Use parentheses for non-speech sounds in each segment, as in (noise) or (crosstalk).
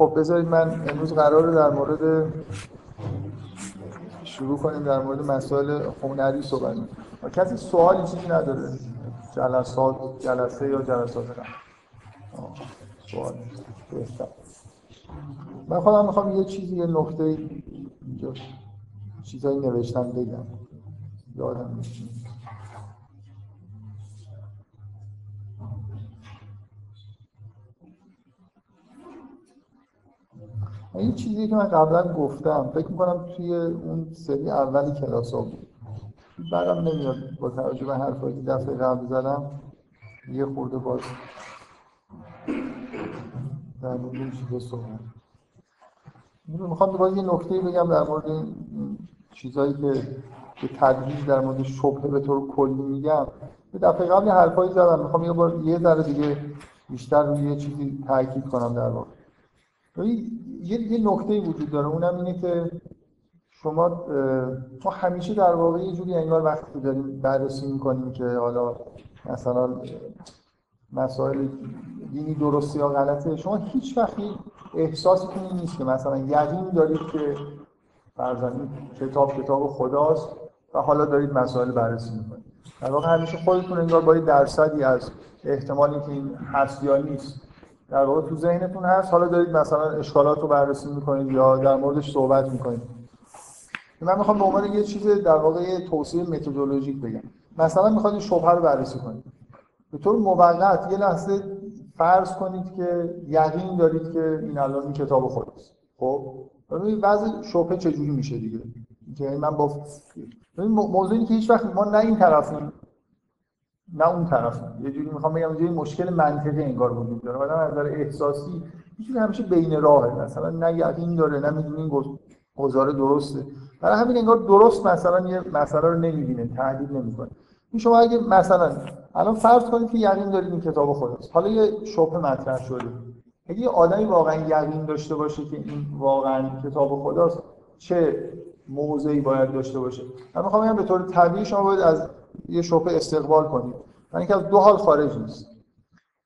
خب بذارید من امروز قرار در مورد شروع کنیم در مورد مسائل هنری صحبت کسی سوالی چیزی نداره. جلسات جلسه یا جلسات نه. سوال. من خودم می‌خوام یه چیزی یه نکته اینجا چیزایی نوشتم بگم. یادم نیست. این چیزی که من قبلا گفتم فکر می‌کنم توی اون سری اولی کلاس ها بود. نمیاد با توجه به حرفایی که دفعه قبل زدم یه خورده باز در مورد این چیزا صحبت می‌خوام باز یه نکته بگم در مورد این چیزایی که به تدریج در مورد شبهه به طور کلی میگم. به دفعه قبل حرفایی زدم می‌خوام یه بار یه ذره دیگه بیشتر روی یه چیزی تاکید کنم در واقع. یه یه نکته وجود داره. اونم اینه که شما ما همیشه در واقع یه جوری انگار وقتی داریم بررسی می‌کنیم که حالا مثلا مسائل دینی درسته یا غلطه شما هیچ وقتی این نیست که مثلا یقین دارید که فرزن کتاب کتاب خداست و حالا دارید مسائل بررسی می‌کنید. در واقع همیشه خودتون انگار با درصدی از احتمالی که این هست یا نیست در واقع تو ذهنتون هست. حالا دارید مثلا اشکالات رو بررسی می‌کنید یا در موردش صحبت می‌کنید. من می‌خوام به عنوان یه چیز در واقع یه توصیه متدولوژیک بگم. مثلا می‌خواد این شبهه رو بررسی کنید. به طور موقت یه لحظه فرض کنید که یقین دارید که این الان این کتاب خداست خب؟ ببینید وضع شبهه چجوری میشه دیگه. که من با موضوعی که هیچ وقت ما نه این طرفیم. نه اون طرف یه جوری می‌خوام بگم یه مشکل منطقی انگار وجود داره. آدم از نظر احساسی یه همیشه بین راهه. مثلا نه یقین داره نه می‌دونه این گزاره درسته. برای همین انگار درست مثلا یه مسئله رو نمی‌بینه تحلیل نمی‌کنه. این شما اگه مثلا الان فرض کنید که یقین دارید این کتاب خداست. حالا یه شبهه مطرح شده. اگه یه آدمی واقعا یقین داشته باشه که این واقعا کتاب خداست چه موضعی باید داشته باشه؟ من می‌خوام بگم به طور طبیعی شما باید از یه شبهه استقبال کنید من اینکه از دو حال خارج نیست.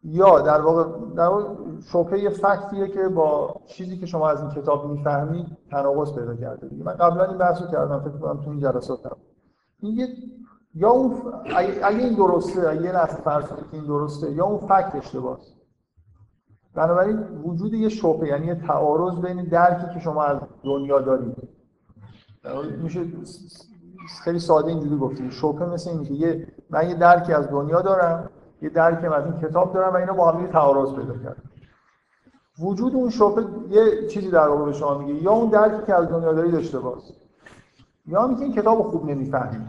یا در واقع در واقع شبهه یه فکتیه که با چیزی که شما از این کتاب می‌فهمید تناقض پیدا کرده دیگه. من قبلا این بحث رو کردم فکر کنم تو این جلسات هم. این یه یا اون اگه این درسته اگه یه لحظه فرض که این درسته یا اون فکت اشتباهه بنابراین وجود یه شبهه یعنی یه تعارض بین درکی که شما از دنیا دارید. میشه خیلی ساده اینجوری گفتیم. شبهه مثل اینه که یه من یه درکی از دنیا دارم یه درکی از این کتاب دارم و اینا با هم تعارض پیدا کردن. وجود اون شبهه یه چیزی در واقع به شما میگه. یا اون درکی که از دنیا داری داشته باز یا میگه این کتاب خوب نمی‌فهمید.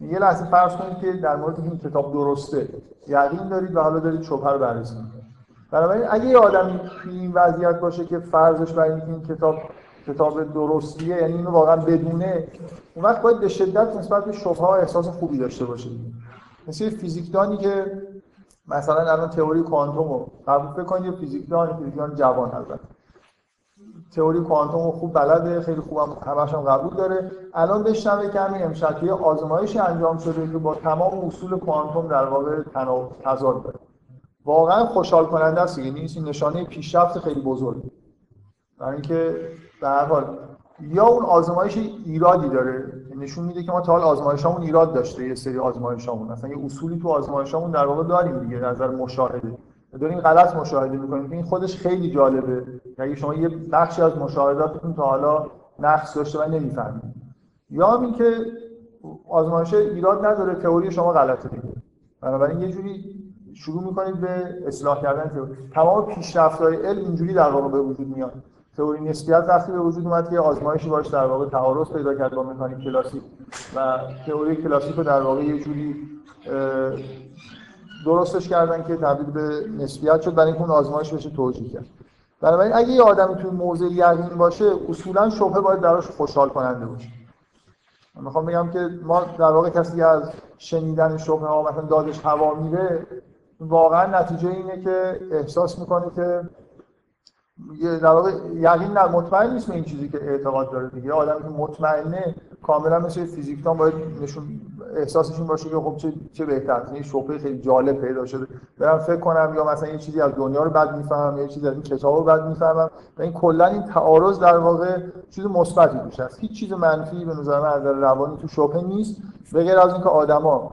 یه لحظه فرض کنید که در مورد این کتاب درسته. یقین دارید و حالا دارید شبهه رو بررسی می‌کنید. بنابراین اگه یه آدمی این وضعیت باشه که فرضش بر این کتاب کتاب درستیه یعنی اینو واقعا بدونه. اون وقت باید به شدت نسبت به شبهه احساس خوبی داشته باشه مثل فیزیکدانی که مثلا الان تئوری کوانتوم رو قبول بکنید فیزیکدان فیزیکدان جوان البته تئوری کوانتوم رو خوب بلده خیلی خوبم همش هم قبول داره. الان بشنوه که همین امشب یه آزمایشی انجام شده که با تمام اصول کوانتوم در واقع تضاد داره. واقعا خوشحال کننده است. یعنی نشانه پیشرفت خیلی بزرگه برای اینکه به حال یا اون آزمایش ایرادی داره نشون میده که ما تا حال آزمایشامون ایراد داشته یه سری آزمایشامون. مثلا یه اصولی تو آزمایشامون در واقع داریم دیگه نظر مشاهده. داریم غلط مشاهده می‌کنیم این خودش خیلی جالبه. اگه شما یه بخشی از مشاهداتتون تا حالا نقص داشته و نمی‌فهمید. یا این که آزمایش ایراد نداره تئوری شما غلطه دیگه. بنابراین یه جوری شروع می‌کنید به اصلاح کردن تمام پیشرفت‌های علم اینجوری در واقع به وجود میاد. تئوری نسبیت وقتی به وجود اومد که آزمایشی باش در واقع تعارض پیدا کرد با مکانیک کلاسیک و تئوری کلاسیک رو در واقع یه جوری درستش کردن که تبدیل به نسبیت شد برای اینکه اون آزمایش بشه توجیه کرد. بنابراین اگه یه آدمی توی موضع یقین باشه اصولا شبهه باید براش خوشحال کننده باشه. من می‌خوام بگم که ما در واقع کسی از شنیدن شبهه ها مثلا دادش هوا میره واقعا نتیجه اینه که احساس می‌کنه که در واقع یقین نه مطمئن نیست به این چیزی که اعتقاد داره دیگه. آدمی که مطمئنه کاملا مثل فیزیکدان باید نشون احساسشون باشه که خب چه چه بهتر یه شوخی خیلی جالب پیدا شده. برم فکر کنم یا مثلا یه چیزی از دنیا رو بد می‌فهمم یا چیزی از این کتاب رو بد می‌فهمم. و این کلا این تعارض در واقع چیز مثبتی توش هست. هیچ چیز منفی به نظر من از روانی تو شبهه نیست. به از اینکه آدما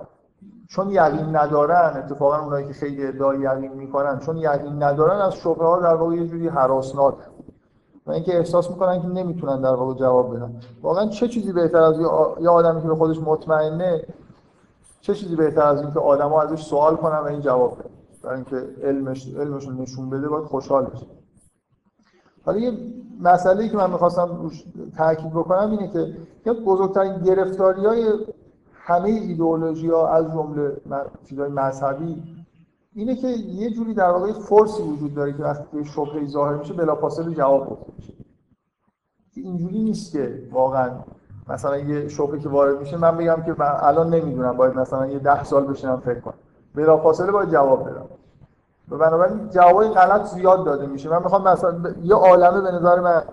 چون یقین ندارن اتفاقا اونایی که خیلی ادعای یقین می‌کنن چون یقین ندارن از شبهه ها در واقع یه جوری هراسناک و اینکه احساس می‌کنن که نمی‌تونن در واقع جواب بدن. واقعا چه چیزی بهتر از یه آدمی که به خودش مطمئنه چه چیزی بهتر از اینکه آدما ازش سوال کنن و این جواب بدن؟ برای اینکه علمش علمشون نشون بده باید خوشحال بشه حالا یه مسئله که من می‌خواستم روش تاکید بکنم اینه که یک بزرگترین گرفتاری همه ایدئولوژی ها از جمله چیزهای مذهبی اینه که یه جوری در واقع فورسی وجود داره که وقتی شبهه ظاهر میشه بلافاصله جواب بده میشه. اینجوری نیست که واقعا مثلا یه شبهه که وارد میشه من بگم که من الان نمی‌دونم باید مثلا یه ده سال بشینم فکر کنم. بلافاصله باید جواب بدم. و بنابراین جوابای غلط زیاد داده میشه. من می‌خوام مثلا یه عالمه به نظر من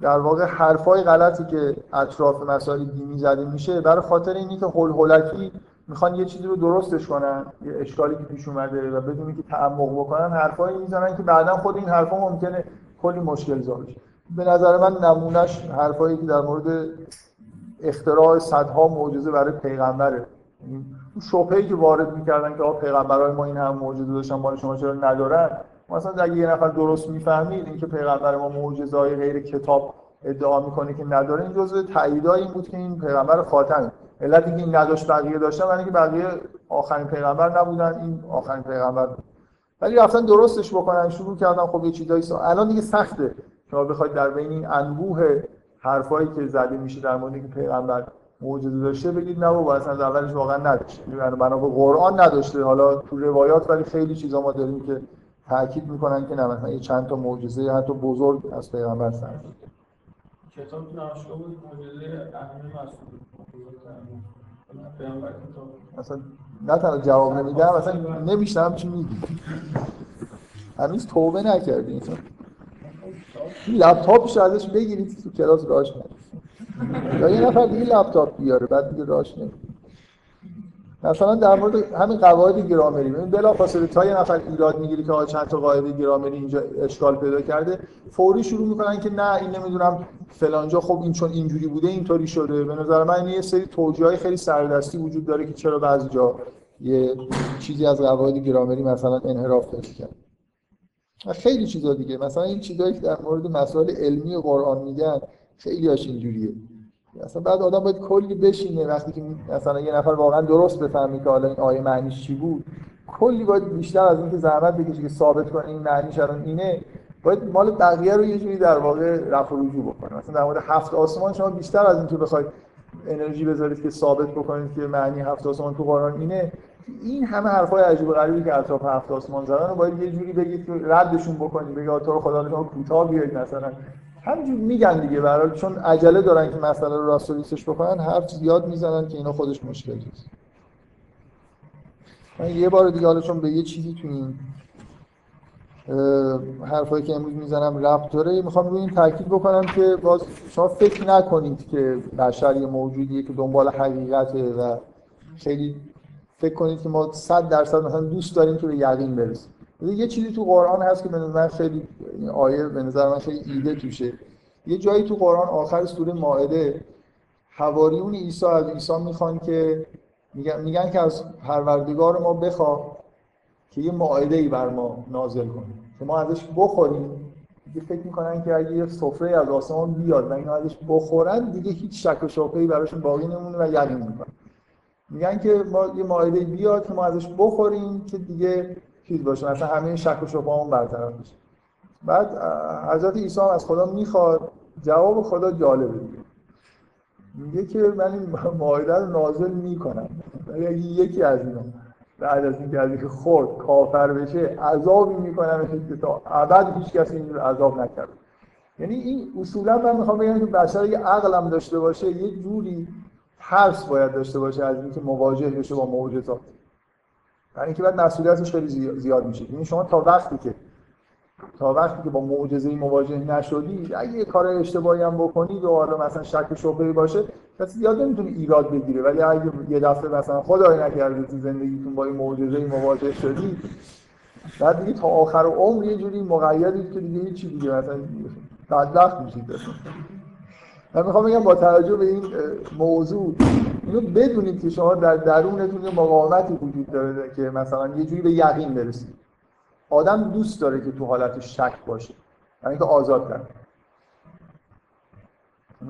در واقع حرفای غلطی که اطراف مسائل دینی زده میشه برای خاطر اینی که هول هولکی می‌خوان یه چیزی رو درستش کنن یه اشکالی که پیش اومده و بدون که تعمق بکنن حرفایی می‌زنن که بعدا خود این حرفا ممکنه کلی مشکل زا به نظر من نمونهش حرفایی که در مورد اختراع صدها معجزه برای پیغمبره. اون شبهه‌ای که وارد می‌کردن که آقا پیغمبرای ما این هم معجزه داشتن مال شما چرا ندارن؟ مثلا اگه یه نفر درست می‌فهمید اینکه پیغمبر ما معجزه‌های غیر کتاب ادعا می‌کنه که نداره این جزء تاییدای این بود که این پیغمبر خاتمه. علتی که این نداشت بقیه داشتن برای اینکه بقیه آخرین پیغمبر نبودن این آخرین پیغمبر ولی رفتن درستش بکنن شروع کردن خب یه چیزایی سا... الان دیگه سخته. شما بخواید در بین این انبوه حرفایی که زده میشه در مورد اینکه پیغمبر معجزه داشته بگید نه بابا اصلا از اولش واقعا نداشته یعنی بنا به قرآن نداشته. حالا تو روایات ولی خیلی چیزا ما داریم که تاکید می‌کنن که نه مثلا چند تا معجزه حتی بزرگ از پیغمبر سر. کتاب نمایشگاه بود معجزه اصلا نه تنها جواب نمیدم اصلا نمیشنم چی میگی. هنوز توبه نکردی لپتاپش ازش بگیرید تو کلاس راش یا یه نفر دیگه لپتاپ بیاره بعد دیگه راش نمید مثلا در مورد همین قواعد گرامری ببین بلافاصله تا یه نفر ایراد می‌گیره که چند تا قاعده گرامری اینجا اشکال پیدا کرده فوری شروع می‌کنن که نه این نمی‌دونم فلانجا خب این چون اینجوری بوده اینطوری شده. به نظر من یه سری توجیه‌های خیلی سردستی وجود داره که چرا بعضی جا یه چیزی از قواعد گرامری مثلا انحراف پیدا کرد. خیلی چیزا دیگه. مثلا این چیزایی که در مورد مسائل علمی قرآن میگن خیلی هاش اینجوریه. اصلا بعد آدم باید کلی بشینه. وقتی که مثلا یه نفر واقعا درست بفهمی که حالا این آیه معنیش چی بود کلی باید بیشتر از اینکه زحمت بکشه که ثابت کنه این معنیش الان اینه. باید مال بقیه رو یه جوری در واقع رفع و رجوع بکنه. مثلا در مورد هفت آسمان شما بیشتر از اینکه بخواید انرژی بذارید که ثابت بکنید که معنی هفت آسمان تو قرآن اینه. این همه حرفای عجیب و غریبی که اطراف هفت آسمان زدن رو باید یه جوری بگید که ردشون بکنید. بگید تو رو خدا شما کوتاه بیارید مثلا. همینجور میگن دیگه برای چون عجله دارن که مسئله رو راست و بکنن حرف زیاد می‌زنن که اینا خودش مشکل نیست. من یه بار دیگه حالا چون به یه چیزی تو این حرفایی که امروز می‌زنم ربط داره می‌خوام روی این تاکید بکنم که باز شما فکر نکنید که بشر یه موجودیه که دنبال حقیقته و خیلی فکر کنید که ما 100 درصد مثلا دوست داریم که به یقین برسیم. یه چیزی تو قرآن هست که به نظر خیلی این آیه به نظر من خیلی ایده توشه. یه جایی تو قرآن آخر سوره مائده حواریون عیسی از عیسی می‌خوان که میگن, میگن که از پروردگار ما بخواه که یه مائده ای بر ما نازل کنه. که ما ازش بخوریم دیگه فکر می‌کنن که اگه یه سفره از آسمان بیاد و اینا ازش بخورن دیگه هیچ شک و شبهه‌ای براشون باقی نمونه و یقین می‌کنن. میگن که ما یه مائده بیاد که ما ازش بخوریم که دیگه چیز باشه. مثلا همه شک و شبهه‌مون برطرف بشه بعد حضرت عیسی از خدا می‌خواد. جواب خدا جالبه دیگه. میگه که من این رو نازل می‌کنم. ولی اگه یکی از اینا بعد از اینکه از اینکه خورد کافر بشه عذابی می‌کنم که تا ابد هیچ کسی این عذاب نکرد. یعنی این اصولا من می‌خوام بگم که بشر یه عقلم داشته باشه یه جوری ترس باید داشته باشه از اینکه مواجه بشه با معجزات. برای اینکه بعد مسئولیتش خیلی زیاد میشه. یعنی شما تا وقتی که تا وقتی که با معجزه مواجه نشدی اگه یه کار اشتباهی هم بکنید و حالا مثلا شک شبهه باشه کسی زیاد نمی‌تونه ایراد بگیره ولی اگه یه دفعه مثلا خدای نکرده تو زندگیتون با این معجزه مواجه شدید بعد دیگه تا آخر عمر یه جوری مقیدید که دیگه چی دیگه مثلا بدبخت میشید. من می‌خوام بگم با توجه به این موضوع اینو بدونید که شما در درونتون یه مقاومتی وجود داره که مثلا یه جوری به یقین برسید. آدم دوست داره که تو حالت شک باشه یعنی که آزاد کرد.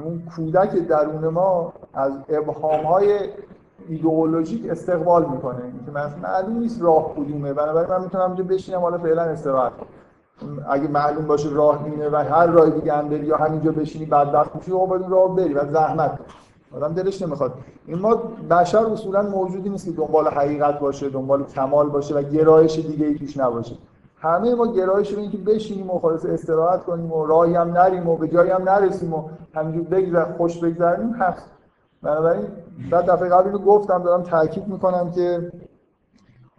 اون کودک درون ما از ابهام های ایدئولوژیک استقبال می‌کنه. که مثلا معلوم نیست راه کدومه. بنابراین من می‌تونم اینجا بشینم حالا فعلا استراحت اگه معلوم باشه راه اینه و هر راه دیگه هم بری یا همینجا بشینی بدبخت میشی و باید راه بری و زحمت آدم دلش نمی‌خواد. این ما بشر اصولا موجودی نیست که دنبال حقیقت باشه دنبال کمال باشه و گرایش دیگه ای توش نباشه. همه ما گرایش به اینکه بشینیم و خلاص استراحت کنیم و راهی هم نریم و به جایی هم نرسیم و همینجور بگذر خوش بگذریم هست. بنابراین بعد دفعه قبل گفتم دارم تاکید می‌کنم که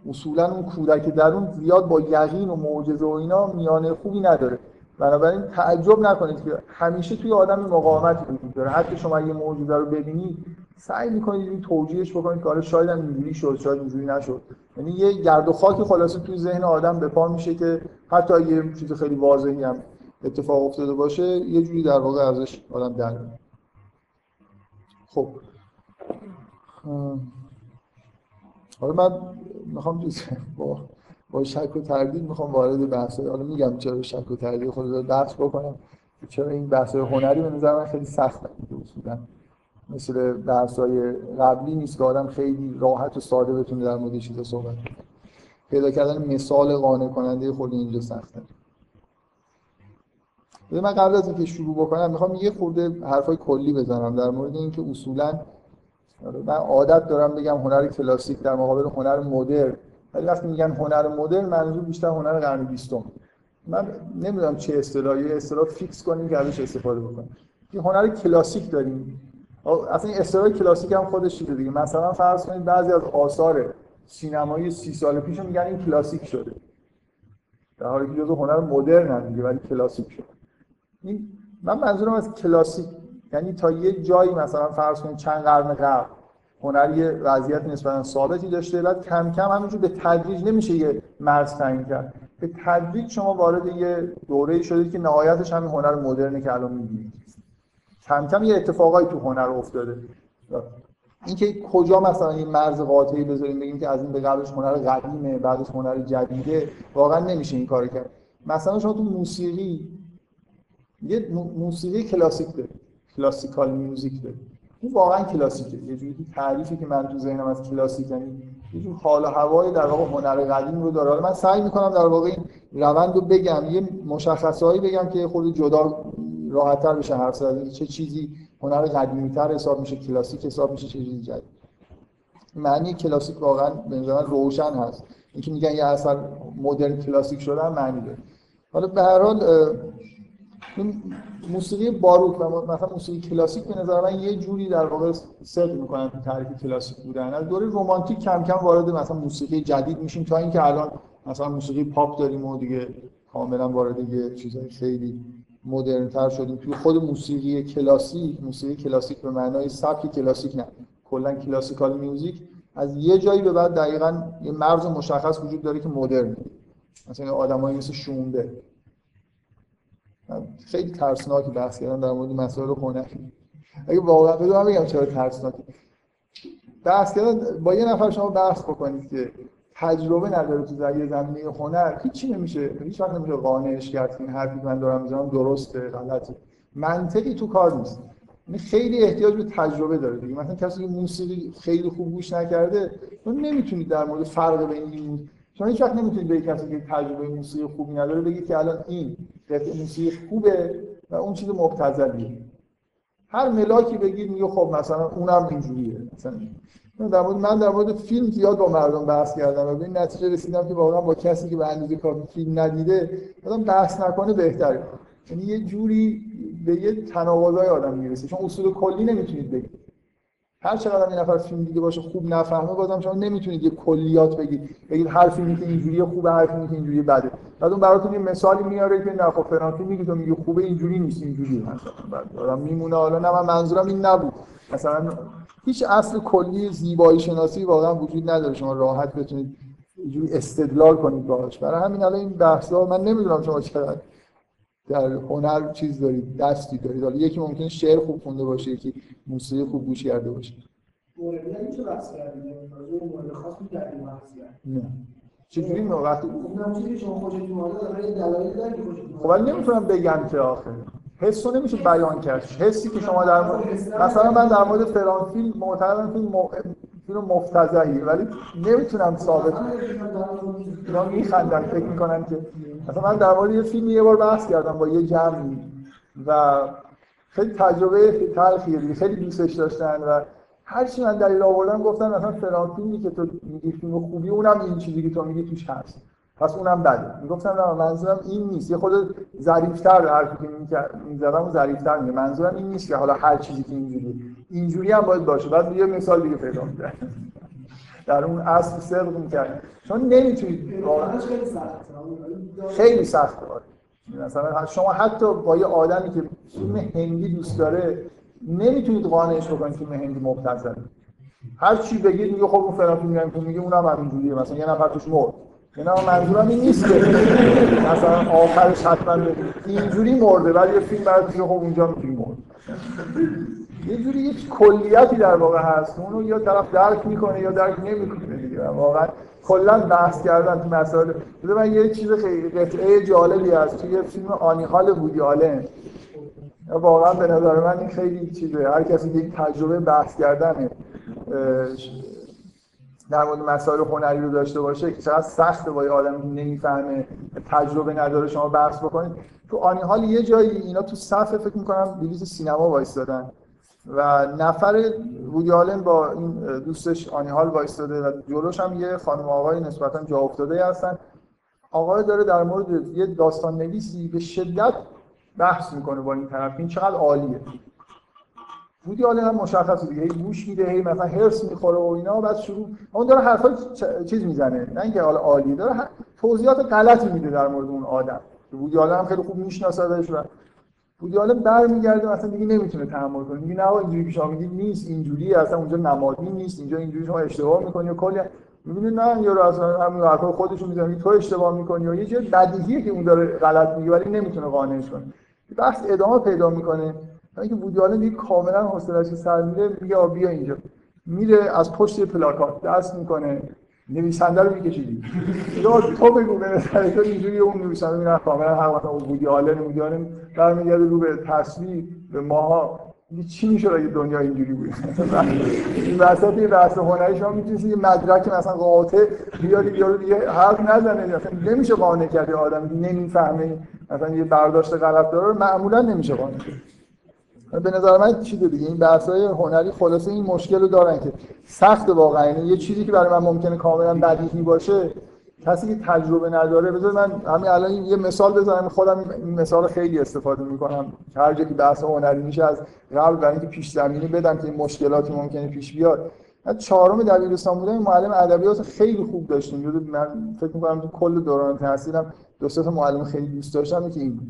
اصولا اون کودک درون زیاد با یقین و معجزه و اینا میانه خوبی نداره. بنابراین تعجب نکنید که همیشه توی آدم مقاومتی وجود داره. حتی شما یه معجزه رو ببینید سعی می‌کنید این توجیهش بکنید که حالا شاید هم اینجوری شد شاید اینجوری نشد. یعنی یه گرد و خاک خلاصه توی ذهن آدم به پا میشه که حتی یه چیز خیلی واضحی هم اتفاق افتاده باشه یه جوری در واقع ازش آدم در خب. حالا من می‌خوام با با شک و تردید می‌خوام وارد بحث حالا میگم چرا شک و تردید خود رو درس بکنم. چرا این بحث هنری به نظر من خیلی سخته. اصولا مثل بحث های قبلی نیست که آدم خیلی راحت و ساده بتونه در مورد چیزا صحبت کنه. پیدا کردن مثال قانع کننده خود اینجا سخته. من قبل از اینکه شروع بکنم می‌خوام یه خورده حرفای کلی بزنم در مورد اینکه اصولا من عادت دارم بگم هنر کلاسیک در مقابل هنر مدرن. ولی وقتی میگن هنر مدرن منظور بیشتر هنر قرن بیستم. من نمی‌دونم چه اصطلاحی اصطلاح فیکس کنیم که ازش استفاده بکنیم. یه هنر کلاسیک داریم. اصلا این اصطلاح کلاسیک هم خودش چیزه دیگه؟ مثلا فرض کنید بعضی از آثار سینمایی سی سال پیش میگن این کلاسیک شده. در حالی که جزو هنر مدرن هم دیگه ولی کلاسیک شده. این من منظورم از کلاسیک یعنی تا یه جایی مثلا فرض کنید چند قرن قبل هنر یه وضعیت نسبتا ثابتی داشته بعد کم کم همینجور به تدریج نمیشه یه مرز تعیین کرد. به تدریج شما وارد یه دوره شدید که نهایتش همین هنر مدرنه که الان می‌بینید کم کم یه اتفاقایی تو هنر افتاده. اینکه کجا مثلا این مرز قاطعی بذاریم بگیم که از این به قبلش هنر قدیمه بعدش هنر جدیده واقعا نمیشه این کارو کرد. مثلا شما تو موسیقی یه موسیقی کلاسیک دارید. کلاسیکال میوزیک دارید این واقعا کلاسیکه. یه جوری تعریفی که من تو ذهنم از کلاسیک یعنی یه جور حال و هوای در واقع هنر قدیم رو داره. من سعی می‌کنم در واقع این روند رو بگم. یه مشخصهایی بگم که خود جدا راحتتر بشه حرف زد چه چیزی هنر قدیمی‌تر حساب میشه کلاسیک حساب میشه چه چیزی جدید. معنی کلاسیک واقعا به نظر روشن هست. اینکه میگن یه اثر مدرن کلاسیک شده معنی داره. حالا به هر حال موسیقی باروک و مثلا موسیقی کلاسیک به نظر من یه جوری در واقع صدق می‌کنن تعریف کلاسیک بودن. از دوره رمانتیک کم کم وارد مثلا موسیقی جدید میشیم تا اینکه الان مثلا موسیقی پاپ داریم و دیگه کاملا وارد یه چیزای خیلی مدرن تر شدیم. توی خود موسیقی کلاسیک موسیقی کلاسیک به معنای سبک کلاسیک نه. کلا کلاسیکال میوزیک از یه جایی به بعد دقیقا یه مرز مشخص وجود داره که مدرن. مثلا آدمایی مثل شونده خیلی ترسناکی بحث کردن در مورد مسائل هنری اگه واقعا بدونم بگم چرا ترسناکی. بحث کردن با یه نفر شما بحث بکنید که تجربه نداره تو زمینه زمینه هنر هیچی نمیشه هیچ وقت نمیشه قانعش کرد این حرفی من دارم می‌زنم درسته غلطه. منطقی تو کار نیست. یعنی خیلی احتیاج به تجربه داره دیگه. مثلا کسی که موسیقی خیلی خوب گوش نکرده تو نمی‌تونید در مورد فرق بین این شما هیچ وقت نمی‌تونید به کسی که تجربه موسیقی خوبی نداره بگید که الان این قطعه موسیقی خوبه و اون چیز مبتذلیه هر ملاکی بگید میگه خب مثلا اونم اینجوریه. مثلا در مورد من در مورد فیلم زیاد با مردم بحث کردم و به این نتیجه رسیدم که واقعا با کسی که به اندازه کافی فیلم ندیده آدم بحث نکنه بهتره. یعنی یه جوری به یه تناقضای آدم می‌رسه. چون اصول کلی نمی‌تونید بگید. هر چقدر این نفر فیلم دیگه باشه خوب نفهمه بازم شما نمی‌تونید یه کلیات بگید بگید هر فیلمی که اینجوریه خوبه هر فیلمی که اینجوری بده. بعد اون براتون یه مثالی میاره که نه خب فلان فیلمی که تو میگی خوبه اینجوری نیست اینجوری مثلا میمونه حالا نه من منظورم این نبود. مثلا هیچ اصل کلی زیبایی شناسی واقعا وجود نداره. شما راحت بتونید اینجوری استدلال کنید باهاش. برای همین الان این بحثا من نمی‌دونم شما چقدر در هنر چیز دارید دستی دارید حالا یکی ممکنه شعر خوب خونده باشه یکی موسیقی خوب گوش کرده باشه. کردیم نه. چجوری وقتی که داره که خوشتون خب ولی نمی‌تونم بگم که آخه. حس رو نمیشه بیان کرد. حسی که شما در مورد مثلا من در مورد فلان فیلم معتقدم فیلم م... فیلم مفتضحیه ولی نمی‌تونم ثابت اینا میخندن فکر می‌کنن که مثلا من در یه فیلم یه بار بحث کردم با یه جمعی و خیلی تجربه تلخیه دیگه خیلی دوستش داشتن و هر چی من دلیل آوردم گفتن مثلا فلان فیلمی که تو میگی فیلم خوبی اونم این چیزی که تو میگی توش هست. پس اونم بده. می‌گفتم نه منظورم این نیست. یه خود ظریف‌تر حرفی که می‌زدم ظریف‌تر میگه. منظورم این نیست که حالا هر چیزی که اینجوری اینجوری هم باید باشه. بعد یه مثال دیگه پیدا می‌کنم. در اون اصل صدق می‌کرد چون نمی‌تونید خیلی سخته. مثلا شما حتی با یه آدمی که فیلم هندی دوست داره نمی‌تونید قانعش بکنید فیلم هندی مبتذله هر چی بگید میگه خب اون فلان فیلم که میگه اونم همینجوریه مثلا یه نفر توش مرد. اینا منظورم این نیست که. مثلا آخرش حتما اینجوری مرده ولی یه فیلم برای خب اونجا می‌تونی مرد. یه جوری یک کلیتی در واقع هست. اونو یا طرف درک می‌کنه یا درک نمی‌کنه دیگه. واقعا کلا بحث کردن تو مسائل. بذار من یه چیز خیلی قطعه جالبی هست. توی فیلم آنیهال وودی آلن. واقعا به نظر من این خیلی چیزه. هر کسی یک تجربه بحث کردنه در مورد مسائل هنری رو داشته باشه که چقدر سخته با یه آدمی که نمی‌فهمه تجربه نداره شما بحث بکنید. تو آنی حال یه جایی اینا تو صفحه فکر می‌کنم بلیط سینما وایستادن. و نفر وودی آلن با این دوستش آنی هال وایستاده و جلوش هم یه خانم آقای نسبتا جا افتاده هستن. آقای داره در مورد یه داستان نویسی به شدت بحث می‌کنه با این طرف. این چقدر عالیه. بودی حالا هم مشخصه دیگه. هی گوش میده هی مثلا هرس می‌خوره و اینا. بعد شروع اون داره حرفای چیز می‌زنه. نه اینکه حالا عالی داره توضیحات غلطی میده در مورد اون آدم. بودی حالا هم خیلی خوب میشناسدش و بودی. حالا برمیگرده مثلا دیگه نمی‌تونه تحمل کنه. میگه نه اینجوری پیش میگه نیست اینجوری اصلا اونجا نمادی نیست اینجا اینجوری شما اشتباه می‌کنی و کلی. می‌بینی نه یا اصلا همین حرفا خودشون می‌زنه تو اشتباه می‌کنی و یه چیز بدیهیه که اون داره غلط میگه ولی نمی‌تونه قانعش کنه. بحث ادامه پیدا می‌کنه. اینکه وودی آلن دیگه کاملا حوصله‌اش سر میره میگه بیا اینجا. میره از پشت پلاکات دست می‌کنه. نویسنده رو میکشیدی. تو بگو به نظر تو اینجوری اون نویسنده میره کاملا هر وقت اون وودی آلن وودی آلن برمیگرده رو به تصویر به ماها. چی میشه اگه دنیا اینجوری بود؟ این وسط این بحث هنری شما می‌تونید یه مدرک مثلا قاطع بیاری یارو دیگه حرف نزنه. مثلا نمیشه قانع کرد آدم. نمی‌فهمه. مثلا یه برداشت غلط داره معمولا نمیشه قانع به نظر من چیزه دیگه. این های هنری خلاصه این مشکل رو دارن که سخت واقعا. یعنی یه چیزی که برای من ممکنه کاملا بدیهی باشه کسی که تجربه نداره بذار من همین الان یه مثال بزنم. خودم این مثال خیلی استفاده می‌کنم. هر جایی که بحث هنری میشه از قبل برای اینکه پیش زمینی بدم که این مشکلاتی ممکنه پیش بیاد. من چهارم دبیرستان بودم معلم ادبیات خیلی خوب داشتیم. من فکر می‌کنم تو کل دوران تحصیلم دو سه معلم خیلی دوست داشتم. که این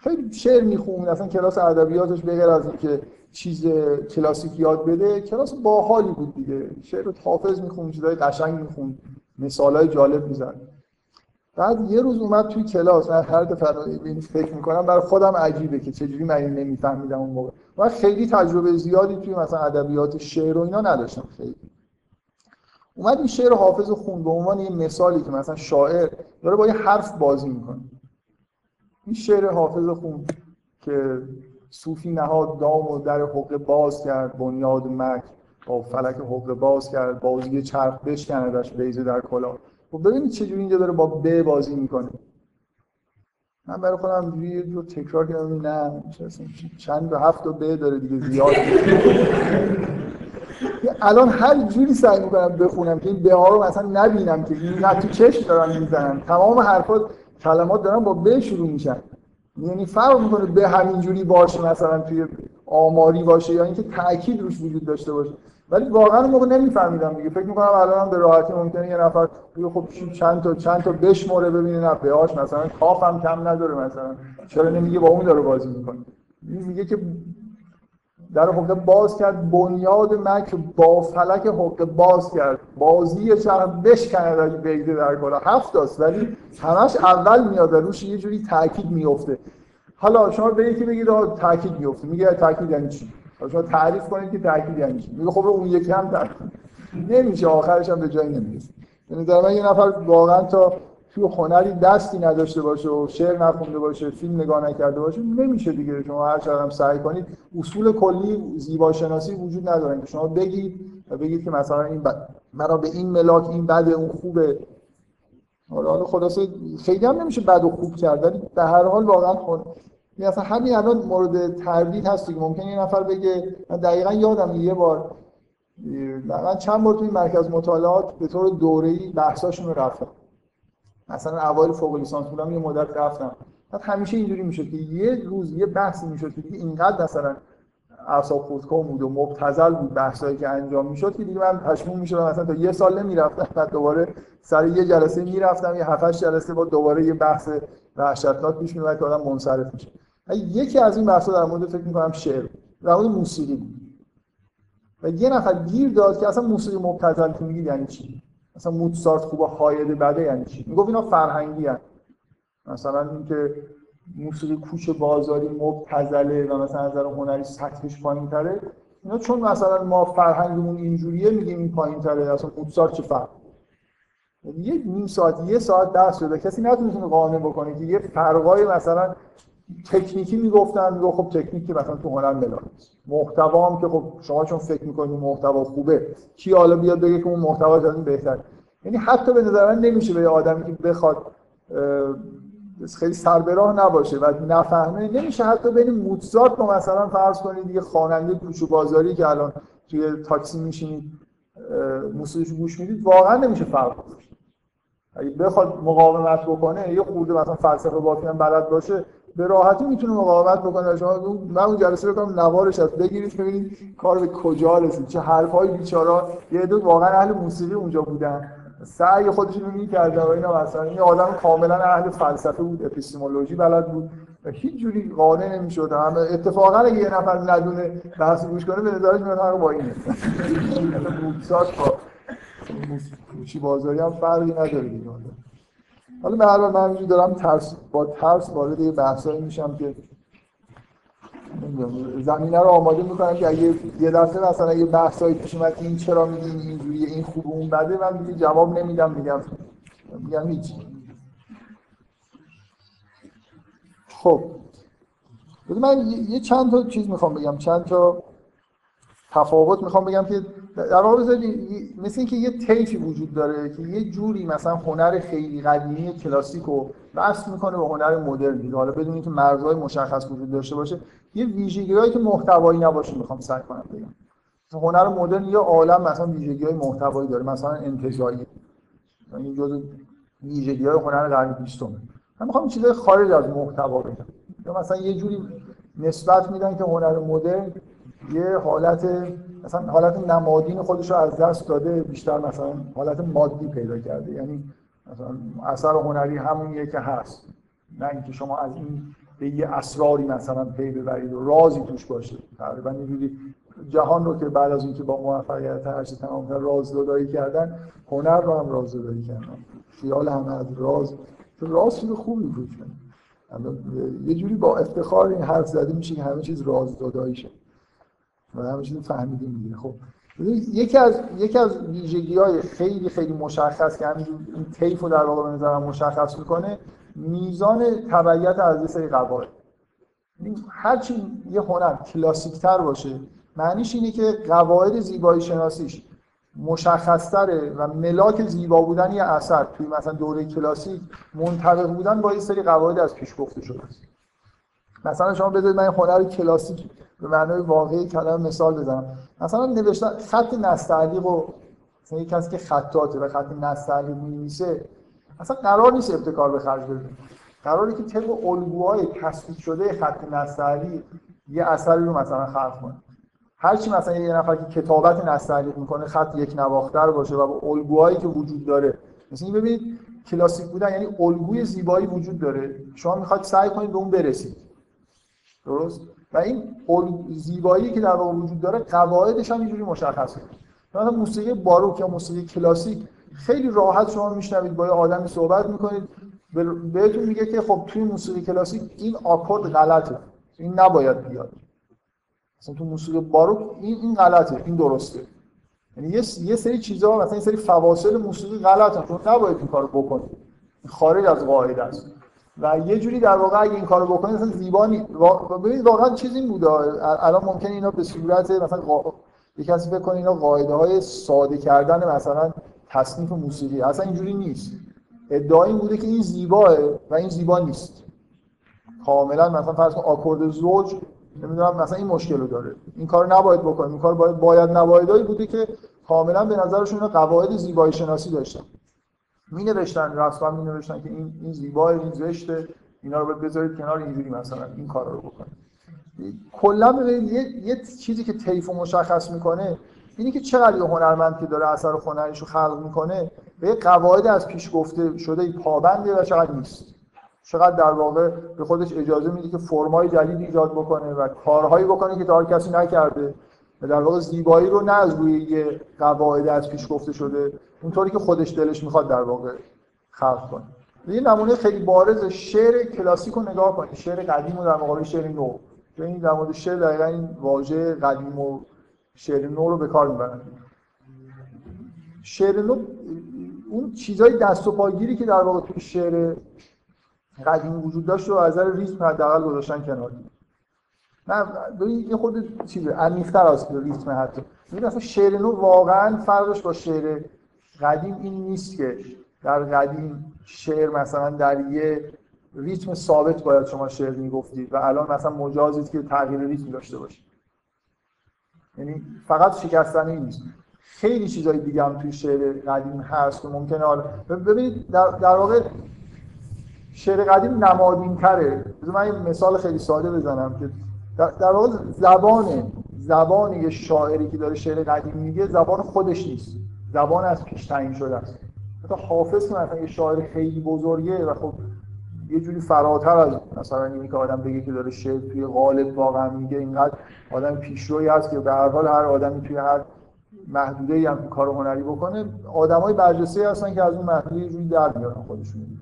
خیلی شعر می‌خوند اصلا کلاس ادبیاتش به از اینکه چیز کلاسیک یاد بده کلاس باحالی بود دیگه. شعر رو حافظ می‌خوند چیزای قشنگ می‌خوند مثالای جالب می‌زد. بعد یه روز اومد توی کلاس من هر دفعه این فکر می‌کنم برای خودم عجیبه که چجوری من این نمیفهمیدم اون موقع. من خیلی تجربه زیادی توی مثلا ادبیات شعر و اینا نداشتم خیلی. اومد این شعر حافظ خون به عنوان یه مثالی که مثلا شاعر داره با یه حرف بازی می‌کنه. این شعر حافظ خون که صوفی نهاد دام و در حقه باز کرد بنیاد مک با فلک حقه باز کرد بازی چرخ بشکندش بیزه در کلا خب ببینید چجوری اینجا داره با ب بازی می‌کنه. من برای خودم یه رو تکرار کردم نه چند به هفت و ب داره دیگه زیاد الان هر جوری سعی می‌کنم بخونم که این به ها رو مثلا نبینم که این نه تو چشم دارن می‌زنن. تمام حرفات کلمات دارن با ب شروع میشن. یعنی فرق می‌کنه به همینجوری باشه مثلا توی آماری باشه یا اینکه تاکید روش وجود داشته باشه. ولی واقعا موقع نمیفهمیدم دیگه. فکر می‌کنم الان به راحتی ممکنه یه نفر بگه خب چند تا چند تا بشموره ببینه نه بهاش مثلا کافم کم نداره مثلا. چرا نمیگه با اون داره بازی می‌کنه؟ میگه که در حقه باز کرد بنیاد مکر با فلک حقه باز کرد. بازی چرا بشکنه اگه بیده در کلا هفت است ولی همش اول میاد روش یه جوری تاکید میفته حالا شما به یکی بگید تاکید میفته میگه تاکید یعنی چی؟ شما تعریف کنید که تاکید یعنی چی. میگه خب اون یکی هم تاکید نمیشه آخرش هم به جایی نمی‌رسه. یعنی در من یه نفر واقعا تا توی هنری دستی نداشته باشه و شعر نخونده باشه فیلم نگاه نکرده باشه نمیشه دیگه. شما هر چقدر هم سعی کنید. اصول کلی زیباشناسی وجود نداره. شما بگید و بگید که مثلا این بد مرا به این ملاک این بده اون خوبه. حالا خلاصه خیلی هم نمیشه بد و خوب کرد ولی به هر حال واقعا خود مثلا همین الان مورد تردید هست که ممکنه یه نفر بگه من دقیقا یادم یه بار. من چند بار توی مرکز مطالعات به طور دوره‌ای بحثاشون رو رفتم. مثلا اوایل فوق لیسانس بودم یه مدت رفتم. بعد همیشه اینجوری می‌شد که یه روز یه بحثی می‌شد که اینقدر مثلا اعصاب خودکام بود و مبتذل بود بحثایی که انجام می‌شد که دیگه من پشمون می‌شدم مثلا تا یه سال نمی‌رفتم بعد دوباره سر یه جلسه می‌رفتم یه 7 جلسه با دوباره یه بحث وحشتناک پیش میاد که آدم منصرف میشه. یکی از این بحثا در مورد فکر می‌کنم شعر در مورد موسیقی بود. و یه نفر گیر داد که اصلا موسیقی مبتذل که میگید یعنی چی؟ مثلا موتسارت خوبه هایده بده یعنی چی؟ می‌گفت اینا فرهنگی هن. مثلا اینکه موسیقی کوچه بازاری مبتذله و مثلا از نظر هنری سطحش پایین تره اینا چون مثلا ما فرهنگمون اینجوریه میگیم این پایین تره اصلا موتسارت چه فرق؟ یه نیم ساعت یه ساعت درس شده کسی نتونستونه قانع بکنه که یه فرقای مثلا تکنیکی می‌گفتن میگه خب تکنیکی مثلا تو هنر ملاک محتوا هم که خب شما چون فکر می‌کنید محتوا خوبه کی حالا بیاد بگه که اون محتوا از این بهتر؟ یعنی حتی به نظر من نمیشه به آدمی که بخواد خیلی سربراه نباشه و نفهمه. نمیشه حتی بین موتزارت رو مثلا فرض کنید یه خواننده کوچو بازاری که الان توی تاکسی میشینید موسیقیش گوش می‌دید واقعا نمیشه فرق گذاشت اگه بخواد مقاومت بکنه یه خورده مثلا فلسفه باطنی بلد باشه به راحتی می‌تونه مقاومت بکنه. شما من اون جلسه بکنم نوارش از بگیرید ببینید کار به کجا رسید. چه حرفای بیچارا یه دو واقعا اهل موسیقی اونجا بودن. سعی خودشون رو می‌کردن و اینا مثلا. این آدم کاملا اهل فلسفه بود اپیستمولوژی بلد بود. هیچ جوری قانع نمی‌شد. هم اتفاقا اگه یه نفر ندونه بحث گوش کنه به نظرش میاد با اینه. (laughs) موسیقی با موسیقی بازاری هم فرقی نداره دیگه. حالا به هر من دارم ترس با ترس وارد یه بحثایی میشم که زمینه رو آماده می‌کنم که اگه یه دفعه مثلا یه بحثایی پیش اومد این چرا میگین اینجوریه این خوب اون بده من دیگه جواب نمیدم میگم میگم هیچ خب من یه چند تا چیز می‌خوام بگم چند تا تفاوت می‌خوام بگم که در واقع مثل اینکه یه تیفی وجود داره که یه جوری مثلا هنر خیلی قدیمی کلاسیک رو وصل می‌کنه به هنر مدرن دیگه. حالا بدون اینکه مرزهای مشخص وجود داشته باشه یه ویژگیهایی که محتوایی نباشه می‌خوام سعی کنم بگم. هنر مدرن یه عالم مثلا ویژگی های محتوایی داره مثلا انتزاعی این جزء ویژگی های هنر قرن 20 من می‌خوام چیزای خارج از محتوا بگم. یا مثلا یه جوری نسبت میدن که هنر مدرن یه حالت مثلا حالت نمادین خودش رو از دست داده بیشتر مثلا حالت مادی پیدا کرده. یعنی مثلا اثر هنری همونیه که هست. نه اینکه شما از این به یه اسراری مثلا پی ببرید و رازی توش باشه. تقریبا اینجوری جهان رو که بعد از اینکه با موفقیت هرچی تمام راز دادایی کردن هنر رو هم راز دادایی کردن. خیال همه از راز. راز چیز خوبی بود. یه جوری با افتخار این حرف زده میشه که همه چیز راز دادایی شد و همه چیز فهمیدیم دیگه. خب یکی از یکی از ویژگی های خیلی خیلی مشخص که همین این طیف رو در واقع به نظرم مشخص می‌کنه میزان تبعیت از یه سری قواعد. هرچی یه هنر کلاسیک تر باشه معنیش اینه که قواعد زیبایی شناسیش مشخصتره و ملاک زیبا بودن یه اثر. توی مثلا دوره کلاسیک منطبق بودن با یه سری قواعد از پیش گفته شده است. مثلا شما بذارید من هنر کلاسیک به معنای واقعی کلمه مثال بزنم. مثلا نوشتن خط نستعلیق و مثلا کسی که خطاته و خط نستعلیق می‌نویسه اصلا قرار نیست ابتکار به خرج بده. قراری که طبق الگوهای تصویب شده خط نستعلیق یه اثری رو مثلا خلق کنه. هرچی مثلا یه نفر که کتابت نستعلیق می‌کنه خط یک نواختر باشه و با الگوهایی که وجود داره. مثلا ببینید کلاسیک بودن یعنی الگوی زیبایی وجود داره. شما می‌خواد سعی کنید به اون برسید. درست؟ و این زیبایی که در واقع وجود داره قواعدش هم اینجوری مشخصه مثلا موسیقی باروک یا موسیقی کلاسیک خیلی راحت شما میشنوید با یه آدمی صحبت می‌کنید بهتون میگه که خب توی موسیقی کلاسیک این آکورد غلطه. این نباید بیاد. مثلا تو موسیقی باروک این این غلطه این درسته. یعنی یه سری چیزا مثلا این سری فواصل موسیقی غلطه چون نباید این کارو بکنید خارج از قاعده است. و یه جوری در واقع اگه این کارو بکنید مثلا زیبا ببینید واقعا چیزی این بوده. الان ممکنه اینا به صورت مثلا قا... یه کسی فکر کنه اینا قاعده های ساده کردن مثلا تصنیف موسیقی. اصلا اینجوری نیست. ادعا این بوده که این زیباه و این زیبا نیست. کاملا مثلا فرض کن آکورد زوج نمی‌دونم مثلا این مشکل رو داره. این کار نباید بکنیم. این کار باید باید نبایدایی بوده که کاملا به نظرشون قواعد زیبایی شناسی داشتن. می نوشتن رسما می نوشتن که این این زیبا این زشته اینا رو بذارید کنار اینجوری مثلا این کارا رو بکنید. کلا ببینید یه،, یه چیزی که طیف مشخص می‌کنه اینی که چقدر یه هنرمند که داره اثر هنریشو خلق می‌کنه به قواعد از پیش گفته شده پابنده و چقدر نیست. چقدر در واقع به خودش اجازه میده که فرمای جدید ایجاد بکنه و کارهایی بکنه که تا کسی نکرده. و در واقع زیبایی رو نه از روی یه قواعد از پیش گفته شده اونطوری که خودش دلش می‌خواد در واقع خلق کنه. یه نمونه خیلی بارز شعر کلاسیک رو نگاه کنید. شعر قدیم رو در مقابل شعر نو. این در مورد شعر دقیقا این واژه قدیم و شعر نو رو به کار می‌برن. شعر نو اون چیزای دست و پاگیری که در واقع توی شعر قدیم وجود داشت رو از نظر ریتم حداقل گذاشتن کنار. نه یه خود چیزه عمیق‌تر از ریتم حتی. ببین اصلا شعر نو واقعا فرقش با شعر قدیم این نیست که در قدیم شعر مثلا در یه ریتم ثابت باید شما شعر می‌گفتید و الان مثلا مجازید که تغییر ریتم داشته باشید یعنی فقط شکستن این نیست. خیلی چیزای دیگه هم توی شعر قدیم هست که ممکنه حالا ببینید در, در واقع شعر قدیم نمادین تره من یه مثال خیلی ساده بزنم که در, واقع زبان زبان یه شاعری که داره شعر قدیم میگه زبان خودش نیست. زبان از پیش تعیین شده است. حتی حافظ مثلا یه شاعر خیلی بزرگه و خب یه جوری فراتر از مثلا اینی که آدم بگه که داره شعر توی غالب واقعا میگه اینقدر آدم پیشروی هست که به هر حال هر آدمی توی هر محدوده ای هم کار هنری بکنه. آدمای برجسته هستن که از اون محدوده یه جوری در میارن خودشون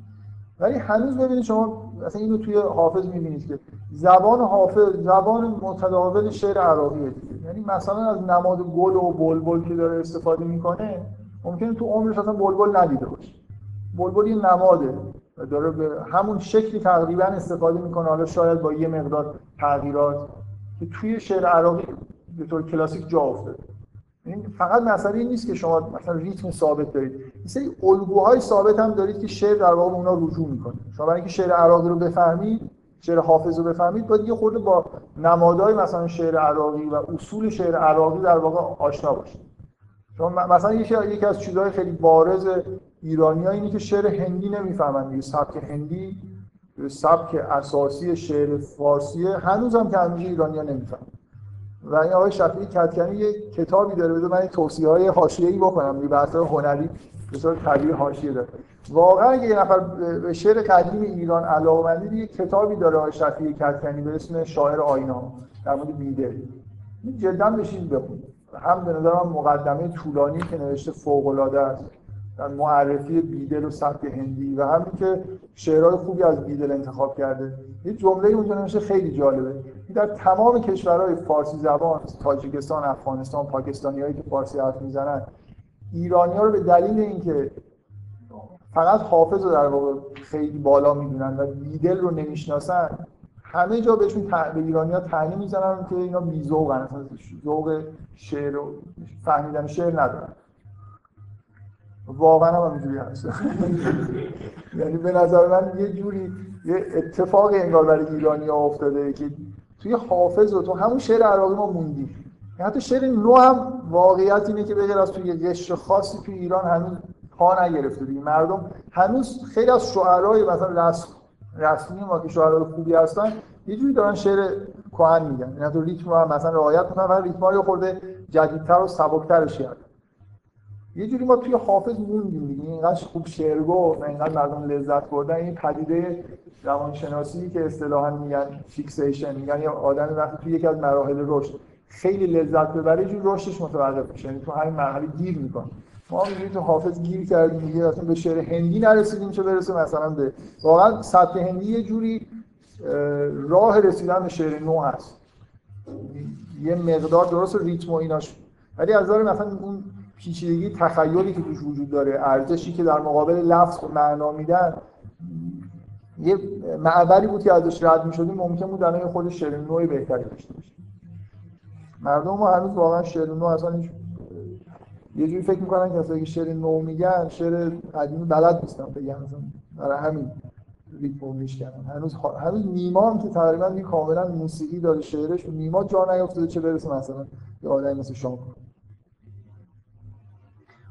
ولی هنوز ببینید شما مثلا اینو توی حافظ می‌بینید که زبان حافظ زبان متداول شعر عراقیه یعنی مثلا از نماد گل و بلبل که داره استفاده می‌کنه ممکنه تو عمرش اصلا بلبل ندیده باشه. بلبل یه نماده داره به همون شکلی تقریبا استفاده می‌کنه. حالا شاید با یه مقدار تغییرات که توی شعر عراقی به طور کلاسیک جا افتاده. این فقط مسئله این نیست که شما مثلا ریتم ثابت دارید. این سری الگوهای ثابت هم دارید که شعر در واقع اونا رجوع می‌کنه. شما برای اینکه شعر عراقی رو بفهمید شعر حافظ رو بفهمید باید یه خورده با نمادهای مثلا شعر عراقی و اصول شعر عراقی در واقع آشنا باشید. شما مثلا یکی از چیزهای خیلی بارز ایرانی ها اینه که شعر هندی نمی‌فهمن دیگه. سبک هندی سبک اساسی شعر فارسیه هنوز هم که هنوز ایرانی ها نمی‌فهمن. و این آقای شفیعی کتکنی یه کتابی داره بده من توصیه های حاشیه‌ای بکنم یه بحث هنری به صورت طبیعی حاشیه داره. واقعا اگه یه نفر به شعر قدیم ایران علاقه‌مندی یه کتابی داره آقای شفیعی کتکنی به اسم شاعر آینا در مورد بیده جدا بشین بخونید هم به نظرم مقدمه طولانی که نوشته فوق‌العاده است. در معرفی بیدل و سبک هندی و همین که شعرهای خوبی از بیدل انتخاب کرده. یه جمله اونجا نوشته خیلی جالبه. در تمام کشورهای فارسی زبان تاجیکستان افغانستان پاکستانی هایی که فارسی حرف می‌زنن ایرانی ها رو به دلیل اینکه فقط حافظ رو در واقع خیلی بالا می‌دونن و بیدل رو نمی‌شناسن همه جا بهشون به ایرانی ها تعلیم می‌زنن که اینا بیزوغن ذوق شعر و فهمیدن شعر ندارن. واقعا هم اینجوری هست. (laughs) یعنی به نظر من یه جوری یه اتفاق انگار برای ایرانی ها افتاده که توی حافظ و تو همون شعر عراقی ما موندیم. حتی شعر نو هم واقعیت اینه که بغیر از توی قشر خاصی توی ایران هنوز پا نگرفته دیگه. مردم هنوز خیلی از شعرهای مثلا رسم رسمی ما که شعرهای خوبی هستن یه جوری دارن شعر کهن میگن. این تو ریتم رو هم مثلا رعایت کنن و ریتم رو یه خورده جدیدتر و سبکترش کرد یه جوری ما توی حافظ موندیم دیگه. اینقدر خوب شعر گفت اینقدر مردم لذت بردن. این پدیده روانشناسی که اصطلاحا میگن fixation میگن یا آدم وقتی توی یکی از مراحل رشد خیلی لذت ببره یه جور رشدش متوقف میشه. یعنی تو همین مرحله گیر می‌کنه. ما میگیم تو حافظ گیر کردیم دیگه اصلا به شعر هندی نرسیدیم چه برسه مثلا به واقعا سطح هندی یه جوری راه رسیدن به شعر نو هست. یه مقدار درست ریتم و ایناش. ولی از نظر مثلا اون پیچیدگی تخیلی که توش وجود داره ارزشی که در مقابل لفظ و معنا میدن یه معبری بود که ازش رد می‌شدیم ممکن بود الان خود شعر نوعی بهتری داشته باشه. مردم ما هنوز واقعا شعر نو اصلا یه جوری فکر می‌کنن که اصلا شعر نو میگن شعر قدیمی بلد نیستن بگن برای همین ریتم میشکنن. هنوز هنوز نیما هم که تقریبا کاملا موسیقی داره شعرش نیما جا نیافتاده چه برسه مثلا یه آدمی مثل شام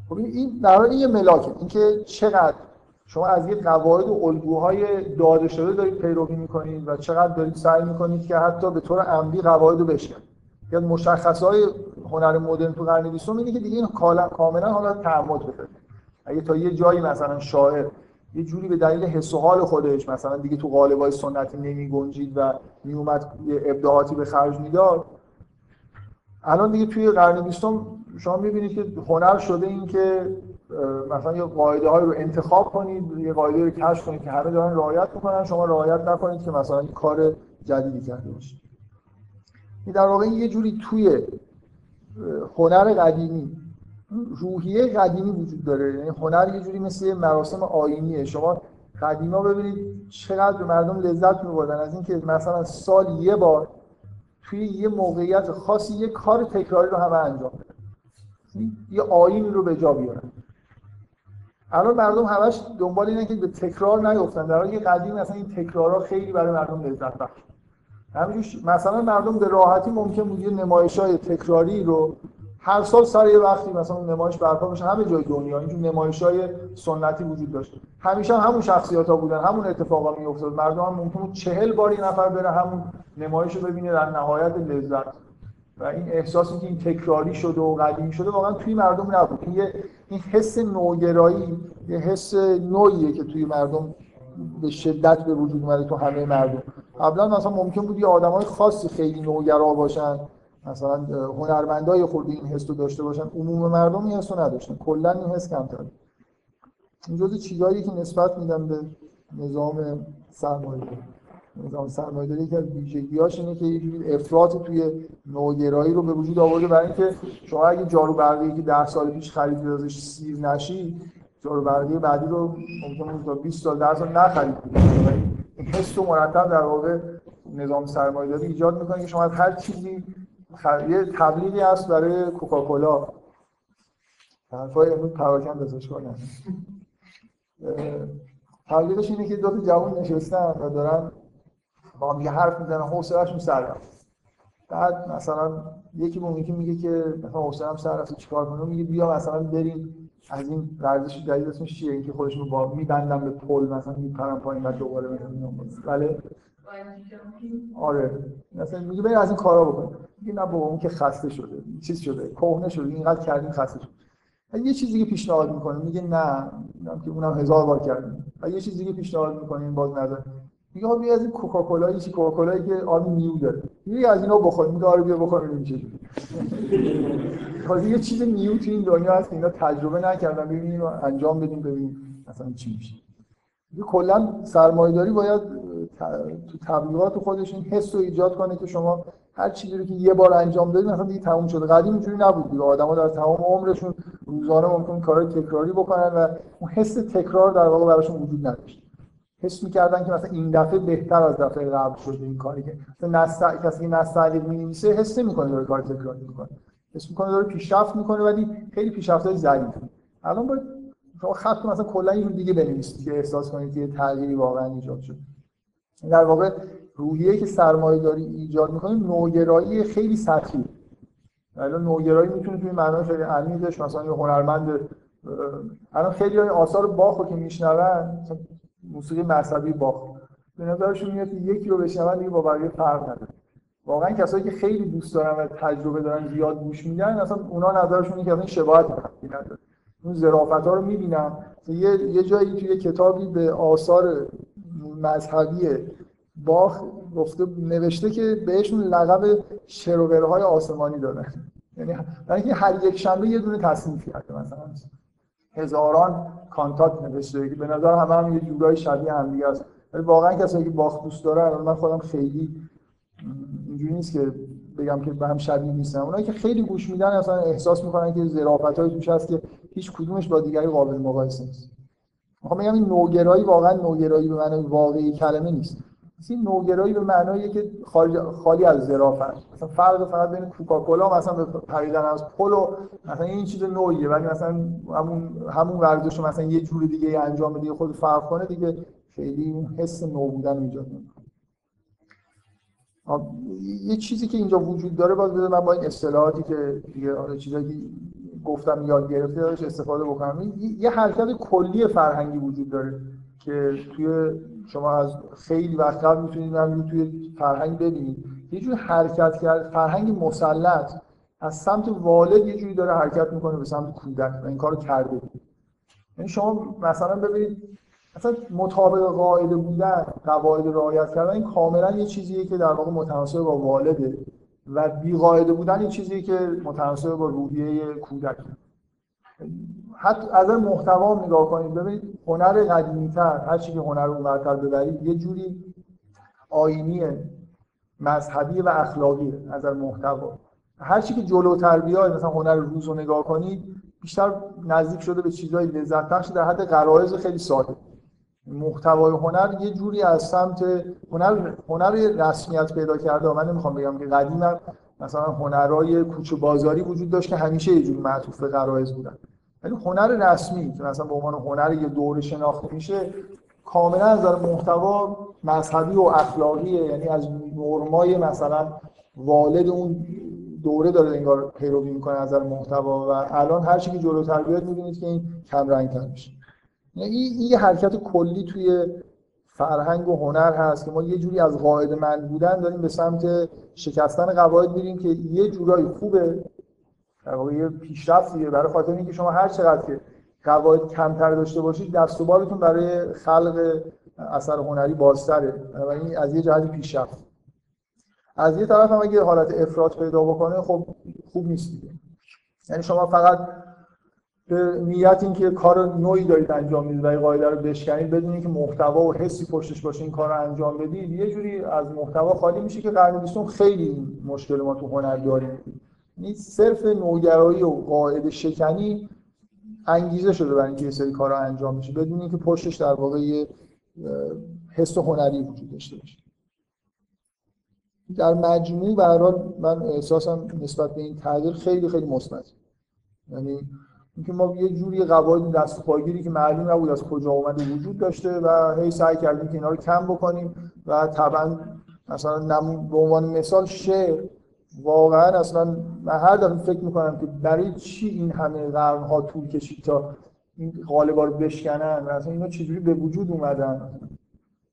خب این در این یه ملاکه. اینکه چقدر شما از یه قواعد و الگوهای داده شده دارید پیروی می‌کنید و چقدر دارید سعی می‌کنید که حتی به طور عمدی قواعد رو بشکنید یاد مشخصهای هنر مدرن تو قرن بیستم اینه که دیگه این کاملا حالا تعمد بده. اگه تا یه جایی مثلا شاعر یه جوری به دلیل حس و حال خودش مثلا دیگه تو قالبای سنتی نمی گنجید و میومد یه ابداعاتی به خرج می‌داد الان دیگه توی قرن بیستم شما می‌بینید که هنر شده این که مثلا یه قاعده های رو انتخاب کنید یه قاعده رو کشف کنید که همه دارن رعایت می‌کنن شما رعایت نکنید که مثلا کار جدیدی کرده باشید در واقع یه جوری توی هنر قدیمی روحیه قدیمی وجود داره. یعنی هنر یه جوری مثل مراسم آینیه. شما قدیما ببینید چقدر مردم لذت می‌بردن از اینکه مثلا سال یه بار توی یه موقعیت خاصی یه کار تکراری رو همه انجام بدن. یه آین رو به جا بیارن. الان مردم همش دنبال اینه که به تکرار نیفتن. در حالی قدیم مثلا این تکرارها خیلی برای مردم لذت بخش. همینجوری مثلا مردم به راحتی ممکن بود یه نمایش های تکراری رو هر سال سر یه وقتی مثلا نمایش برپا بشه همه جای دنیا اینجور نمایش های سنتی وجود داشت همیشه هم همون شخصیت ها بودن همون اتفاقا می افتاد مردم هم ممکن بود چهل بار این نفر بره همون نمایش رو ببینه در نهایت لذت. و این احساسی که این تکراری شده و قدیمی شده واقعا توی مردم نبود. این این حس نوگرایی یه حس نوعیه که توی مردم به شدت به وجود اومده تو همه مردم. قبلا مثلا ممکن بود یه آدمای خاصی خیلی نوگرا باشن مثلا هنرمندای خود این حس رو داشته باشن. عموم مردم این حس رو نداشتن. کلا این حس کمتر این جزء چیزایی که نسبت میدم به نظام سرمایه‌داری نظام سرمایه‌داری یکی از ویژگی‌هاش اینه که یه افراط توی نوگرایی رو به وجود آورده برای اینکه شما اگه جارو برقی که 10 سال پیش خریدید ازش سیر نشی جارو برقی بعدی رو ممکن تا 20 سال 10 سال نخرید. حس مرتب در واقع نظام سرمایه‌داری ایجاد می‌کنه که شما هر چیزی یه تبلیغی هست برای کوکاکولا. حرفای امروز پراکن بزش کنن تبلیغش اینه که دو تا جوان نشستن و دارن با هم حرف می‌زنن حوصله‌شون سر رفت. بعد مثلا یکی به که میگه که مثلا حوصله‌ام سر رفت چیکار کنم؟ میگه بیا مثلا بریم از این ورزش جدید اسمش چیه؟ اینکه خودشون با میبندن به پل مثلا میپرن پایین بعد دوباره میرن ولی آره. مثلا میگه بریم از این کارا بکن میگه نه بابا اون که خسته شده. چیز شده. کهنه شده. اینقدر کردیم خسته شده. یه چیز دیگه پیشنهاد می‌کنه. میگه نه میگم که اونم هزار بار کردیم. یه چیز دیگه پیشنهاد می‌کنه. این باز نظر. میگه بیا از این کوکاکولا یه کوکاکولایی که آب نیو داره. میگه از اینا بخور. میگه آره بیا بخور ببین چه جوری یه چیز نیو تو این دنیا هست اینا تجربه نکردن. ببینیم انجام بدیم ببینیم مثلا چی میشه. کلا سرمایه‌داری باید تو تبلیغات خودش این حس رو ایجاد کنه که شما هر چیزی رو که یه بار انجام بدید مثلا دیگه تموم شده. قدیم اینجوری نبود دیگه. آدما در تمام عمرشون روزانه ممکن کارهای تکراری بکنن و اون حس تکرار در واقع براشون وجود نداشت. حس می‌کردن که مثلا این دفعه بهتر از دفعه قبل شده این کاری که مثلا نسل کسی که نستعلیق می‌نویسه حس نمی‌کنه داره کار تکراری می‌کنه. حس می‌کنه داره پیشرفت می‌کنه ولی خیلی پیشرفت‌های ضعیف. الان باید شما خط مثلا کلا یه دیگه بنویسید که احساس کنید که تغییری واقعا ایجاد شده در واقع روحیه که سرمایه داری ایجاد می‌کنه نوگرایی خیلی سطحی. الان نوگرایی می‌تونه توی معنای خیلی عمیقش مثلا یه هنرمند الان خیلی های آثار باخو که میشنون موسیقی مذهبی باخ به نظرشون میاد که یکی رو بشنون دیگه با بقیه فرق نداره. واقعا کسایی که خیلی دوست دارن و تجربه دارن زیاد گوش میدن اصلا اونا نظرشون اینه که اصلا شباهت نداره. اون ظرافت ها رو می‌بینم یه یه جایی توی کتابی به آثار مذهبی باخ گفته نوشته که بهشون لقب شروورهای آسمانی دادن. یعنی برای هر یک شنبه یه دونه تصنیف کرده مثلا. هزاران کانتاکت نوشته به نظر همه هم یه جورای شبیه هم دیگه است. ولی واقعا کسایی که باخ دوست دارن من خودم خیلی اینجوری نیست که بگم که به هم شبیه نیستن. اونایی که خیلی گوش میدن اصلا احساس می‌کنن که ظرافت‌های توش هست که هیچ کدومش با دیگری قابل مقایسه نیست. می‌خوام بگم این نوگرایی واقعا نوگرایی به معنای واقعی کلمه نیست. این نوگرایی به معنایی که خالی, از ظرافت مثلا فرق فقط بین کوکاکولا مثلا به پریدن از پلو مثلا این چیز نوعیه. ولی مثلا همون همون ورزش مثلا یه جور دیگه انجام بده خود فرق کنه دیگه خیلی اون حس نو بودن ایجاد یه چیزی که اینجا وجود داره باز بده من با این اصطلاحاتی که دیگه چیزایی که گفتم یاد گرفته استفاده بکنم. یه حرکت کلی فرهنگی وجود داره. که توی شما از خیلی وقت قبل می‌تونید هم توی فرهنگ ببینید. یه جور حرکت کرد فرهنگ مسلط. از سمت والد یه جوری داره حرکت می‌کنه به سمت کودک و این کارو کرده. یعنی شما مثلا ببینید مثلا مطابق قاعده بودن قواعد رعایت کردن این کاملا یه چیزیه که در واقع متناسب با والده و بی قاعده بودن یه چیزیه که متناسب با روحیه کودک. حتی از محتوا نگاه کنید ببینید هنر قدیمیتر هر چی که هنر رو برتر ببرید یه جوری آینی مذهبی و اخلاقی از محتوا. هر چی که جلوتر بیاد مثلا هنر روز رو نگاه کنید بیشتر نزدیک شده به چیزهای لذت بخش در حد غرایز خیلی ساده. محتوای هنر یه جوری از سمت هنر هنر رسمیت پیدا کرده. من نمی‌خوام بگم که قدیم مثلا هنرهای کوچه بازاری وجود داشت که همیشه یه جوری معطوف به غرایز بودن. ولی هنر رسمی که مثلا به عنوان هنر یه دوره شناخته میشه کاملا از نظر محتوا مذهبی و اخلاقیه یعنی از نرمای مثلا والد اون دوره داره انگار پیروی می‌کنه از نظر محتوا و الان هر چیزی که جلوتر بیاد می‌بینید که این کم رنگ تر میشه. یعنی این یه حرکت کلی توی فرهنگ و هنر هست که ما یه جوری از قاعده مند بودن داریم به سمت شکستن قواعد میریم که یه جورایی خوبه. در واقع یه پیشرفتیه برای خاطر اینکه شما هر چقدر که قواعد کمتر داشته باشید دست و بالتون برای خلق اثر هنری بازتره. و این از یه جهت پیشرفت. از یه طرف هم اگه حالت افراط پیدا بکنه خب خوب نیست دیگه. یعنی شما فقط به نیت اینکه کار نوعی دارید انجام می‌دید و این قاعده رو بشکنید بدون که محتوا و حسی پشتش باشه این کار رو انجام بدید یه جوری از محتوا خالی میشه که قرن خیلی مشکل ما تو هنر داریم. یعنی صرف نوگرایی و قاعده شکنی انگیزه شده برای اینکه یه سری کارا انجام میشه بدون اینکه پشتش در واقع یه حس هنری وجود داشته باشه. در مجموع به من احساسم نسبت به این تغییر خیلی خیلی مثبت یعنی اینکه ما یه جوری قواعد دست پاگیری که معلوم نبود از کجا اومده وجود داشته و هی سعی کردیم که اینا رو کم بکنیم و طبعا مثلا به عنوان مثال شعر واقعا اصلا من هر دفعه فکر می‌کنم که برای چی این همه قرنها طول کشید تا این قالبا رو بشکنن و اصلا اینا چجوری به وجود اومدن؟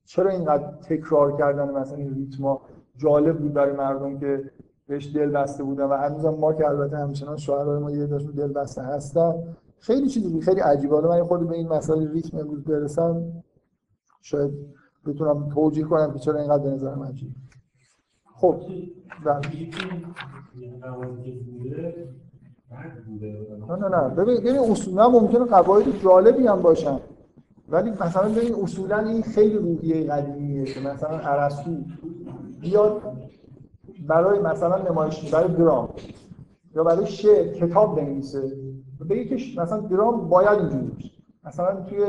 چرا اینقدر تکرار کردن مثلا این ریتما جالب بود برای مردم که بهش دل بسته بودن و هنوزم ما که البته همچنان شاعرای ما یه داشتون دل بسته هستن خیلی چیزی خیلی عجیبه. من خود به این مسئله ریتم امروز برسم شاید بتونم توجیه کنم که چرا اینقدر به نظرم عجیبه. خب. نه نه نه. ببین ببین اصولا ممکنه قواعد جالبی هم باشن. ولی مثلا ببین اصولا این خیلی روحیه قدیمیه که مثلا ارسطو بیاد برای مثلا نمایش برای درام یا برای شعر کتاب بنویسه بگه که مثلا درام باید اینجوری باشه. مثلا توی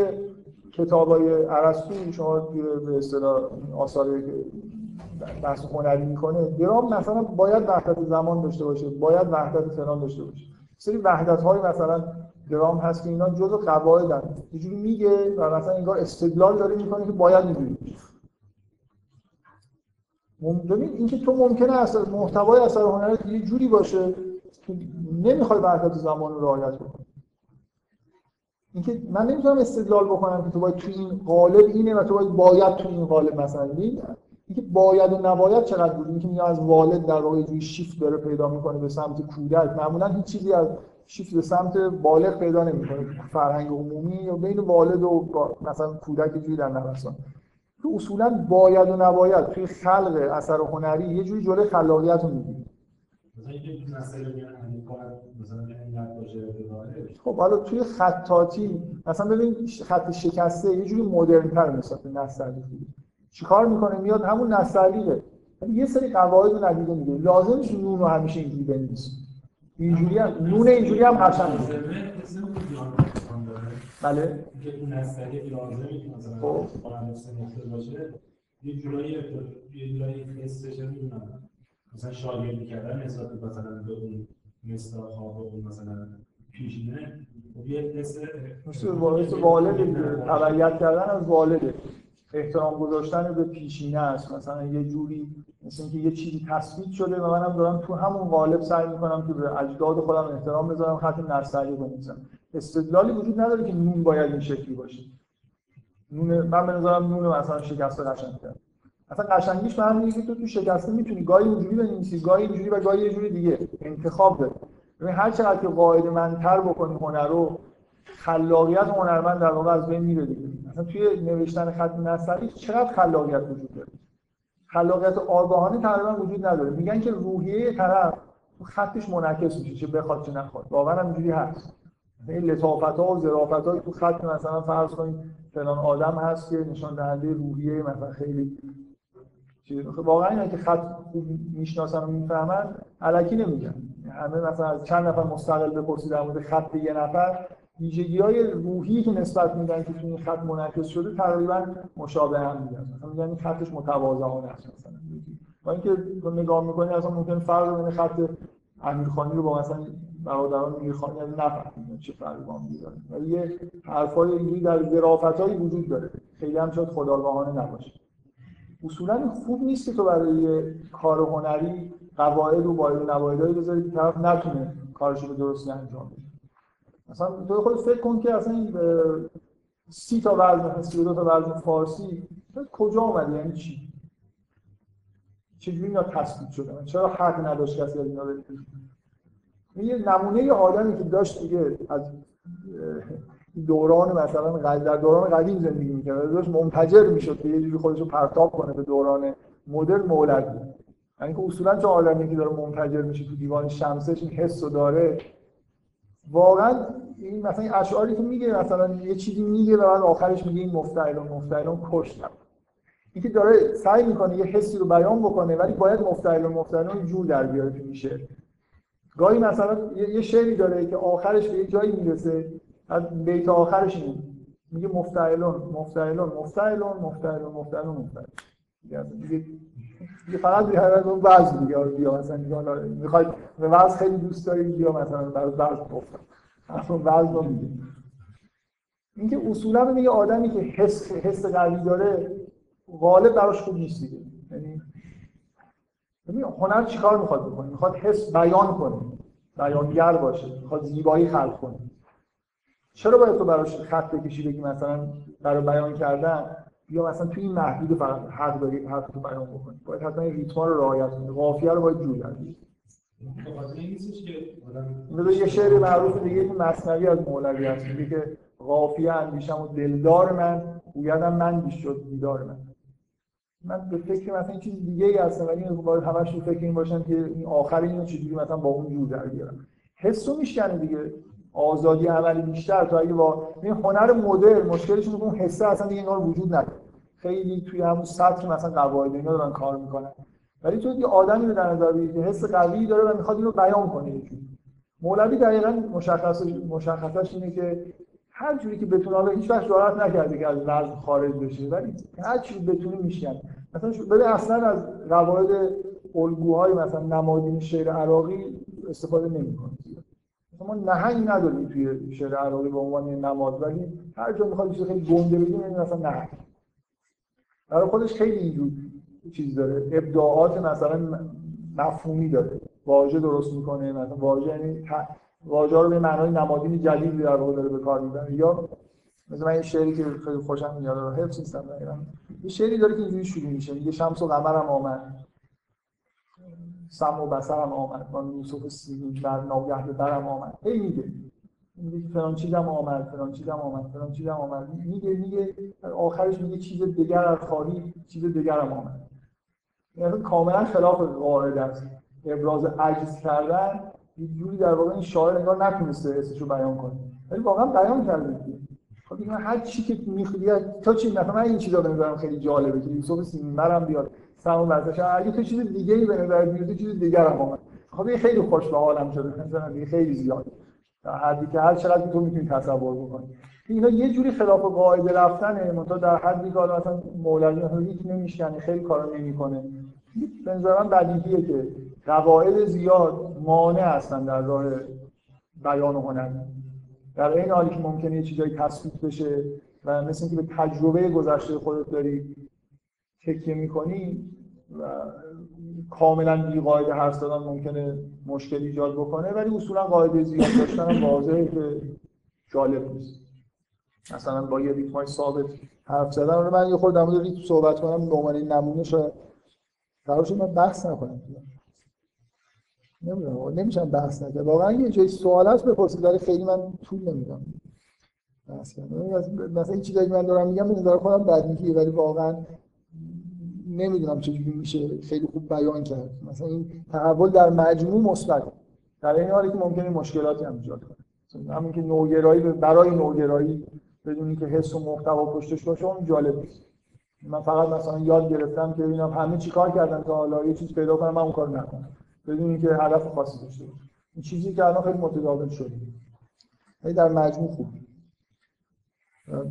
کتابای ارسطو شما توی به اصطلاح آثار بحث هنری می‌کنه. درام مثلا باید وحدت زمان داشته باشه باید وحدت فلان داشته باشه. سری وحدت های مثلا درام هست که اینا جزء قواعدن. یه جوری میگه و مثلا انگار استدلال داره می‌کنه که باید اینجوری ببین اینکه تو ممکنه اصلا محتوای اثر هنری یه جوری باشه که نمی‌خوای وحدت زمان رو رعایت بکنی. اینکه من نمی‌تونم استدلال بکنم که تو باید تو این قالب اینه و تو باید باید تو این قالب مثلا. اینکه باید و نباید چقدر بود اینکه میگه از والد در واقع جوی شیفت داره پیدا می‌کنه به سمت کودک. معمولا هیچ چیزی از شیفت به سمت بالغ پیدا نمی‌کنه. فرهنگ عمومی یا بین والد و مثلا کودک جوی در نوسان تو اصولا باید و نباید توی خلق اثر هنری یه جوری جلوی خلاقیت رو می‌گیره خب حالا توی خطاطی مثلا ببین خط شکسته یه جوری مدرن تر نسبت به نستعلیق چیکار می‌کنه؟ میاد همون نستعلیقه یه سری قواعد رو ندیده میگه لازم نیست نون رو همیشه اینجوری بنویسه. اینجوری هم نون اینجوری هم قشنگ بله. خب. یه جورایی یه جورایی حسش می‌دونم مثلا شاگردی کردن نسبت به مثلا به اون مثل خواب اون مثلا پیشینه خب یه حس مثل والده دیگه تبعیت کردن از والده. احترام گذاشتن به پیشینه است. مثلا یه جوری مثل اینکه یه چیزی تثبیت شده و منم دارم تو همون قالب سعی می‌کنم که به اجداد خودم احترام بذارم خط نستعلیق بنویسم. استدلالی وجود نداره که نون باید این شکلی باشه. نون من به نظرم نون مثلا شکسته قشنگ کرد. اصلا قشنگیش به همینه که تو تو شکسته می‌تونی گاهی اونجوری بنویسی گاهی اینجوری و گاهی یه جوری دیگه. انتخاب داری. ببین هر چقدر که قاعده منتر بکنی هنر رو خلاقیت هنرمند در واقع از بین میره دیگه. مثلا توی نوشتن خط نثری چقدر خلاقیت وجود داره؟ خلاقیت آگاهانه تقریبا وجود نداره. میگن که روحیه طرف تو خطش منعکس میشه چه بخواد چه نخواد. واقعا اینجوری هست. این لطافت ها و ظرافت تو خط مثلا فرض کنید فلان آدم هست که نشان دهنده روحیه مثلا خیلی واقعا اینا که خط خوب می‌شناسن و می‌فهمن علکی نمیگن. همه مثلا چند نفر مستقل بپرسید در مورد خط یه نفر ویژگی های روحی که نسبت میدن که تو این خط منعکس شده تقریبا مشابه هم میگن. مثلا میگن این خطش متواضعانه است مثلا. با اینکه نگاه می‌کنی اصلا ممکن فرق بین خط امیرخانی رو با مثلا برادران میرخانی از نفهمید چه فرقی با هم داره ولی یه حرفای اینجوری در ظرافتایی وجود داره. خیلی هم شاید خودآگاهانه نباشه. اصولا خوب نیست که تو برای کار هنری قواعد و باید نبایدهایی بذاری که طرف نتونه کارش رو درستی انجام بده. مثلا تو خود فکر کن که اصلا این سی تا وزن سی دو تا وزن فارسی کجا اومده؟ یعنی چی؟ چجوری اینا تثبیت شده؟ چرا حق نداشت کسی از اینا بده یه نمونه آدمی که داشت دیگه از دوران مثلا در دوران قدیم زندگی می‌کرد. داشت منفجر می‌شد که یه جوری خودش رو پرتاب کنه به دوران مدرن مولوی یعنی که اصولا چه آدمی که داره منفجر میشه تو دیوان شمسش این حس رو داره واقعا این مثلا این اشعاری که میگه مثلا یه چیزی میگه و بعد آخرش میگه این مفتعلون مفتعلون کشتم اینکه داره سعی می‌کنه یه حسی رو بیان بکنه ولی باید مفتعلون مفتعلون جور در بیاره تو میشه گاهی مثلا یه شعری داره که آخرش به یه جایی می‌رسه از بیت آخرش اینه میگه مفتعلون مفتعلون مفتعلون مفتعلون مفتعلون مفتعلون دیگه فقط دیگه هر اون بعض دیگه بیا مثلا می‌خواید به بعض خیلی دوست دارید بیا مثلا برای بعض گفتم بعض رو میگه. اینکه اصولا میگه آدمی که حس حس قوی داره غالب براش خوب نیست دیگه. یعنی هنر چیکار می‌خواد بکنه؟ می‌خواد حس بیان کنه بیانگر باشه می‌خواد زیبایی خلق کنه. چرا باید تو براش خط بکشی بگی مثلا برای بیان کردن؟ یا مثلا توی این محدود فقط حق داری حق تو بیان بکنی؟ باید حتما ریتم رو رعایت کنی. قافیه رو باید جور یه شعر معروف دیگه که مصنوی از مولوی هست. میگه که قافیه اندیشم و دلدار من گویدم من بیش شد دیدار من. من به فکر مثلا چیز دیگه ای هستم ولی باید همش تو فکر این باشم که این آخر اینو چجوری مثلا با اون جور در بیارم. حسو میشکنه دیگه. آزادی عملی بیشتر تا اگه با این هنر مدرن مشکلش اینه اون حسه اصلا دیگه اینا رو وجود نداره. خیلی توی همون سطح مثلا قواعد اینا دارن کار می‌کنن. ولی تو یه آدمی رو در نظر بگیری که حس قوی داره و می‌خواد اینو بیان کنه جوری مولوی دقیقاً مشخص مشخصش اینه که هر جوری که بتونه هیچ وقت جرأت نکرده که از وزن خارج بشه ولی هر چی بتونه میشن مثلا ببین اصلا از قواعد الگوهای مثلا نمادین شعر عراقی استفاده نمی‌کنه. ما نهنگ نداریم توی شعر عراقی به عنوان نماد ولی هر جا می‌خواد چیز خیلی گنده بگیم مثلا نهنگ. برای خودش خیلی اینجور. چیز داره. ابداعات مثلا مفهومی داره. واژه درست می‌کنه مثلا واژه یعنی واژه رو به معنای نمادین جدید در واقع داره به کار می‌بره. یا مثلا من یه شعری که خیلی خوشم میاد رو حفظ نیستم دقیقاً. یه شعری داره که اینجوری شروع میشه. میگه شمس و قمرم آمد. سم و بسرم آمد. با یوسف سیمین بر ناگه برم آمد. هی میگه. میگه فلان چیزم آمد فلان چیزم آمد فلان چیزم آمد. میگه میگه آخرش میگه چیز دیگر از خالی چیز دیگرم آمد. کاملا خلاف قاعده است. ابراز عجز کردن یه جوری در واقع این شاعر انگار نتونسته اسمشو بیان کنه. ولی واقعا بیان کرده خب دیگه هر چی که می‌خواد تا چی مثلا من این چیزا نظرم خیلی جالبه که یوسف سیمبرم بیاد سمون ورزش اگه تو چیز دیگه ای به نظر بیاد تو چیز دیگه هم اومد خب این خیلی خوش به حالم شده. مثلا خیلی زیاد. در حدی که هر چقدر تو می‌تونی تصور بکنی. اینا یه جوری خلاف قاعده رفتنه منتها در حدی که مثلا مولوی مثلا هیچ نمیشکنه خیلی کارا نمی‌کنه. به بدیهیه که قواعد زیاد مانع هستن در راه بیان و هنر. در این حالی که ممکنه یه چیزایی تثبیت بشه و مثل اینکه به تجربه گذشته خودت داری تکیه می‌کنی و کاملا بی قاعده حرف زدن ممکنه مشکل ایجاد بکنه ولی اصولا قاعده زیاد داشتن واضحه که جالب نیست. مثلا با یه ریتم های ثابت حرف زدن. رو من یه خورده در مورد ریتم صحبت کنم به عنوان نمونه شاید قرار من بحث نکنم. نمی‌دونم نمیشم بحث نکنم. واقعا یه جای سوال هست بپرسید داره خیلی من طول نمیدم مثلا این چیزایی من دارم میگم به خودم بدیهیه ولی واقعا نمی‌دونم چجوری میشه خیلی خوب بیان کرد. مثلا این تحول در مجموع مثبت. در این حالی که ممکنه مشکلاتی هم ایجاد کنه. همین که نوگرایی برای نوگرایی بدونی که حس و محتوا پشتش باشه اون جالب نیست. من فقط مثلا یاد گرفتم که ببینم همه چیکار کردن تا حالا یه چیز پیدا کنم من اون کار نکنم. بدون اینکه هدف خاصی داشته باشه این چیزی که الان خیلی متداول شده. در مجموع خوب.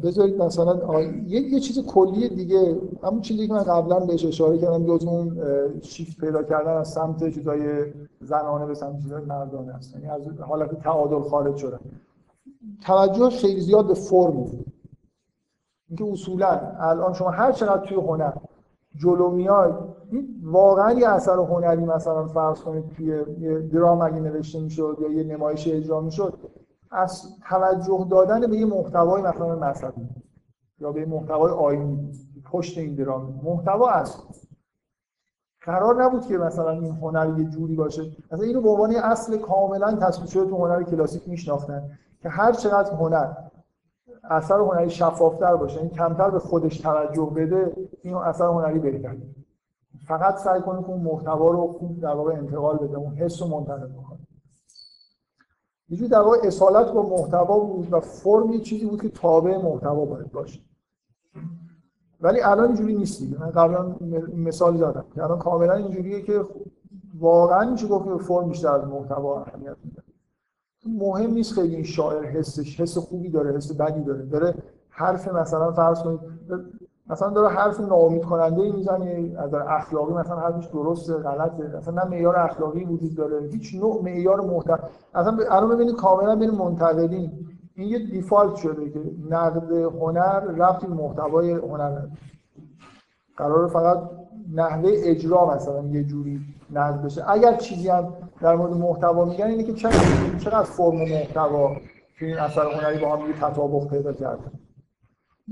بذارید مثلا یه, یه چیز کلی دیگه. همون چیزی که من قبلا بهش اشاره کردم جز اون شیفت پیدا کردن از سمت چیزای زنانه به سمت چیزای مردانه هست یعنی از حالت تعادل خارج شدن. توجه خیلی زیاد به فرم اینکه اصولا الان شما هر چقدر توی هنر جلو میای واقعا یه اثر هنری مثلا فرض کنید توی یه درام اگه نوشته می‌شد یا یه نمایش اجرا می‌شد از توجه دادن به یه محتوای مثلا مذهبی یا به محتوای آینی پشت این درام محتوا است. قرار نبود که مثلا این هنر یه جوری باشه. مثلا اینو به عنوان اصل کاملا تصویر شده تو هنر کلاسیک میشناختن. که هر چقدر هنر اثر هنری شفافتر باشه این کمتر به خودش توجه بده این اثر هنری بهتر فقط سعی کنه که اون محتوا رو خوب در واقع انتقال بده اون حس رو منتقل بکنه. یه در واقع اصالت با محتوا بود و فرم یه چیزی بود که تابع محتوا باید باشه. ولی الان اینجوری نیست دیگه. من قبلا مثال زدم که الان کاملا اینجوریه که واقعا میشه گفت؟ فرم بیشتر از محتوا اهمیت میده. مهم نیست خیلی این شاعر حسش حس خوبی داره حس بدی داره. داره حرف مثلا فرض کنید مثلا داره حرف ناامید کننده می‌زنه از اخلاقی مثلا حرفش درسته غلطه. مثلا نه معیار اخلاقی وجود داره هیچ نوع معیار محتوا اصلا الان ببینید کاملا بین منتقدین. این یه دیفالت شده که نقد هنر رفتی محتوای هنر. قرار فقط نحوه اجرا مثلا یه جوری نقد بشه. اگر چیزی هم در مورد محتوا میگن اینه که چقدر چقدر فرم و محتوا که این اثر هنری با هم یه تطابق پیدا کرده.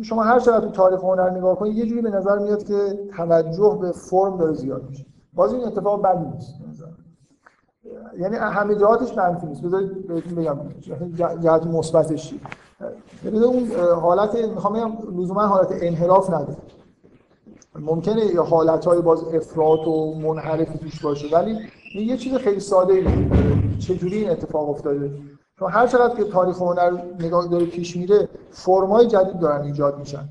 شما هر چقدر تو تاریخ هنر نگاه کنید یه جوری به نظر میاد که توجه به فرم داره زیاد میشه. باز این اتفاق بدی نیست یعنی همه جهاتش منفی نیست. بذارید بهتون بگم جهت مثبتش ببینید اون حالت می‌خوام بگم لزوما حالت انحراف نداره. ممکنه یه حالتهای باز افراط و منحرفی توش باشه ولی یه چیز خیلی ساده ای چجوری این اتفاق افتاده. چون هر چقدر که تاریخ هنر نگاه داره پیش میره فرمای جدید دارن ایجاد میشن.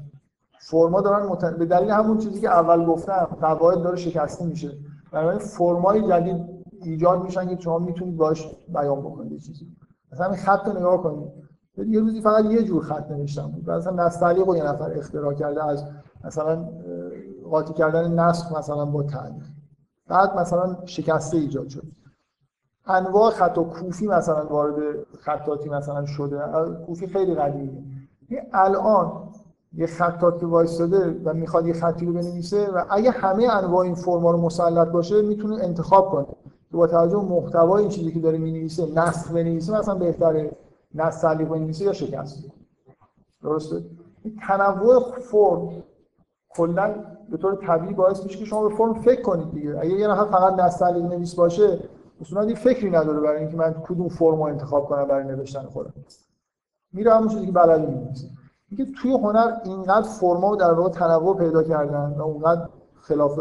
فرما دارن مت... به دلیل همون چیزی که اول گفتم قواعد داره شکسته میشه. بنابراین فرمای جدید ایجاد میشن که شما می‌تونید باش بیان بکنید چیزی. مثلا این خط رو نگاه کنید. یه روزی فقط یه جور خط نوشتم بود. مثلا نستعلیق یه نفر اختراع کرده از مثلا قاطی کردن نسخ مثلا با تعلیق. بعد مثلا شکسته ایجاد شد. انواع خط و کوفی مثلا وارد خطاتی مثلا شده. کوفی خیلی قدیمیه. الان یه خطاتی وایستاده و می‌خواد یه خطی رو بنویسه و اگه همه انواع این فرما رو مسلط باشه می‌تونه انتخاب کنه. که با توجه به محتوای این چیزی که داره می‌نویسه نسخ بنویسه مثلا بهتره نسخ تعلیق بنویسه یا شکست. درسته؟ تنوع فرم کلا به طور طبیعی باعث میشه که شما به فرم فکر کنید دیگه. اگه یه نفر فقط نستعلیق نویس باشه اصولا دیگه فکری نداره برای اینکه من کدوم فرم رو انتخاب کنم برای نوشتن خودم. میره همون چیزی که بلد می‌نویسه اینکه توی هنر اینقدر فرما در واقع تنوع پیدا کردن و اونقدر خلاف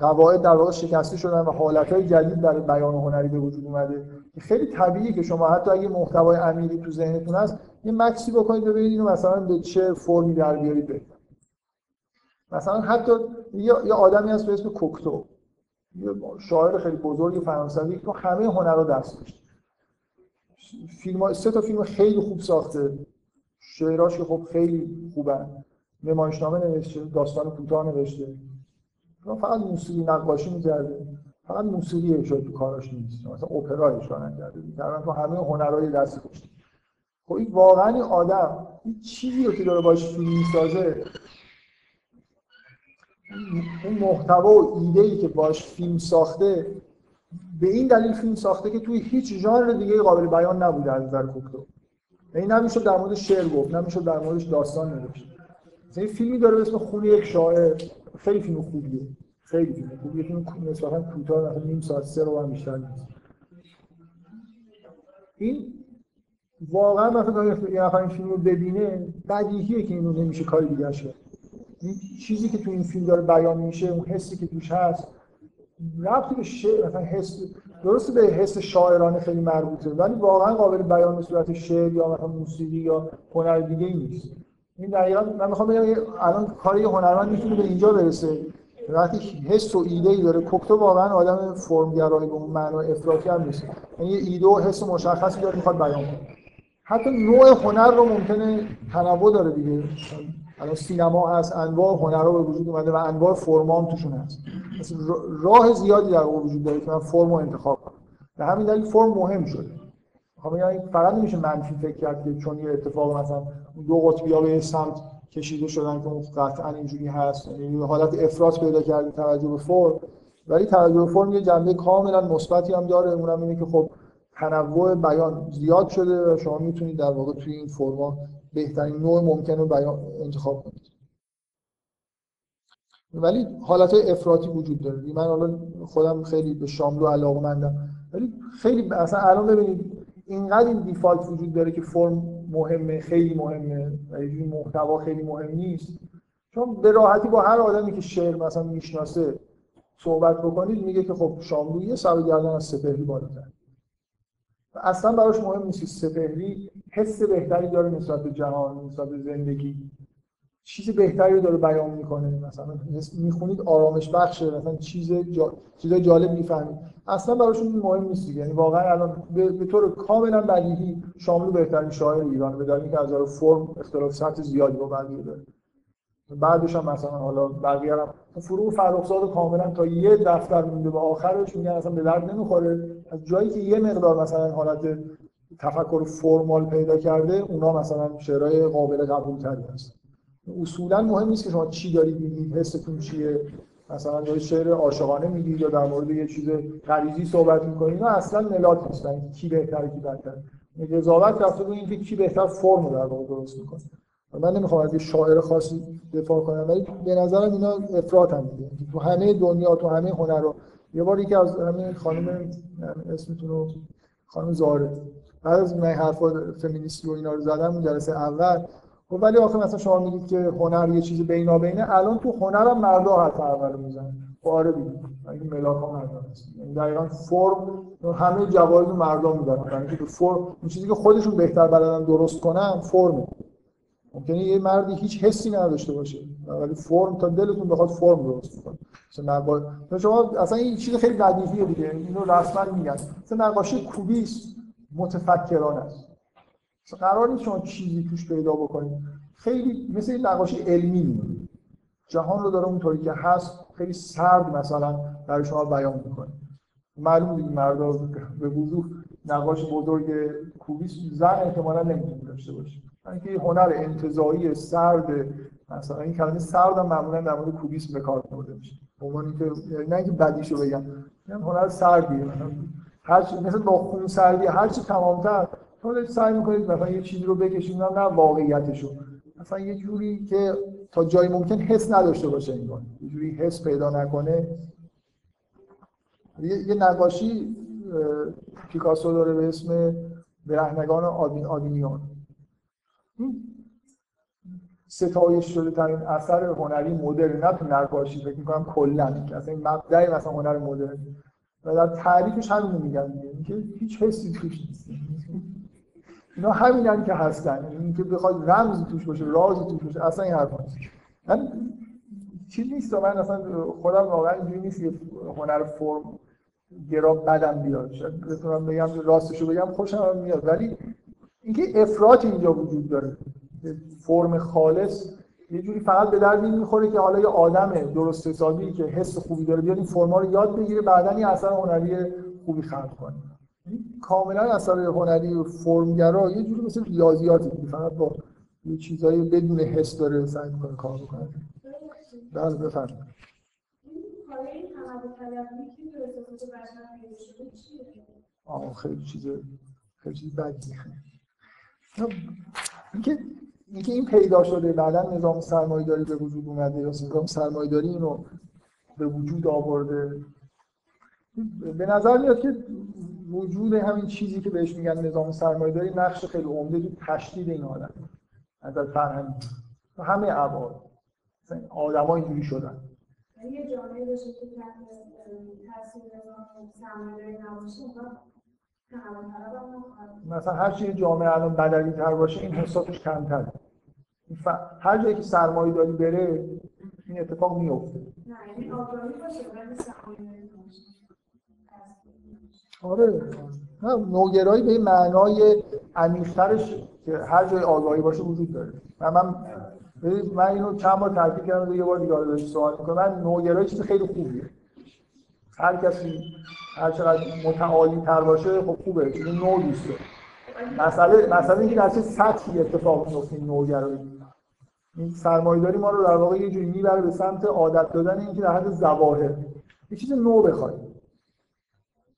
قواعد در واقع شکسته شدن و حالتهای جدید در بیان هنری به وجود اومده خیلی طبیعیه که شما حتی اگه محتوای عمیقی تو ذهنتون هست یه مکسی بکنید ببینید اینو مثلا به چه فرمی در بیارید مثلا حتی یه, آدمی هست به اسم کوکتو. یه شاعر خیلی بزرگ فرانسوی که همه هنر رو دست داشت. فیلم سه تا فیلم خیلی خوب ساخته. شعراش که خب خیلی خوبن نمایشنامه نوشته داستان کوتاه نوشته. فقط موسیقی نقاشی می‌کرده. فقط موسیقی اجرا تو کاراش نیست. مثلا اپرا اجرا نکرده تقریبا تو همه هنرهای دست داشته خب این واقعا آدم این چیزی که داره باش فیلم می‌سازه اون محتوا و ایده ای که باش فیلم ساخته به این دلیل فیلم ساخته که توی هیچ ژانر دیگه قابل بیان نبوده از نظر کوکتو این نمیشه در مورد شعر گفت نمیشه در موردش داستان نوشت. مثلا فیلمی داره به اسم خون یک شاعر. خیلی فیلم خوبیه. خیلی فیلم خوبیه. فیلم نسبتا کوتاه مثلا نیم ساعت سه رو هم بیشتر نیست. این واقعا مثلا یه نفر این فیلم رو ببینه بدیهیه که اینو نمیشه کاری دیگه کرد چیزی که تو این فیلم داره بیان میشه اون حسی که توش هست ربطی به شعر مثلا حس درسته به حس شاعرانه خیلی مربوطه ولی واقعا قابل بیان به صورت شعر یا مثلا موسیقی یا هنر دیگه نیست. این دقیقا من می‌خوام بگم الان کار یه هنرمند می‌تونه به اینجا برسه. وقتی حس و ایده ای داره کوکتو واقعا آدم فرمگرایی به اون معنی افراطی هم نیست. یعنی ایده و حس مشخصی داره می‌خواد بیان کنه. حتی نوع هنر رو ممکنه تنوع داره دیگه. الان سینما هست انواع هنرها به وجود اومده و انواع فرمام توشون هست. مثلا راه زیادی در وجود داره که من فرم رو انتخاب کنم. به همین دلیل فرم مهم شده. خب یعنی فقط نمیشه منفی فکر کرد که چون یه اتفاق مثلا دو قطبی به سمت کشیده شدن که اون قطعا اینجوری هست یعنی حالت افراط پیدا کرده توجه به فرم ولی توجه به فرم یه جنبه کاملا مثبتی هم داره. اونم اینه که خب تنوع بیان زیاد شده و شما می‌تونید در واقع توی این فرما بهترین نوع ممکن رو بیان انتخاب کنید. ولی حالت های افراطی وجود داره. من حالا خودم خیلی به شاملو علاقه مندم ولی خیلی اصلا الان ببینید اینقدر این دیفالت وجود داره که فرم مهمه خیلی مهمه و این محتوا خیلی مهم نیست. چون به راحتی با هر آدمی که شعر مثلا می‌شناسه صحبت بکنید میگه که خب شاملو یه سر گردن از سپهری بالاتر. اصلا براش مهم نیست سپهری حس بهتری داره نسبت به جهان نسبت به زندگی. چیز بهتری رو داره بیان می‌کنه. مثلا می‌خونید آرامش بخشه مثلا چیز جا... چیزای جالب می‌فهمید. اصلا براشون مهم نیست یعنی واقعا الان به, به طور کاملا بدیهی شامل بهترین شاعر ایران به دلیل اینکه از فرم اختلاف سطح زیادی با بقیه داره. بعدش هم مثلا حالا بقیه هم فروغ فرخزاد کاملا تا یه دفتر مونده به آخرش میگن اصلا به درد نمی‌خوره. از جایی که یه مقدار مثلا حالت تفکر فرمال پیدا کرده اونا مثلا شعرهای قابل قبول تری هست. اصولا مهم نیست که شما چی دارید میگید حستون چیه. مثلا دارید شعر عاشقانه میگید یا در مورد یه چیز غریزی صحبت می‌کنید اینا اصلا ملاک نیستن. کی بهتره کی بدتر. قضاوت رفته به اینکه کی بهتر فرم رو در واقع درست می‌کنه. من نمی‌خوام از یه شاعر خاصی دفاع کنم ولی به نظرم اینا افراط هم دیگه. تو همه دنیا تو همه هنر رو یه بار یکی از همین خانم اسمتون رو خانم زاره بعد از من حرفا فمینیستی و اینا رو زدم اون جلسه اول. خب ولی آخه مثلا شما میگید که هنر یه چیز بینابینه. الان تو هنر هم مردا حرف اول می‌زنن. خب آره دیگه. این ملاک ها مردا هست یعنی دقیقاً فرم همه جوایز مردم میدن یعنی که فرم اون چیزی که خودشون بهتر بلدن درست کنن فرم ممکنه یه مردی هیچ حسی نداشته باشه. ولی فرم تا دلتون بخواد فرم درست کنه. مثلا شما اصلا این چیز خیلی بدیهیه دیگه. اینو رسما میگن. مثلا نقاشی کوبیس متفکرانه است. قرار نیست شما چیزی توش پیدا بکنید. خیلی مثل نقاشی علمی میمونه جهان رو داره اونطوری که هست خیلی سرد مثلا برای شما بیان می‌کنه. معلوم دیگه مردا به وضوح نقاش بزرگ کوبیس زن احتمالا نمی‌تونه داشته باشه. اینکه هنر انتزاعی سرد مثلا این کلمه سرد هم معمولا در مورد کوبیسم به کار برده میشه. به اینکه یعنی نه اینکه بدیشو بگم هنر سردیه. هر مثل با خون سردی هر چی تمامتر شما سعی می‌کنید مثلا یه چیزی رو بکشید نه واقعیتشو. مثلا یه جوری که تا جای ممکن حس نداشته باشه انگار. یه جوری حس پیدا نکنه. یه, یه نقاشی پیکاسو داره به اسم برهنگان آدین آدینیان. ستایش شده ترین اثر هنری مدرن نه تو نقاشی فکر می‌کنم کلا. اصلا این مبدأ مثلا هنر مدرن. و در تعریفش همین میگن دیگه. اینکه هیچ حسی توش نیست. اینا همینن که هستن. اینکه بخواد رمزی توش باشه رازی توش باشه اصلا این حرفا نیست. من چیز نیست من اصلا خودم واقعا اینجوری نیست که هنر فرم گرا بدم بیاد. شاید بتونم بگم راستشو بگم خوشم میاد. ولی اینکه افراط اینجا وجود داره. فرم خالص یه جوری فقط به درد می‌خوره که حالا یه آدم درست حسابی که حس خوبی داره بیاد این فرما رو یاد بگیره بعدا یه اثر هنری خوبی خلق کنه. یعنی کاملا اثر هنری فرمگرا یه جوری مثل ریاضیاتی که فقط با یه چیزایی بدون حس داره سعی می‌کنه کار بکنه. بله بفرمایید. که؟ آه خیلی چیز خیلی چیز بدی اینکه اینکه این پیدا شده بعدا نظام سرمایه‌داری به وجود اومده یا نظام سرمایه‌داری اینو به وجود آورده. به نظر میاد که وجود همین چیزی که بهش میگن نظام سرمایه‌داری نقش خیلی عمده تو تشدید این آدم. از فرهنگی. همه ابعاد. مثلا آدم‌ها اینجوری شدن. یه جامعه باشه که تاثیر نظام سرمایه‌داری نباشه مثلا هر چی جامعه الان بدوی تر باشه این حساتش کمتره. این ف... هر جایی که سرمایه داری بره این اتفاق میفته نه یعنی آره. نه نوگرایی به این معنای عمیق‌ترش که هر جای آگاهی باشه وجود داره. و من من اینو چند بار تاکید کردم یه بار دیگه سوال می‌کنم. من نوگرایی چیز خیلی خوبیه. هر کسی هر چقدر متعالی تر باشه خب خوبه چون نو داره مسئله مسئله اینکه در چه سطحی اتفاق میفته این نوگرایی. این سرمایه‌داری ما رو در واقع یه جوری می‌بره به سمت عادت دادن اینکه در حد ظواهر یه چیز نو بخوایم.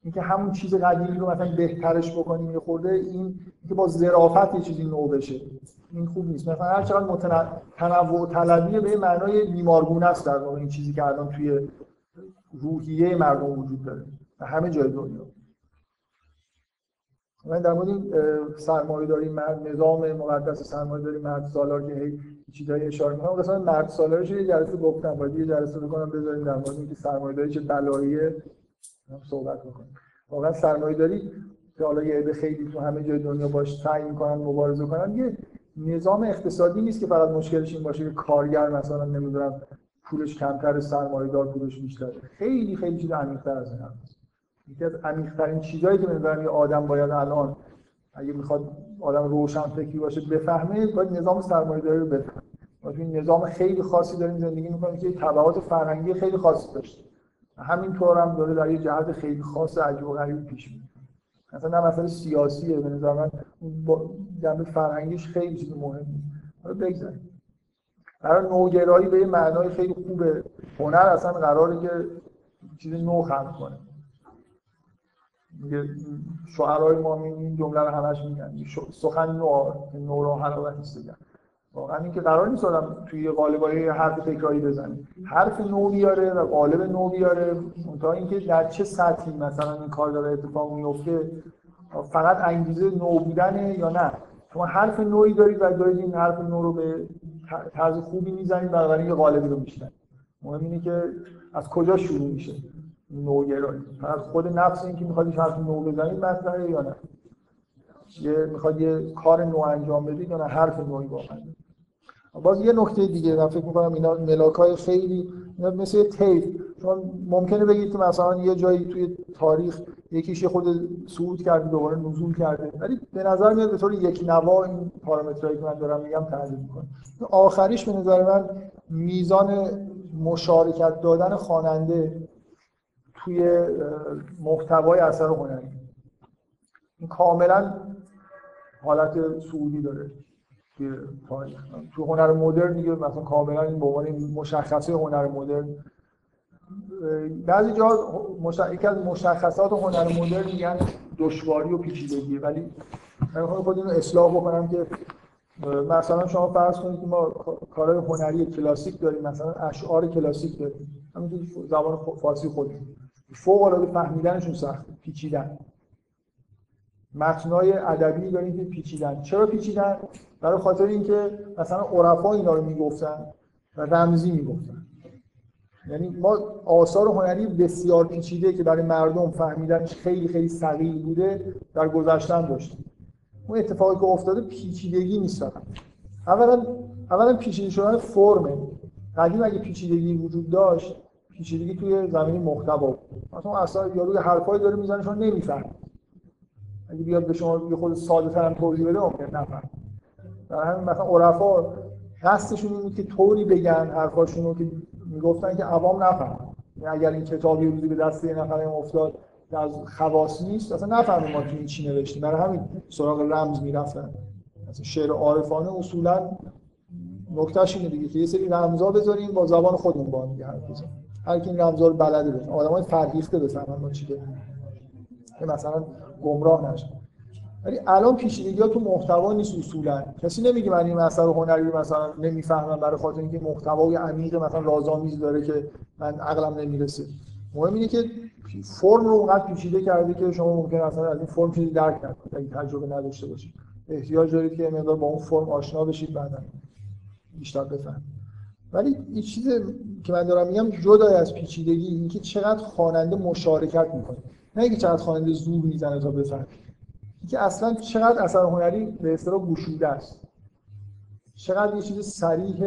اینکه همون چیز قدیمی رو مثلا بهترش بکنیم یه خورده این که با ظرافت یه چیزی نو بشه. این خوب نیست. مثلا هر چقدر متن... تنوع طلبی به معنای بیمارگونه است در واقع این چیزی که الان توی روحیه مردم وجود داره در همه جای دنیا. من در مورد این سرمایه داری مرد نظام مقدس سرمایه داری مرد سالار که هی چیزایی اشاره می‌کنم. قسمت مرد سالارش یه جلسه گفتم باید یه جلسه بکنم بذاریم در مورد اینکه سرمایه داری چه بلاییه. صحبت بکنیم واقعا سرمایه داری که حالا یه عده خیلی تو همه جای دنیا باش سعی می‌کنن مبارزه کنن یه نظام اقتصادی نیست که فقط مشکلش این باشه که کارگر مثلا نمی‌دونم پولش کمتر سرمایه دار پولش بیشتره. خیلی خیلی چیز عمیق‌تر از این هست یکی از عمیق‌ترین چیزهایی که به یه آدم باید الان اگه می‌خواد آدم روشن فکری باشه بفهمه باید نظام سرمایه‌داری رو بفهمه. ما نظام خیلی خاصی داریم زندگی می‌کنیم که تبعات فرهنگی خیلی خاصی داشته. همینطور هم داره در یه جهت خیلی خاص عجیب و غریب پیش میره. مثلا نه مسئله سیاسیه به نظر من جنبه فرهنگیش خیلی چیز مهمی حالا بگذاریم. برای نوگرایی به یه معنای خیلی خوبه هنر اصلا قراره که چیز نو خلق کنه. میگه شعرهای ما این جمله رو همش میگن. سخن نو نو را حلاوت نیست دیگه واقعا اینکه قرار نیست آدم توی قالبای حرف تکراری بزنه. حرف نو بیاره و قالب نو بیاره. تا اینکه در چه سطحی مثلا این کار داره اتفاق میفته فقط انگیزه نو بودنه یا نه؟ شما حرف نوعی دارید و دارید این حرف نو رو به طرز خوبی می‌زنید بنابراین یه قالبی رو میشنید مهم اینه که از کجا شروع میشه نوگرایی. از خود نفس اینکه می‌خواد این حرف نو بزنید مطرحه یا نه. یه می‌خواد یه کار نو انجام بدید یا نه حرف نوعی واقعا باز یه نکته دیگه من فکر می‌کنم اینا ملاکای خیلی اینا مثل تیپ. چون ممکنه بگید که مثلا یه جایی توی تاریخ یکیش خود صعود کرده دوباره نزول کرده. ولی به نظر میاد به طور یک نوا این پارامترهایی که من دارم میگم تحلیل می‌کنه. آخریش به نظر من میزان مشارکت دادن خواننده توی محتوای اثر هنری. این کاملا حالت سعودی داره تاریخ. تو هنر مدرن دیگه مثلا کاملا این به عنوان مشخصه هنر مدرن بعضی جا مش... یکی از مشخصات هنر مدرن میگن دشواری و پیچیدگی. ولی من خود اینو اصلاح بکنم که مثلا شما فرض کنید که ما کارهای هنری کلاسیک داریم مثلا اشعار کلاسیک داریم. همینجوری زبان فارسی خودمون. فوق العاده فهمیدنشون سخت. پیچیدن. متنای ادبی داریم که پیچیدن. چرا پیچیدن؟ برای خاطر اینکه مثلا عرفا اینا رو می‌گفتن و رمزی می‌گفتن. یعنی ما آثار هنری بسیار پیچیده که برای مردم فهمیدنش خیلی خیلی ثقیل بوده در گذشتن داشتیم. اون اتفاقی که افتاده پیچیدگی نیست اولا اولا پیچیده شدن فرمه قدیم اگه پیچیدگی وجود داشت پیچیدگی توی زمینی محتوا مثلا اصلا یارو حرفایی داره می‌زنه شما نمی‌فهمید. اگه بیاد به شما یه خود ساده تر توضیح بده ممکن نفهم. در همین مثلا عرفا قصدشون این که طوری بگن حرفاشون رو که می‌گفتن که عوام نفهم یعنی اگر این کتابی روزی به دست یه نفر افتاد از خواص نیست اصلا نفهمیم ما تو چی نوشتیم. برای همین سراغ رمز می‌رفتن. مثلا شعر عارفانه اصولا نکتهش اینه دیگه که یه سری رمزا بذاریم با زبان خودمون با هم حرف بزنیم. هر کی این رمزا رو بلده بزنه. آدمای فرهیخته بفهمن ما چی داریم. مثلا گمراه نشه ولی الان پیچیدگی ها تو محتوا نیست اصولا. کسی نمیگه من این اثر هنری مثلا نمی‌فهمم برای خاطر اینکه محتوای عمیق مثلا رازآمیز داره که من عقلم نمی‌رسه. مهم اینه که فرم رو اونقدر پیچیده کرده که شما ممکن اصلا از این فرم چیزی درک نکنید اگه تجربه نداشته باشید احتیاج دارید که مقدار با اون فرم آشنا بشید بعدا. بیشتر بفهمید. ولی این چیز که من دارم میگم جدا از پیچیدگی اینکه چقدر خواننده مشارکت می‌کنه. نه اینکه چقدر خواننده زور می‌زنه تا بفهمه. اینکه اصلا چقدر اثر هنری به اصطلاح گشوده است. چقدر یه چیز صریح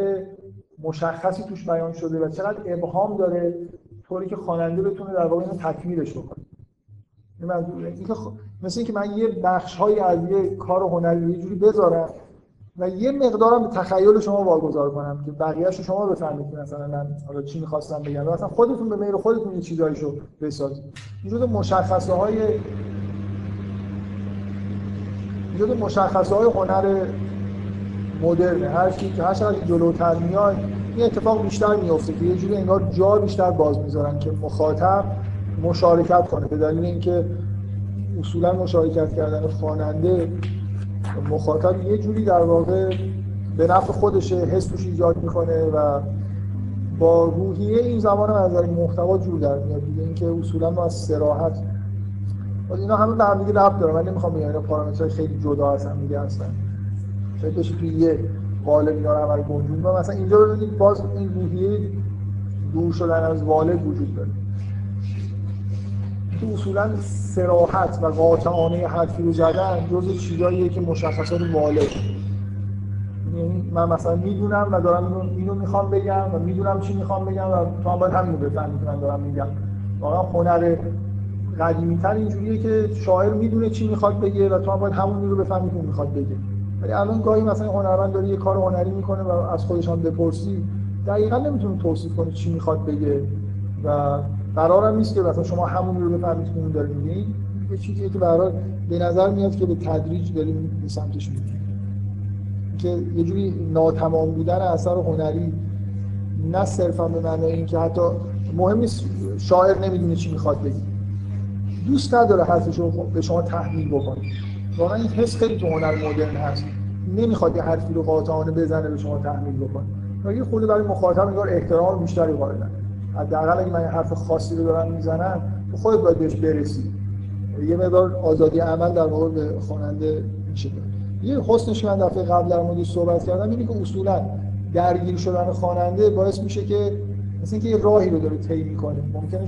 مشخصی توش بیان شده و چقدر ابهام داره طوری که خواننده بتونه در واقع اینو تکمیلش بکنه. این منظوره اینکه خ... مثل اینکه من یه بخش های از یه کار هنری یه جوری بذارم و یه مقدارم به تخیل شما واگذار کنم که بقیه‌اشو شما بفهمید که مثلا من حالا چی می‌خواستم بگم. مثلا خودتون به میل خودتون یه چیزایشو بسازید. این مشخصه های این مشخصه های هنر مدرن هر چی که هر چقدر جلوتر میاد این اتفاق بیشتر میفته که یه جوری انگار جا بیشتر باز می‌ذارن که مخاطب مشارکت کنه به دلیل اینکه اصولا مشارکت کردن خواننده مخاطب یه جوری در واقع به نفع خودش حس توش ایجاد می‌کنه و با روحیه این زمان از نظر محتوا جور در میاد. دیگه اینکه اصولا ما از سراحت اینا همه به هم دیگه ربط دارن. من نمی‌خوام بگم اینا پارامترهای خیلی جدا از هم دیگه هستن. شاید بشه توی یه قالب اینا رو گنجون و مثلا اینجا ببینید باز این روحیه دور شدن از والد وجود داره. که اصولا سراحت و قاطعانه حرفی رو زدن جز چیزاییه که مشخصات والد. یعنی من مثلا می‌دونم و دارم اینو می‌خوام بگم و می‌دونم چی می‌خوام بگم و تو هم باید همین رو بفهمی که من دارم میگم. واقعا هنر قدیمی تر اینجوریه که شاعر می‌دونه چی می‌خواد بگه و تو هم باید همون رو بفهمی که می‌خواد بگه. ولی الان گاهی مثلا هنرمند داره یه کار هنری می‌کنه و از خودش هم بپرسی دقیقا نمی‌تونه توصیف کنه چی می‌خواد بگه و قرارم نیست که مثلا شما همون رو بفهمید که اون داره میگه. یه چیزیه که برای به نظر میاد که به تدریج داریم به سمتش میریم. که یه جوری ناتمام بودن اثر هنری نه صرفا به معنای اینکه حتی مهم نیست شاعر نمی‌دونه چی می‌خواد بگه. دوست نداره حرفش رو به شما تحمیل بکنه. واقعا این حس خیلی تو هنر مدرن هست. نمی‌خواد یه حرفی رو قاطعانه بزنه به شما تحمیل بکنه. یه خود برای مخاطب انگار احترام بیشتری قائلن. حداقل اگه من یه حرف خاصی رو دارم می‌زنم تو خودت باید بهش برسی. یه مقدار آزادی عمل در به خواننده میشه. یه حسنش من دفعه قبل در موردش صحبت کردم اینه که اصولا درگیر شدن خواننده باعث میشه که مثل اینکه یه راهی رو داره طی می‌کنه. ممکنه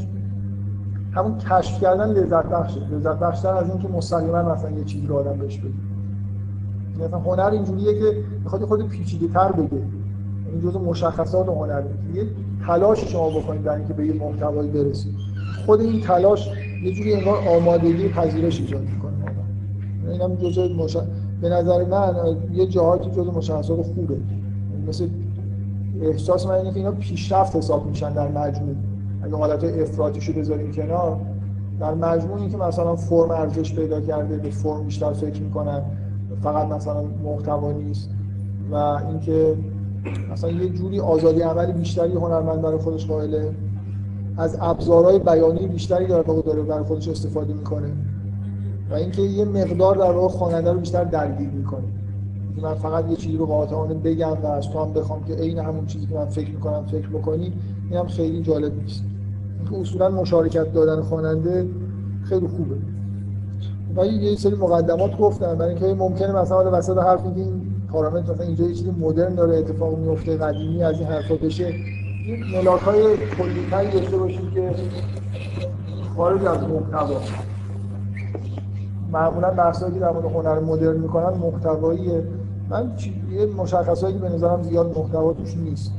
همون کشف کردن لذت بخشه لذت بخشتر از اینکه مستقیما مثلا یه چیزی رو آدم بهش بگه مثلا هنر اینجوریه که می‌خواد خود پیچیده تر بگه. این جزء مشخصات هنر. یه تلاش شما بکنید در اینکه به یه محتوایی برسید. خود این تلاش یه جوری انگار آمادگی پذیرش ایجاد می‌کنه. این هم جزء مش... به نظر من یه جاهایی جزء مشخصات خوبه. مثل احساس من اینه که اینا پیشرفت حساب میشن در مجموع اگه حالت افراطیشو بذاریم کنار در مجموع این که مثلا فرم ارزش پیدا کرده به فرم بیشتر فکر می‌کنن فقط مثلا محتوا نیست و اینکه مثلا یه جوری آزادی عملی بیشتری هنرمند برای خودش قائله. از ابزارهای بیانی بیشتری در واقع داره برای خودش استفاده می‌کنه و اینکه یه مقدار در واقع خواننده رو بیشتر درگیر می‌کنه. من فقط یه چیزی رو قاطعانه بگم و از تو هم بخوام که عین همون چیزی که من فکر می‌کنم فکر بکنی این هم خیلی جالب نیست. اینکه اصولا مشارکت دادن خواننده خیلی خوبه. و یه سری مقدمات گفتم. برای اینکه ممکنه مثلا وسط حرف که این پارامتر مثلا اینجا یه چیزی مدرن داره اتفاق میفته قدیمی از این حرفا بشه. این ملاک های کلیتری داشته که خارج از محتوا. معمولا بحثایی که در مورد هنر مدرن می‌کنن محتواییه. من یه مشخصایی که به نظرم زیاد محتوا توش نیست.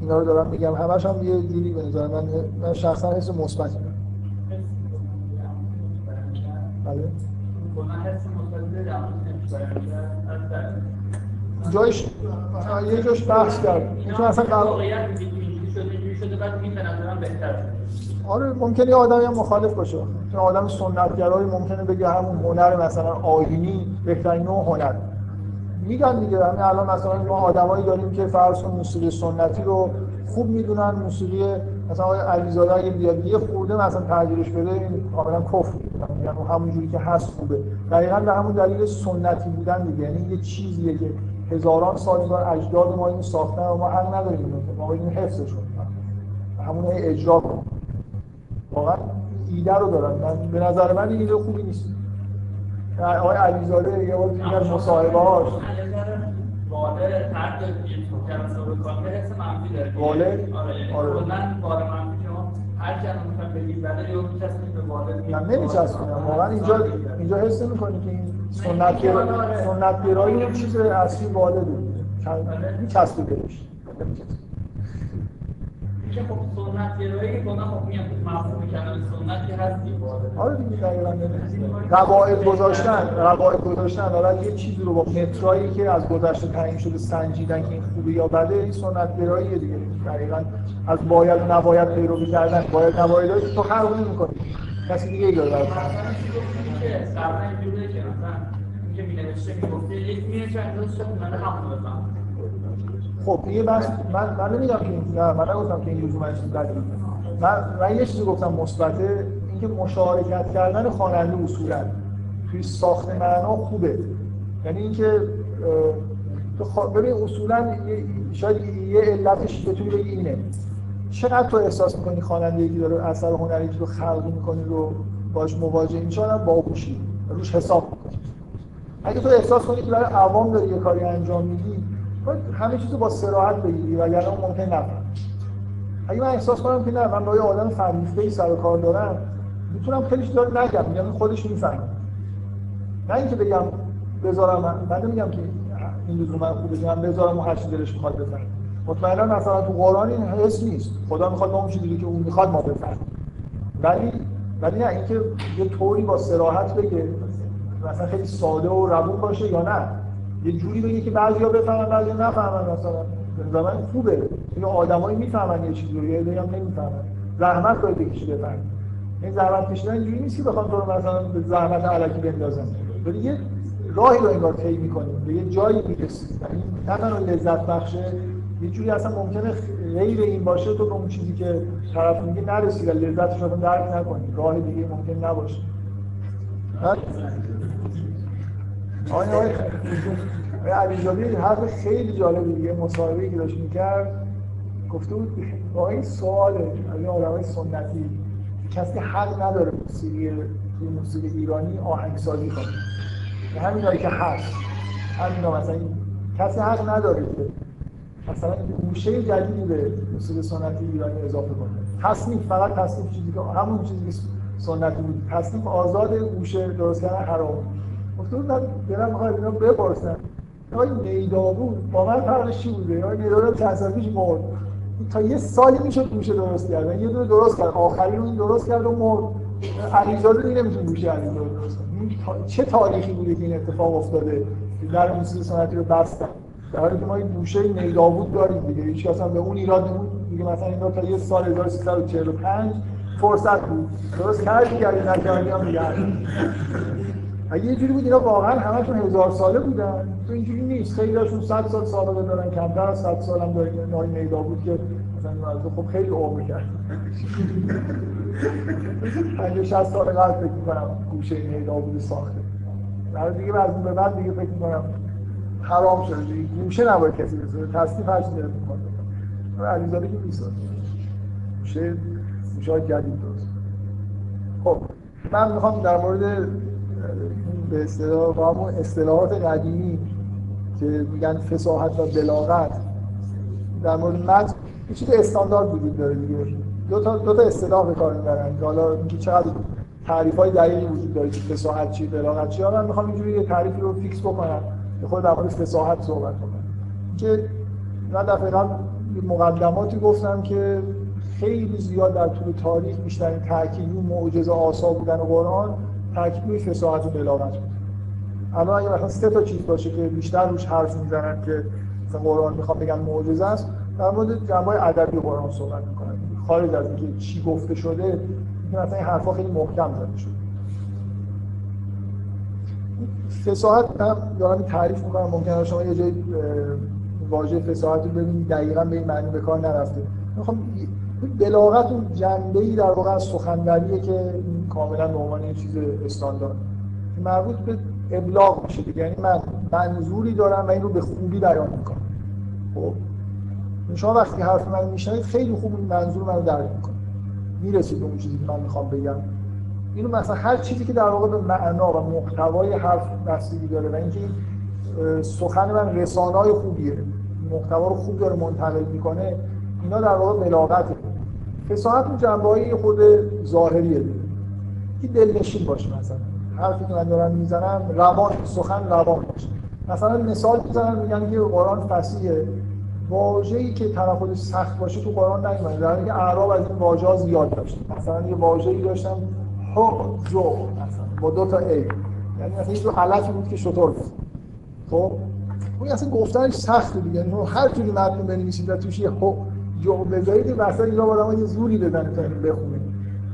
اینا رو دارم میگم. همش هم یه جوری به نظر من من شخصا حس مثبتی دارم. بله. جایش یه جاش بحث کرد. چون اصلا قرار آره ممکنه یه آدمی هم مخالف باشه. چون آدم سنتگرایی ممکنه بگه همون هنر مثلا آینی بهترین نوع هنر. میگن دیگه همین الان مثلا ما آدمایی داریم که فرض موسیقی سنتی رو خوب می‌دونن موسیقی مثلا آقای علیزاده اگه بیاد یه خورده مثلا تغییرش بده این کاملا کفر یعنی همون جوری که هست خوبه. دقیقاً به همون دلیل سنتی بودن دیگه. یعنی یه چیزیه که هزاران سال انگار اجداد ما اینو ساختن و ما حق نداریم ما این حفظش کنیم. همون اجرا کنیم. واقعا ایده رو دارن. من به نظر من این ایده خوبی نیست. آقای علیزاده یه بار توی از مصاحبه هاش واله کامل حس منفی داره واله؟ آره کلا بار منفی شما هر چند می‌خوام بگید بعد یه میچسبید به واله من نمیچسبونم واقعا اینجا اینجا حس نمی‌کنی که این سنت سنت گرایی چیز اصلی واله بود میچسبه بهش که خب سنت گرایی کلا خب میگم مفهوم کلمه سنت که هست دیگه آره دیگه دقیقاً قواعد گذاشتن قواعد گذاشتن. حالا یه چیزی رو با مترایی که از گذشته تعیین شده سنجیدن که این خوبه یا بده این سنت گرایی دیگه. دقیقاً از باید نباید پیروی کردن باید نباید. تو خلق نمی‌کنی کسی دیگه داره برات. که سرما اینجوریه که مثلا اینکه می‌نوشته می‌گفته یک می‌نوشته من بفهم خب یه بحث من من نمیگم که نه من نگفتم که این لزوما بدی. من من یه چیزی گفتم مثبته اینکه مشارکت کردن خواننده اصولا توی ساخت معنا خوبه. یعنی اینکه ببین اصولا شاید یه علتش بتونی بگی اینه. چقدر تو احساس می‌کنی خواننده که داره اثر هنری رو خلق می‌کنی رو باش مواجه این شاید باهوشی. روش حساب می‌کنی. اگه تو احساس کنی که برای عوام داری یه کاری انجام میدی باید همه چیزو با سراحت بگیری وگرنه اون ممکن نفهم اگه من احساس کنم که نه من با یه آدم فرمیفته سر کار دارم می‌تونم خیلی چیزا رو نگم میگم خودش می‌فهمه. نه اینکه بگم بذارم من نمیگم که این لزوما من خوبه من بذارم و هر دلش می‌خواد بفهم مطمئنا مثلا تو قرآن این حس نیست. خدا می‌خواد ما اون چیزی که اون می‌خواد ما بفهمیم. ولی ولی نه اینکه یه طوری با سراحت بگه مثلا خیلی ساده و روون باشه یا نه. یه جوری بگه که بعضیا بفهمن بعضیا نفهمن مثلا. من خوبه. این آدمایی می‌فهمن یه چیزی رو یه عده‌ای هم نمی‌فهمن. زحمت باید بکشی بفهمی این زحمت کشیدن اینجوری نیست که بخوام تو رو مثلا به زحمت علکی بندازم. ولی یه راهی رو انگار طی می‌کنیم. به یه جایی می‌رسیم. یعنی نه لذت بخشه یه جوری اصلا ممکنه غیر این باشه تو به اون چیزی که طرف میگه نرسی و لذتش رو درک نکنی. راه دیگه ممکن نباشه. آقای علیزاده حرف خیلی جالب دیگه مصاحبه‌ای که داشت می‌کرد گفته بود با این سواله از این آدمای سنتی کسی حق نداره موسیقی موسیقی ایرانی آهنگسازی کنه. به همین که هست همین مثلا کسی حق نداره که مثلا گوشه جدیدی به موسیقی سنتی ایرانی اضافه کنه. تصنیف فقط تصنیف چیزی که همون چیزی که سنتی بود. تصنیف آزاد گوشه درست کردن حرام. بود من دلم می‌خواد اینا بپرسن. آقای نیدابود با من فرقش چی بوده؟ آقای نیدابود چند مرد. تا یه سالی می‌شد گوشه درست کردن. یه دونه درست کرد آخری رو این درست کرد و مرد. علیزاده دیگه نمی‌تونه گوشه علیزاده درست چه تاریخی بوده که این اتفاق افتاده؟ در موسیقی سنتی رو بستن. در حالی که ما این گوشه نیدابود داریم دیگه. هیچ کس هم به اون ایراد نمود دیگه مثلا این تا یه سال 1345 فرصت بود. درست کردی اگه نکردی هم یه جوری بود اینا واقعا همشون هزار ساله بودن تو اینجوری نیست. خیلی هاشون 100 سال سابقه دارن کمتر از 100 سال هم دارن نای نیدا بود که مثلا خب خیلی عمر کرد 50 60 سال قبل فکر می‌کنم گوشه نیدا بود ساخته. در دیگه از اون به بعد دیگه فکر می‌کنم حرام شده. دیگه گوشه نباید کسی بسازه تصنیف هر چیزی داره می‌کنه علیزاده که می‌سازه گوشه گوشه جدید خب من می‌خوام در مورد به اصطلاح با همون اصطلاحات قدیمی که میگن فصاحت و بلاغت در مورد متن یه چیز استاندارد وجود داره دیگه. دو تا دو تا اصطلاح به کار می‌برن که حالا چقدر تعریف های دقیقی وجود داره که فصاحت چی بلاغت چی من می‌خوام اینجوری یه تعریفی رو فیکس بکنم که خود در مورد فصاحت صحبت کنم. که من دفعه قبل مقدماتی گفتم که خیلی زیاد در طول تاریخ بیشترین تاکید و معجزه آسا بودن قرآن روی فصاحت و بلاغت بود الان اگه مثلا سه تا چیز باشه که بیشتر روش حرف می‌زنن که مثلا قرآن می‌خوام بگم معجزه است در مورد جنبه ادبی قرآن صحبت می‌کنن. خارج از اینکه چی گفته شده مثلا این حرفا خیلی محکم زده شده. فصاحت هم دارم تعریف می‌کنم. ممکنه شما یه جای واژه فصاحت رو ببینید. دقیقا به این معنی به کار نرفته. می‌خوام بلاغت اون جنبه ای در واقع از سخنوریه که کاملا به عنوان یه چیز استاندارد. مربوط به ابلاغ میشه دیگه. یعنی من منظوری دارم و این رو به خوبی بیان می‌کنم. خب. شما وقتی حرف من میشنوید خیلی خوب این منظور من رو درک می‌کنه. می‌رسید به اون چیزی که من می‌خوام بگم. اینو مثلا هر چیزی که در واقع به معنا و محتوای حرف بستگی داره و اینکه سخن من رسانای خوبیه محتوا رو خوب داره منتقل می‌کنه اینا در واقع بلاغته. فصاحت اون جنبه خود ظاهریه. دیگه که دلنشین باشه مثلا. حرفی که من دارم می‌زنم روان سخن روان باشه. مثلا مثال می‌زنم میگن که قرآن فصیحه. واژه‌ای که تلفظش سخت باشه تو قرآن نیومده. در که اعراب از این واژه‌ها زیاد داشتن مثلا یه واژه‌ای داشتم جو مثلا با دو تا ای یعنی مثلا یه حالتی بود که شطور بود. خب؟ اون اصلا گفتنش سخته دیگه یعنی هر جوری متن بنویسید و توش یه جو بذارید مثلا اینا آدم یه زوری بزنه تا اینو بخونه.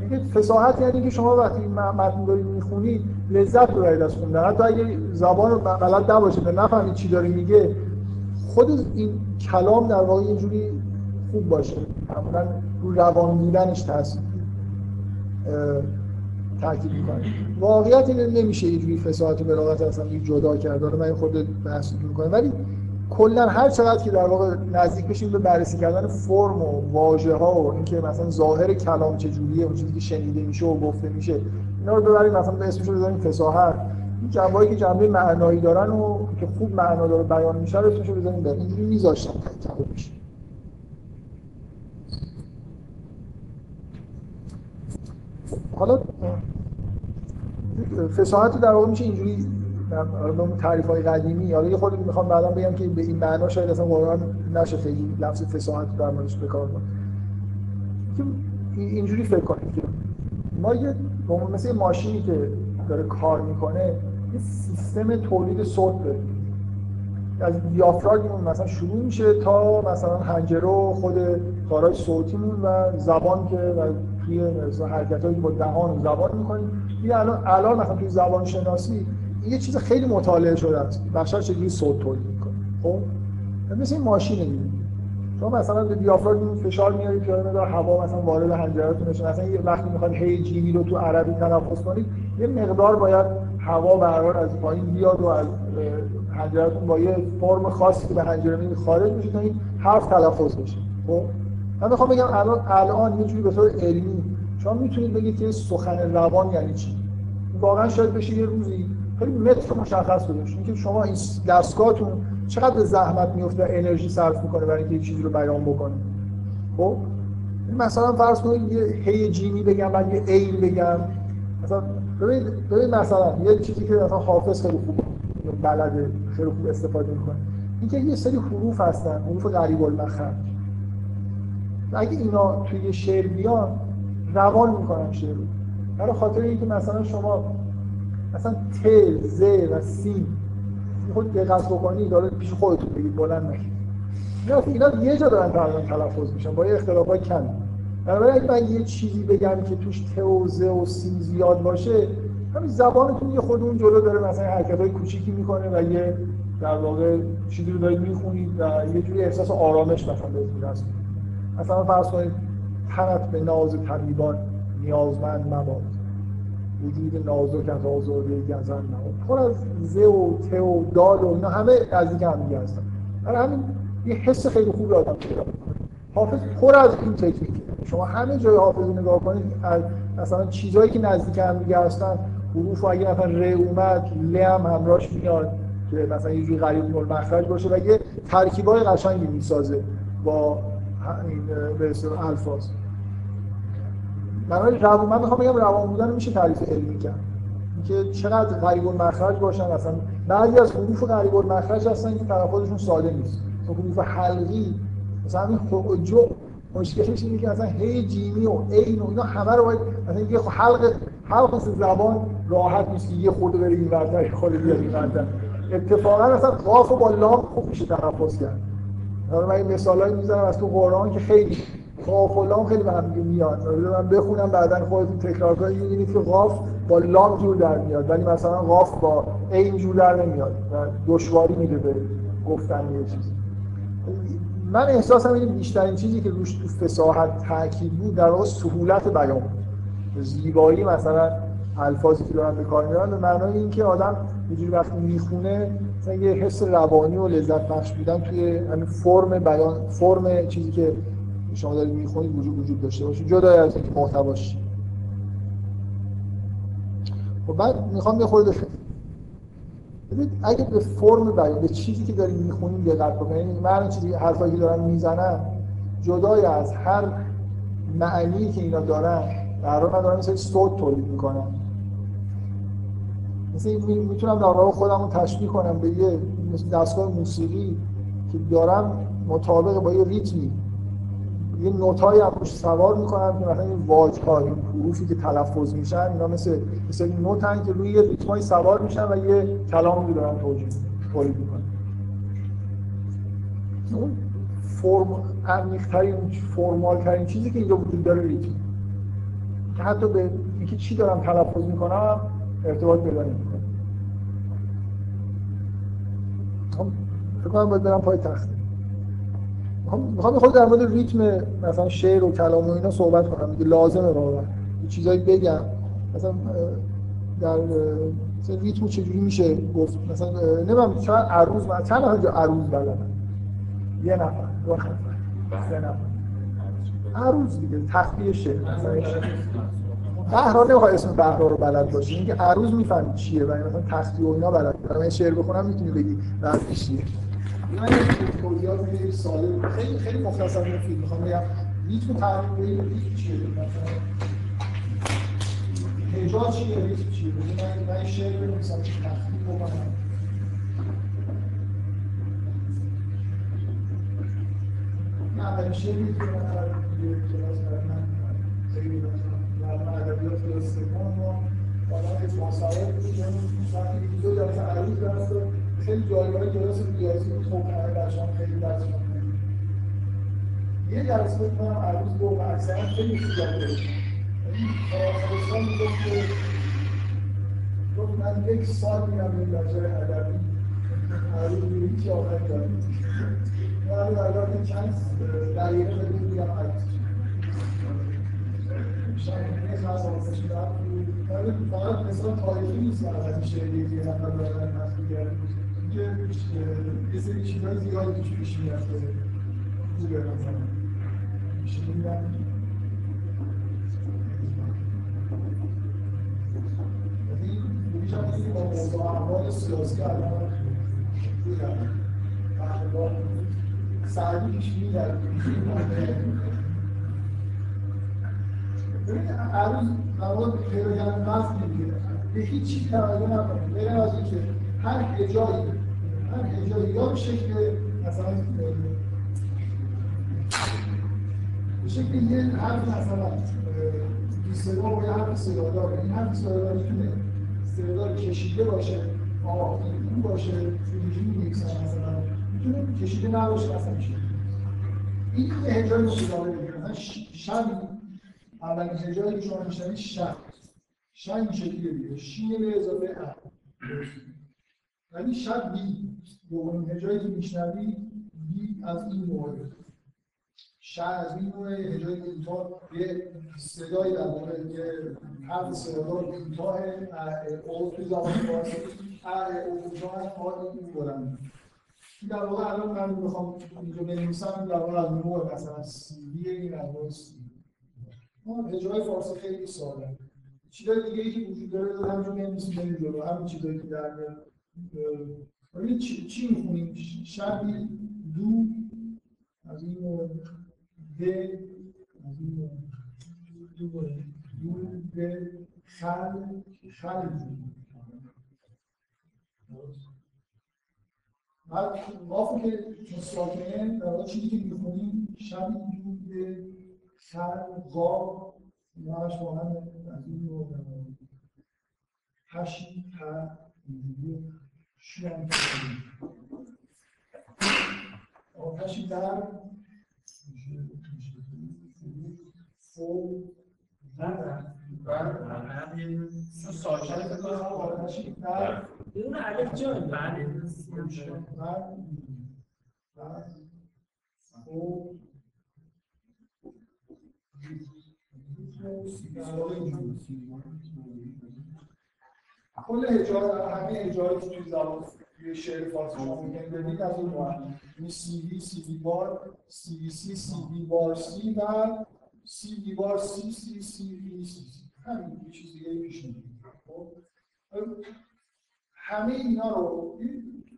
اینکه فصاحت یعنی که شما وقتی متن دارید می‌خونید لذت ببرید از خوندن. حتی اگه زبان غلط نباشه و نفهمید چی داره میگه خود این کلام در واقع یه جوری خوب باشه. معمولا رو روان بودنش تاثیر تاکید می‌کنه. واقعیت اینه نمیشه یه جوری فصاحت و بلاغت اصلا جدا کرد. داره من خود بحث می‌کنم. ولی کلا هر چقدر که در واقع نزدیک بشیم به بررسی کردن فرم و واژه ها و اینکه مثلا ظاهر کلام چه جوریه اون چیزی که شنیده میشه و گفته میشه اینا رو ببریم مثلا به اسمش رو بذاریم فصاحت. این جنبه‌ای که جنبه معنایی دارن و که خوب معنا داره بیان میشه رو اسمش رو بذاریم به اینجوری میذاشتم تموم میشه حالا فصاحت در واقع میشه اینجوری به تعریف های قدیمی حالا یه خورده می‌خوام بعدا بگم که به این معنا شاید اصلا قرآن نشه خیلی لفظ فصاحت در موردش به کار که اینجوری فکر کنید که ما یه مثل یه ماشینی که داره کار می‌کنه یه سیستم تولید صوت داره. از دیافراگمون مثلا شروع میشه تا مثلا حنجره و خود کارهای صوتیمون و زبان که و توی حرکتایی که با دهان زبان می‌کنیم. یه الان الان مثلا توی زبان شناسی یه چیز خیلی مطالعه شده است. بشر چجوری صوت تولید می‌کنه. خب؟ مثل این ماشینه دیگه. شما مثلا به دیافراگم فشار میارید که مقدار هوا مثلا وارد حنجرهتون بشه مثلا یه وقتی می‌خواد هی جیمی رو تو عربی تلفظ کنید یه مقدار باید هوا برقرار از پایین بیاد و از حنجرهتون با یه فرم خاصی که به حنجره میاد خارج میشه تا این حرف تلفظ بشه. خب؟ من می‌خوام بگم الان الان یه جوری به طور علمی شما می‌تونید بگید که سخن روان یعنی چی؟ واقعا شاید بشه یه روزی خیلی متر مشخص بده اینکه شما این دستگاهتون چقدر زحمت میفته و انرژی صرف می‌کنه برای اینکه یک چیزی رو بیان بکنه. خب؟ مثلا فرض کنید یه هی جیمی بگم بعد یه ایل بگم. مثلا ببینید ببینید مثلا یه چیزی که مثلا حافظ خیلی خوب بلده خیلی خوب استفاده می‌کنه. اینکه یه سری حروف هستن حروف غریب المخرج. اگه اینا توی یه شعر بیان روان می‌کنن شعر رو. برای خاطر اینکه مثلا شما مثلا ت ز و سی خود دقت داره پیش خودتون بگید بلند نشید اینا اینا یه جا دارن تقریبا تلفظ میشن با یه اختلافای کم بنابراین اگه من یه چیزی بگم که توش ت و ز و سی زیاد باشه همین زبانتون یه خود اون جلو داره مثلا حرکت های کوچیکی می‌کنه و یه در واقع چیزی رو دارید می‌خونید و یه جوری احساس آرامش مثلا بهتون دست مثلا فرض کنید تنت به ناز طبیبان نیازمند مباد. وجود نازک از آزاده گزن پر از ز و ت و دال و اینا همه نزدیک هم دیگه هستن. برای همین یه حس خیلی خوب آدم پیدا. حافظ پر از این تکنیکه. شما همه جای حافظ نگاه کنید مثلا چیزهایی که نزدیک هم دیگه هستن حروف و اگه مثلا ر اومد ل هم همراهش میاد که مثلا یه جوری غریب المخرج باشه و یه ترکیبای قشنگی می‌سازه با این به الفاظ. برای روان من می‌خوام بگم روان بودن میشه تعریف علمی کرد. که چقدر غریب المخرج باشن مثلا بعضی از حروف غریب المخرج هستن که تلفظشون ساده نیست. مثلا حروف حلقی مثلا همین جو مشکلش اینه که مثلا هی جیمی و عین و اینا همه رو باید مثلا یه حلق حلق زبان راحت نیست یه خورده بره این ورتر خود بیاد این ورتر. اتفاقا مثلا قاف با لام خوب میشه تلفظ کرد. من مثالایی می‌زنم از تو قرآن که خیلی قاف و لام خیلی به هم میاد. من بخونم بعدا خودتون تکرار کنید. می‌بینید که قاف با لام جور در میاد ولی مثلا قاف با عین جور در نمیاد و دشواری میده به گفتن یه چیز. من احساسم اینه بیشترین چیزی که روش تو فصاحت تاکید بود در واقع سهولت بیان بود. زیبایی مثلا الفاظی که دارن به کار میارن به معنای اینکه آدم یه جوری وقتی می‌خونه مثلا یه حس روانی و لذت بخش بودن توی فرم بیان فرم چیزی که شما دارید می‌خونید وجود وجود داشته باشه جدا از اینکه محتواش خب بعد می‌خوام یه خورده ببینید اگه به فرم بیان به چیزی که داریم می‌خونیم دقت بکنید من چیزی حرفایی که دارن می‌زنن جدای از هر معنی که اینا دارن در من دارم مثل صوت تولید می‌کنم. مثل می‌تونم در واقع خودم رو تشبیه کنم به یه دستگاه موسیقی که دارم مطابق با یه ریتمی. یه نوتایی هم روش سوار می‌کنم که مثلا این واژها این حروفی که تلفظ میشن اینا مثل مثل این نوتن که روی یه ریتمای سوار میشن و یه کلامی رو دارن توجیه تولید می‌کنن. اون فرم عمیق‌ترین فرمال ترین چیزی که اینجا وجود داره ریتم که حتی به اینکه چی دارم تلفظ می‌کنم ارتباط پیدا نمی‌کنه. فکر کنم باید برم پای تخت می‌خوام خود در مورد ریتم مثلا شعر و کلام و اینا صحبت کنم. دیگه لازمه واقعا. یه چیزایی بگم. مثلا در مثلا ریتم چجوری میشه گفت؟ مثلا نمی‌دونم چند عروض من چند عروض بلدن؟ یه نفر دو نفر سه نفر. عروض دیگه تخلیه شعر. بهرا نمی‌خواد اسم بهرا رو بلد باشی اینکه عروض می‌فهمی چیه و مثلا تخلیه و اینا بلد. من شعر بخونم می‌تونی بگی رفتی چیه. من توضیحات خیلی ساده خیلی خیلی مختصر مفید می‌خوام بگم ریتم تعریف به ریتم چیه؟ مثلا هجا چیه؟ ریتم چیه؟ من من شعر بنویسم تخلیه بکنم؟ نه اولین شعری که من در کلاس من خیلی مثلا ادبیات کلاس و مسائل بود وقتی دو جلسه عروض درس خیلی جایگاه کلاس ریاضی بود خب همه بچه‌ها خیلی درس یه جلسه بود کنم عروض بود و اکثرا خیلی خوب یاد گرفتم خلاصان می‌گفت که گفت من یک سال میرم به درجه ادبی عروض به هیچ آخری دارم من در چند دقیقه خیلی میگم عروض فقط مثلا تاریخی نیست از این شعری که نفر دارن که یه سری چیزهای زیادی توش پیش می‌رفته خوبه مثلا. پیش میرم با موضوع احوال سیاسی الان سعدی پیش. میرم ببین عروض قرار پیدا کردن متن می‌گیره به هیچ چیز توجه نکنید غیر از اینکه هر هجایی هر هجایی یا به شکل مثلا به شکل یه حرف مثلا بیستگاه با یه حرف سیادار این حرف سیادار می‌تونه سیادار کشیده باشه این باشه اینجوری میگیسن مثلا می‌تونه کشیده نباشه مثلا میشه این یه هجای مقداره بگیره مثلا شب اولین هجایی که شما میشنوید شب شب این شکلیه دیگه. شین به اضافه ا یعنی شب بی. دومین هجایی که میشنوید بی از این مورد شهر از این نوع هجای کوتاه یه صدایی در مورد یه حرف صدادار کوتاه او توی زبان فارسی. او کوتاه حال این بلند این در واقع الان من می‌خوام اینجا بنویسم در واقع از نوع مثلا سی بی این از نوع سی ما هجای فارسی خیلی ساده چیزای دیگه ای که وجود داره رو همجور بنویسیم بریم جلو. همین چیزایی که در میاد چی, چی می‌خونیم شبی دو از این د از این دو دو د خل خل بعد قافو که چون ساکنه در چیزی که می‌خونیم شب دو د. خل قاف اینا همش با هم از این نوع هشی ه اینجوری هم آتشی در فوق ساکن آتشی در اون الف جان بعد فوق کل هجار همه هجاری توی زبان توی شعر فارسی شما میگن. ببینید از این نوع این سی وی سی وی بار سی وی سی سی وی بار سی و سی وی بار سی سی سی وی سی. همین یه چیز دیگه پیش خب؟ همه اینا رو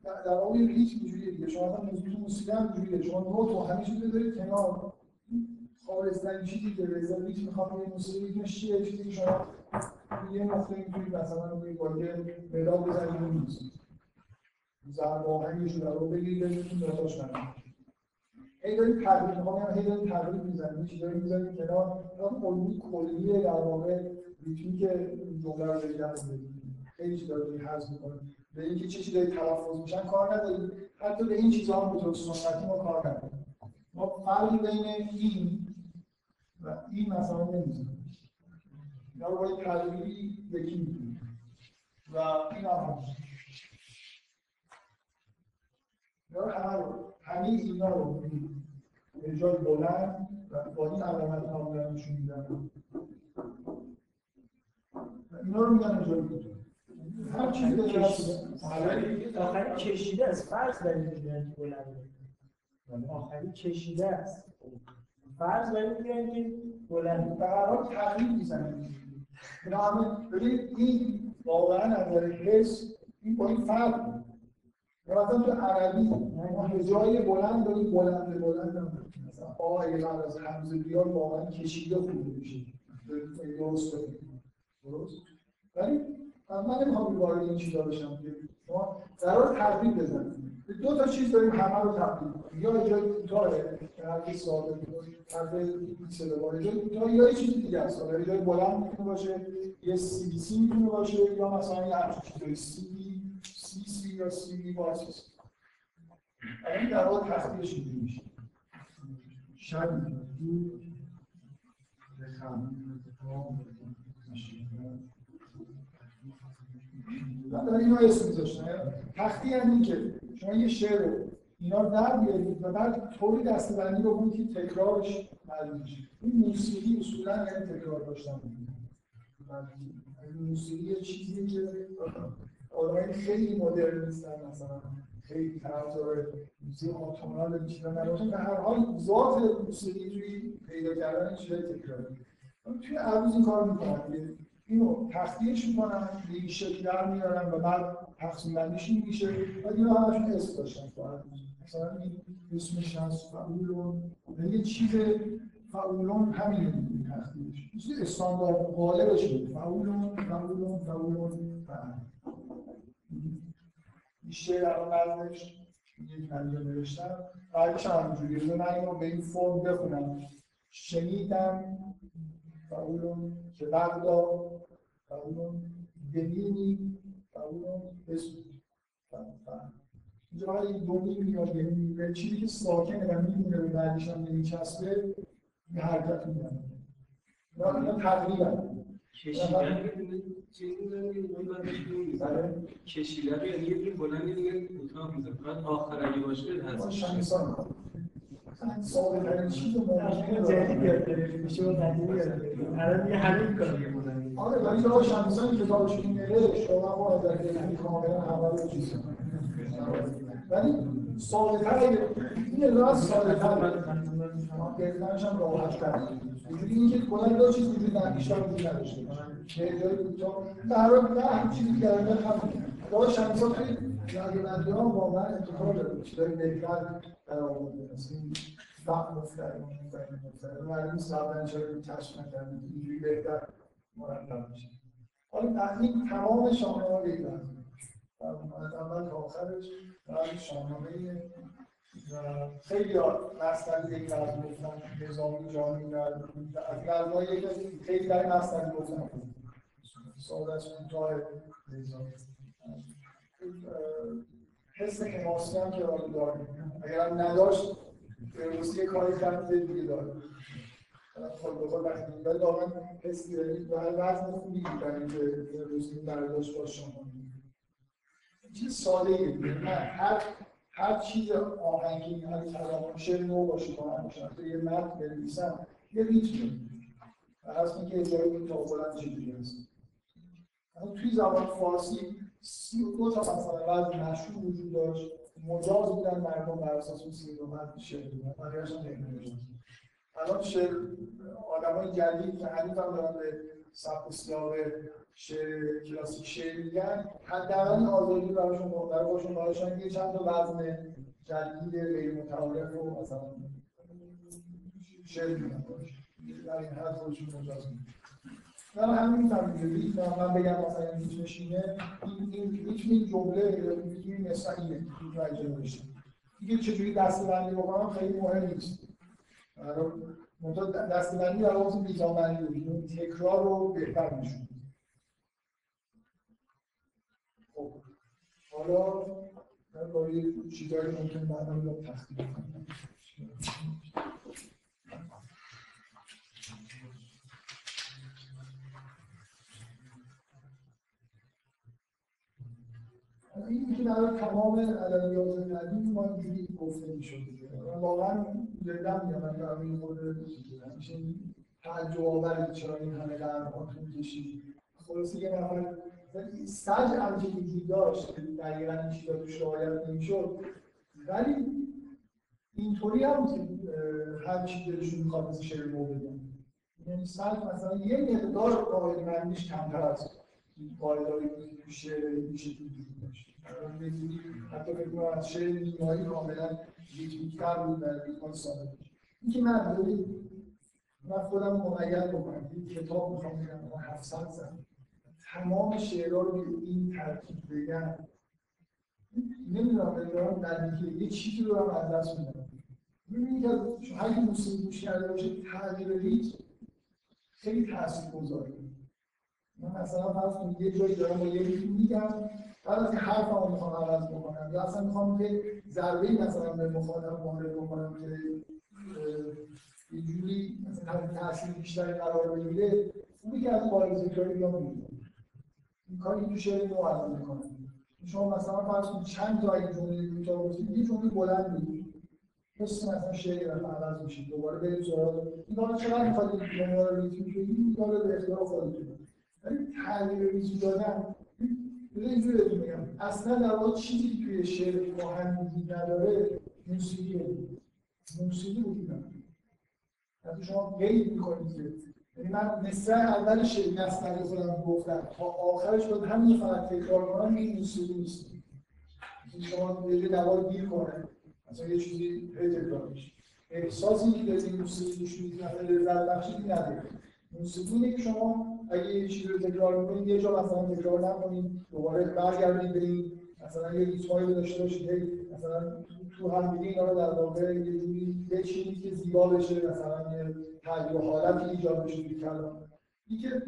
در واقع ریتم اینجوریه دیگه. شما مثلا موزیک موسیقی هم اینجوریه. شما نوت و همه چیز دارید کنار. خارستانی چیزی که رضا ریتم می‌خوام یه موسیقی ریتمش چیه چیزی که شما یه نقطه اینجوری مثلا روی باگه مداد بزنید و نیست زرد آهنگش رو رو بگیرید بگیرید نوتاش نمید هی دارید تقریب می‌خوام هی دارید تقریب می‌زنید چیزایی می‌زنید کنار اون الگوی کلیه در واقع ریتمی که جمله رو دارید خیلی چیزا رو حذف می‌کنید. به اینکه چه چیزایی تلفظ میشن کار ندارید. حتی به این چیزها هم به سنتی ما کار نداریم. ما فرقی بین این این مثلا نمی‌زنیم اینا رو باید تدریجی یکی می‌کنیم و این هم اینا همه رو همه اینا رو. به جای بلند و با این علامت ها رو نشون میدن. اینا رو میگن اجای کوتاه هر چیزی هست آخری کشیده است فرض میگن که بلنده آخری کشیده است. فرض بر این میگن که هر حال تقریب می‌زنن اینا همه ببینید این واقعا از نظر حس این با این فرق مثلا تو عربی ما هجای بلند داریم بلند بلند هم. مثلا آ قبل از همزه بیاد واقعا کشیده خونده میشه. درست. درست. ولی من نمی‌خوام وارد این چیزا بشم که شما قرار تقریب بزنید. دو تا چیز داریم همه رو تقریب کنیم یا هجای کوتاهه که سه بار هجای کوتاه یا یه چیز دیگه است. حالا هجای بلند می‌تونه باشه یه CVC می‌تونه باشه یا مثلا یه همچین چیزایی سی بی سی سی یا سی بی سی سی این در واقع اینجوری میشه. شب دو بخم من دارم اینو اسم میذاشتم. تختی که شما یه شعر اینا در بیارید و بعد طوری دسته بندی رو کنید که تکرارش معلوم میشه. این موسیقی اصولا یعنی تکرار داشتن موسیقی چیزی که آدمای خیلی مدرن نیستن مثلا خیلی طرفدار موسیقی آتونال بیشتر نداشتن به هر حال ذات موسیقی توی پیدا کردن چیزای تکراری. توی عروض این کار می‌کنن. اینو تخلیهش می‌کنن به این شکل در میارن و بعد تقسیم بندیش این میشه. و اینا همشون اسم داشتن مثلا این اسمش هست فعولون. یه چیز فعولون همینه دیگه تخلیهش چیز استاندارد غالبش بود فعولون فعولون فعولون فعل. این شعر الان نظمش یک انجام نوشتم بعدش هم همینجوریه من اینو به این فرم بخونم. شنیدم. فاولون که بغدا فاولون ببینی اینجا این دومی میاد ببینی چیزی که ساکنه و میمونه به بعدش هم نمیچسبه یه حرکت میدن اینا تقریبا کشیدن کشیدن رو یعنی یه بلند یه کوتاه میزن فقط آخر اگه باشه هست ساده ترین چیز ممکنه جدید. یاد گرفت میشه و قدیمی یاد گرفت الان دیگه آره ولی راه شمسان کتابش که نوشت شما با در که کاملا همه رو چیز. ولی ساده تر این راه ساده تر گرفتنش هم راحت تر اینجوری اینکه کلا دو چیز وجود نداره بیشتر وجود نداشته که جای کوتاه در حال نه هم چیزی که در هم راه شمسان خیلی نظربندی ها واقعا اتفاق داره. چیزای بهتر در آورده فهم مفتر معلوم قبلا چرا نکردیم اینجوری بهتر. مرتب میشه. حالا این تمام شاهنامه رو یک از اول تا آخرش در شاهنامه خیلی مصنوی یک از گفتن نظامی جانی و از غذایی که خیلی در مصنوی گفتن. سعادت کوتاه نظامی. حس حماسی هم که داره اگر نداشت روسی یه کاری کرد دیگه داره خود به خود وقتی ولی واقعا دارید و وزن خوبی برای اینکه روسی برداشت با شما چیز ساده ایه. هر هر چیز آهنگی هر کلام شعر نو باشه باشم تو یه متن بنویسم یه ریتم و اصلا که اجرای تا بلند چجوری هست توی زبان فارسی سی و دو تا مثلا وزن مشهور وجود داشت. مجاز بودن مردم بر اساس اون سی و دو وزن شعر بودن هم الان شعر آدمای جدید که هنوز هم دارن به سبک و سیاق شعر کلاسیک شعر میگن حداقل این آزادی براشون برای باشون براشون یه چند تا وزن جدید غیر متعارف رو مثلا شعر میگن. در این حد خودشون مجاز میگن من همین می‌فهمم. من بگم مثلا این هیچ نشینه این این جمله این مثلا اینه بشید دیگه چجوری دستبندی بکنم؟ خیلی مهم نیست. منتها دستبندی در اون میزانبندی رو تکرار رو بهتر میشون. خب حالا من با یه چیزایی ممکن رو این که تمام ادبیات قدیم ما اینجوری گفته می‌شد واقعا جدا میگم من در این مورد همیشه تعجب آوره چرا این همه قرنها طول کشید؟ خلاصه یه نفر سج هم که وجود داشت. که دقیقا این چیزا توش رعایت نمی‌شد. ولی اینطوری هم که هر چی دلشون می‌خواد مثل شعر نو بگن یعنی سج مثلا یه مقدار قاعده مندیش کمتر از قاعدهایی که تو شعر این شکلی داشت حتی فکر کنم از شعر نیمایی کاملا ریتمیک‌تر بود در ریتمان ساده بود اینکه من ببین من خودم ممیز بکنم. یک کتاب می‌خوام بگم من 700 زن. تمام شعرها رو به این ترتیب بگم نمی‌دونم دارم در یه چیزی رو هم از دست میدم. ببینید که هر موسیقی گوش کرده باشه تغییر ریتم خیلی تاثیرگذاره من مثلا فرض کنید یه جایی دارم با یه ریتم میگم بعد از حرف رو می‌خوام عوض بکنم یا اصلا می‌خوام یه ضربه مثلا به مخاطب وارد بکنم که یه جوری مثلا تاثیر بیشتری قرار بگیره خوبی که از تکراری بیام میگم این کاری تو شعر نو الان می‌کنم. شما مثلا فرض کنید چند تا این جمله کوتاه گفتید یه جمله بلند میگید حس مثلا شعر رو عوض میشه دوباره بریم سراغ. این کارا چقدر می‌خواد این جمله رو ریتم کنید این کارا به اختیار خودتونه. ولی تغییر ریتم دادن اینجوری بهتون بگم اصلا در واقع چیزی که توی شعر کهن وجود نداره موسیقیه موسیقی وجود نداره. وقتی شما قید می‌کنید. که یعنی من مثل اول شعر نسنگی خودم گفتم تا آخرش باید همین فقط تکرار کنم این موسیقی نیست. شما یه دوار گیر کنه. مثلا یه چیزی تکرار میشه. احساسی که دارید این موسیقی گوش می‌دید مثلا لذت بخشی نداره. موسیقی اینه که شما اگه یه چیزی رو تکرار می‌کنید یه جا مثلا تکرار نکنید دوباره برگردید برید مثلا یه ریتمایی داشته باشید مثلا تو هم دیگه اینا رو در واقع یه جوری بچینید که زیبا بشه مثلا یه تغییر حالتی ایجاد بشه توی کلام. اینکه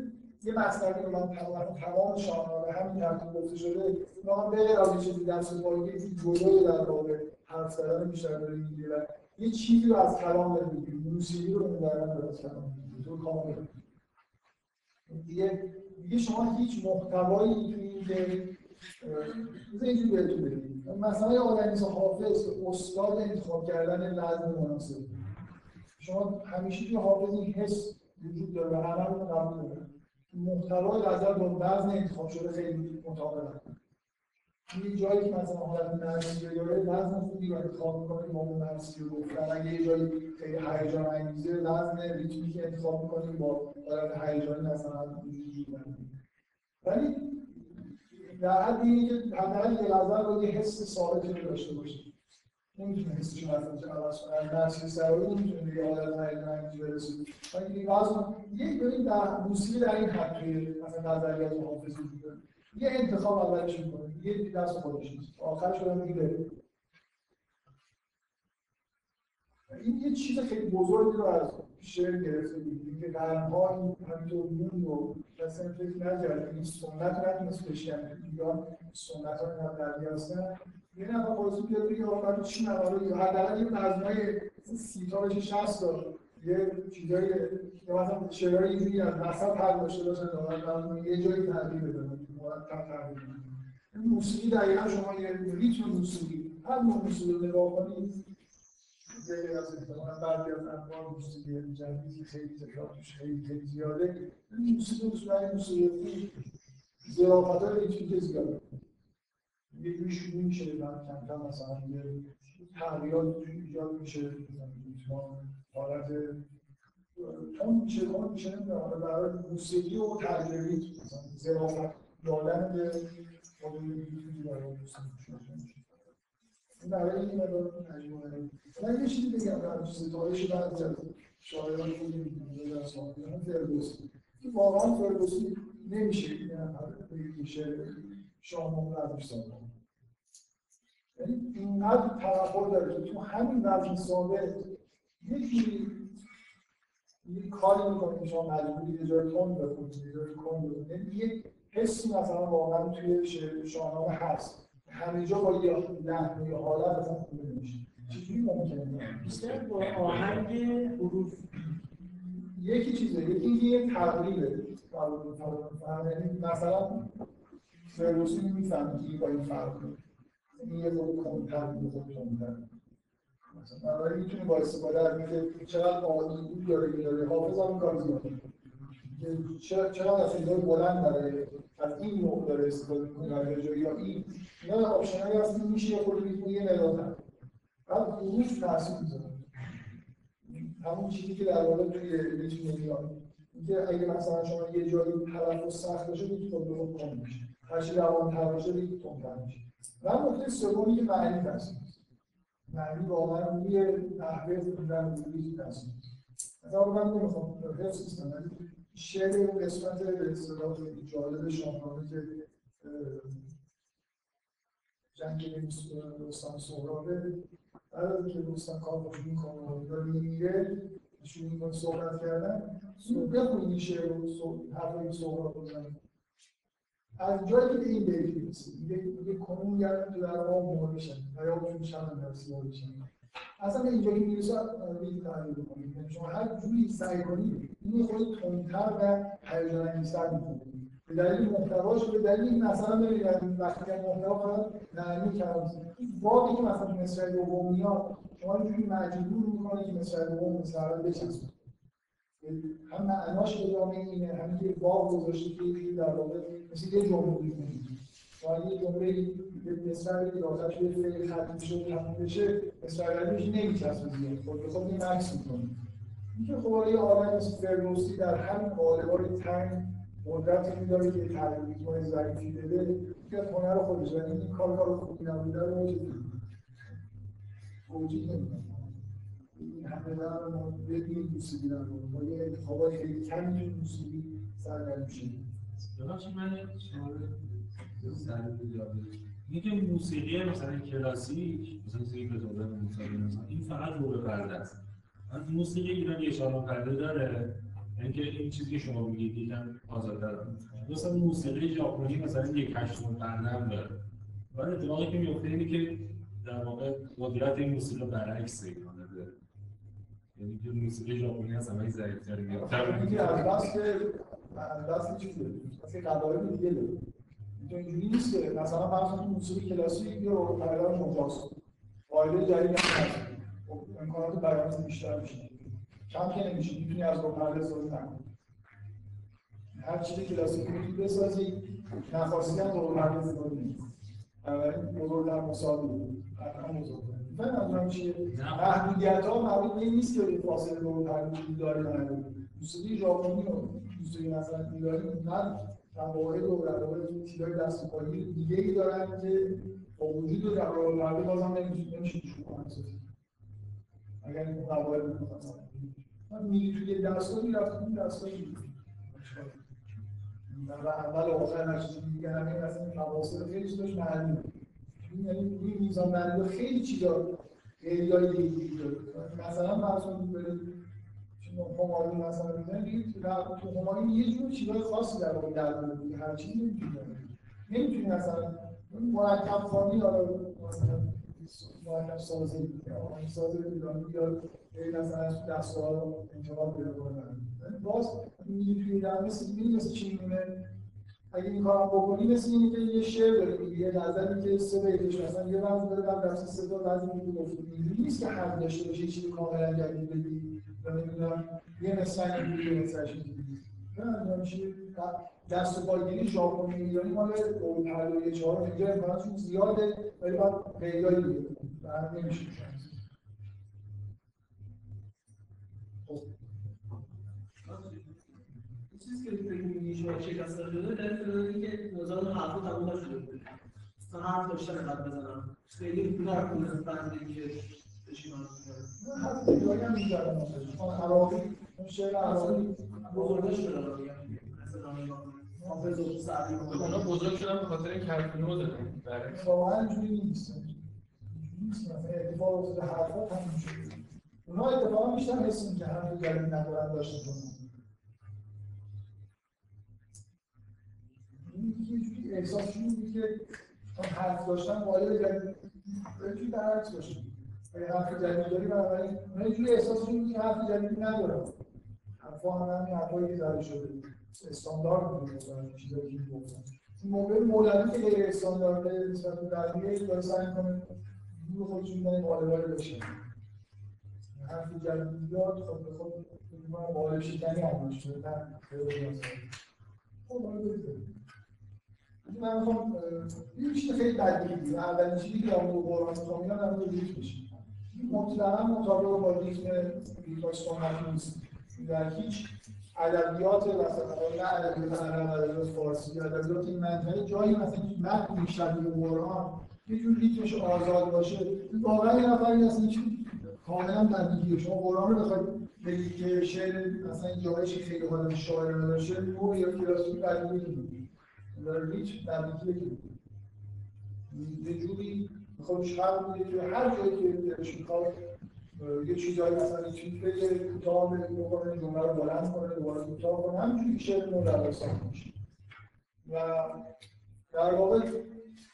یه مصنوی رو من تمام تمام شاهنامه همین ترتیب گفته شده ما به غیر از چیزی درس پایینی یه جلوی در واقع حرف زدن بیشتر داره می‌گیره. یه چیزی رو از کلام داره می‌گیره. موسیقی رو می‌برن داره از کلام تو کامل. دیگه دیگه شما هیچ محتوایی تو این که اینجوری بهتون بگم مثلا یه آدمی مثل حافظ استاد انتخاب کردن لحظه مناسب. شما همیشه توی حافظ این حس وجود داره و همه رو قبول داره. محتوای غزل با وزن انتخاب شده خیلی مطابقه یه جایی که مثلا حالت نرسی رو داره وزن خوبی رو انتخاب می‌کنه با اون نرسی رو. گفتن اگه یه جایی خیلی هیجان انگیزه وزن ریتمی که انتخاب می‌کنیم با حالت هیجانی مثلا وجود ولی در حدی که حداقل یه غزل رو یه حس ثابتی رو داشته باشه نمی‌تونه حسش مثلا عوض کنه از نرسی سرایی نمی‌تونه یه حالت هیجان انگیزی برسه ولی وزن یه ببین در موسیقی در این حد مثلا و حافظ یه انتخاب اولش می‌کنه. یه دست خودش نیست. آخرش رو میگه این یه چیز خیلی بزرگی رو از شعر گرفته بود که قرنها این همینطور موند و هم فکر نکرد. این سنت نتونست بشکنه. یا سنت ها این دردی هستن. یه نفر خواهدی بیاد بگه آقا چی نواره یا حداقل یه مجموعه سی تا بشه شست تا. یه چیزایی یا مثلا شعرهای اینجوری از وسط حل داشته باشن یه جایی تغییر بدن. مرتب تغییر بدن موسیقی دقیقا شما یه ریتم موسیقی هر نوع موسیقی رو نگاه کنید خیلی از احتمالا بعضی از انواع موسیقی جدیدی خیلی تکرار توش خیلی خیلی زیاده موسیقی اصولا موسیقی ظرافت های ریتمیک زیاده یه جوری میشه بعد کم کم مثلا یه تغییرات ایجاد میشه مثلا حالت تون میشه تون میشه نمی‌دونم برای موسیقی و تغییر ریتم مثلا ظرافت دادن به این برای این مدار مجموعه من یه چیزی بگم در ستایش بعضی از شاعران که میگم از فردوسی. که واقعا فردوسی نمیشه این شعر شاهنامه رو ازش یعنی اینقدر توقع داره که تو همین وزن ساده یکی یه کاری می‌کنه که شما مجبوری یه جای تند بخونید یه جای کند بخونید یعنی حسی مثلا واقعا توی شاهنامه هست. همه جا با یه لحن یا حالت اصلا خونده نمیشه. چجوری ممکنه؟ بیشتر با آهنگ حروف. یکی چیزه یکی یه تقریبه. یعنی مثلا فردوسی می‌فهمه که این با این فرق این یه خود کمتر یه خود تندتر مثلا برای می‌تونه با استفاده از اینکه چقدر عالی بود داره که داره حافظ هم کار زیاده چقدر از صدای بلند برای از این نوع داره استفاده می‌کنه در جایی یا این؟ اینا آپشنایی هست میشه یه خود ریتم یه مداد بعد حروف تاثیر می‌ذاره. همون چیزی که در واقع توی ریتم نمیاد اینکه اگه مثلا شما یه جایی تلفظ سخت باشه ریتم خود رو کم میشه. هر چی روان‌تر باشه ریتم تندتر میشه. و نکته سومی که معنی تاثیر معنی واقعا روی نحوه خوندن روی تاثیر مثلا من نمی‌خوام حفظ کنم شعر اون قسمت به اصطلاح جالب شاهنامه که جنگ رستم سهرابه بعد اینکه رستم کار خوش می‌کنه و میمیره شروع می‌کنه صحبت کردن. بخونید این شعر رو حرفای سهراب رو از جایی که به این بیت می‌رسید میگه کنون گردن تو در آب مردشن حیاتشون شمن در سیاه بشن. اصلا به اینجا که می‌رسه این تغییر بکنید یعنی شما هر جوری سعی کنید این خود تندتر و هیجان انگیزتر می‌کنید به دلیل محتواش به دلیل مثلا ببینید وقتی که محتوا فقط معنی کرد. واقعی که مثلا مصرع دوم میاد شما اینجوری مجبور می‌کنه که مصرع دوم مثلا بچسبید. هم معناش به جامعه اینه هم یه باب گذاشته که در واقع مثل یه جمله می‌کنید شما یه جمله یه مصرع که آخرش یه فعل ختم شد تموم بشه مصرع بعدیش نمیچسبه دیگه خود به خود این عکس می‌کنه اینکه خب یه آدم مثل فردوسی در همین قالب‌های تنگ قدرتی میداره که تغییرات ضعیفی بده که هنر خودش. یعنی این کار کار خوبی نبوده رو توجیه نمی‌کنه این همه در ما بدون موسیقی در با یه انتخابات خیلی کمی موسیقی سرگرم شدیم ببخشید من که موسیقی مثلا کلاسیک مثلا موسیقی بتوون مثلا این فقط رو به است. موسیقی ایران یه شالون پرده داره. اینکه این چیزی که شما میگید یکم آزادتر مثلا موسیقی ژاپنی مثلا یک هشتم پرده هم داره. ولی اتفاقی که میفته اینه که در واقع قدرت این موسیقی برعکس ایرانه یعنی که موسیقی ژاپنی از همه ضعیف‌تر میاد. از دست از دست چیزه از قواعد دیگه داره. اینجوری نیست که مثلا فرض کن موسیقی کلاسیک رو پرلار مجاز قاعده جدید هم هست امکانات بیانت بیشتر میشه. کم که نمیشه. می‌تونی از پرده استفاده نکنی هر چیزی کلاسیک می‌تونی بسازی. هم رو پرده استفاده نمیشه بنابراین بزرگتر مساوی. قطعا بزرگتر من منظورم چیه؟ محدودیت ها مربوط به این نیست که فاصله رو وجود داره یا نداره. موسیقی ژاپنی و موسیقی مثلا ایرانی من قواعد و روابط تیرای دست و پایی دیگه ای دارن که با وجود و روابط بازم نمیشه نمیشه کنن اگر این قواعد رو مثلا من میری توی دستگاه می‌رفتم این دستگاه و اول و آخر چیزی دیگه همه مثلا فواصل خیلی چیزاش معلومه. یعنی روی میزان بندی خیلی چیزا غیریای دیگه داره. مثلا فرض کنید برید همایون مثلا می‌زنید تو همایون یه جور چیزای خاصی در واقع در دیگه. هر چیزی نمی‌تونی نمی‌تونی مثلا مرکب خوانی یا مثلا مرکب سازی ساز ایرانی یا مثلا دستگاه رو انتقال پیدا کنه. باز میگی توی اگه این کارم بکنی مثل اینه که یه شعر داری یه غزلی که سه بیتش مثلا یه وزن داره بعد در سه تا وزن میگی اینجوری نیست که حد داشته باشه چیزی کاملا جدید بگی یا نمی‌دونم یه مثلا یه مثلا اینجوری نه میشه دست و پایگیری ژاپنی ایرانی مال اون پهلوی چهار اینجا امکاناتشون زیاده ولی باید غیریایی دیگه نمیشه چیزی که فکر می‌کنی شما شکست شده در این که نوزاد حرفا تموم نشده بود تا حرف داشتن قد بزنم خیلی پول بنده که بشینم حتی دیگه هم می‌ذارم عراقی اون شعر عراقی بزرگش میگم مثلا اونا بزرگ شدن به خاطر حرف نو زدن واقعا اینجوری نیست. نیست. اتفاق افتاده حرفا تموم شده. اونا اتفاقا بیشتر حس که همین جلوی ندارن داشته کنن این یه جوری احساسشون بود که حرف داشتن قالب جدید توی برعکس باشه اگه حرف جدید داری بنابراین اونا یه جوری احساسشون بود که حرف جدیدی ندارن. حرفا هم همین حرفایی که زده شده استاندارد بود مثلا چیزایی که می‌گفتن. موقع مولوی که غیر استاندارده نسبت به بقیه داره سعی کنه دور خودش میدن قالبایی بشه. حرف جدید داد خب به خود میگم قالب شکنی هم باشه نه خیلی خب من می‌خوام یه چیز خیلی بدیهی اولین چیزی که اون قرآن می‌خوام اینا در مورد ریتم بشه. مطلقا مطابق با ریتم ریتم سنتی نیست در هیچ ادبیات مثلا نه ادبیات عرب ادبیات فارسی ادبیات این منطقه جایی مثلا که متن شبیه قرآن یه جور ریتمش آزاد باشه. واقعا یه نفری هست هیچ کاملا بدیهیه. شما قرآن رو بخواید بگید که شعر مثلا جایش خیلی حال شاعر نداشته نوع یا کلاسیک داره هیچ بدیهیه که یه جوری می‌خواد شرط میده که هر جایی که دلش می‌خواد یه چیزایی مثلا چیز بگه کوتاه بکنه جمله رو بلند کنه دوباره کوتاه کنه همینجوری که شعر مدرس میشه. و در واقع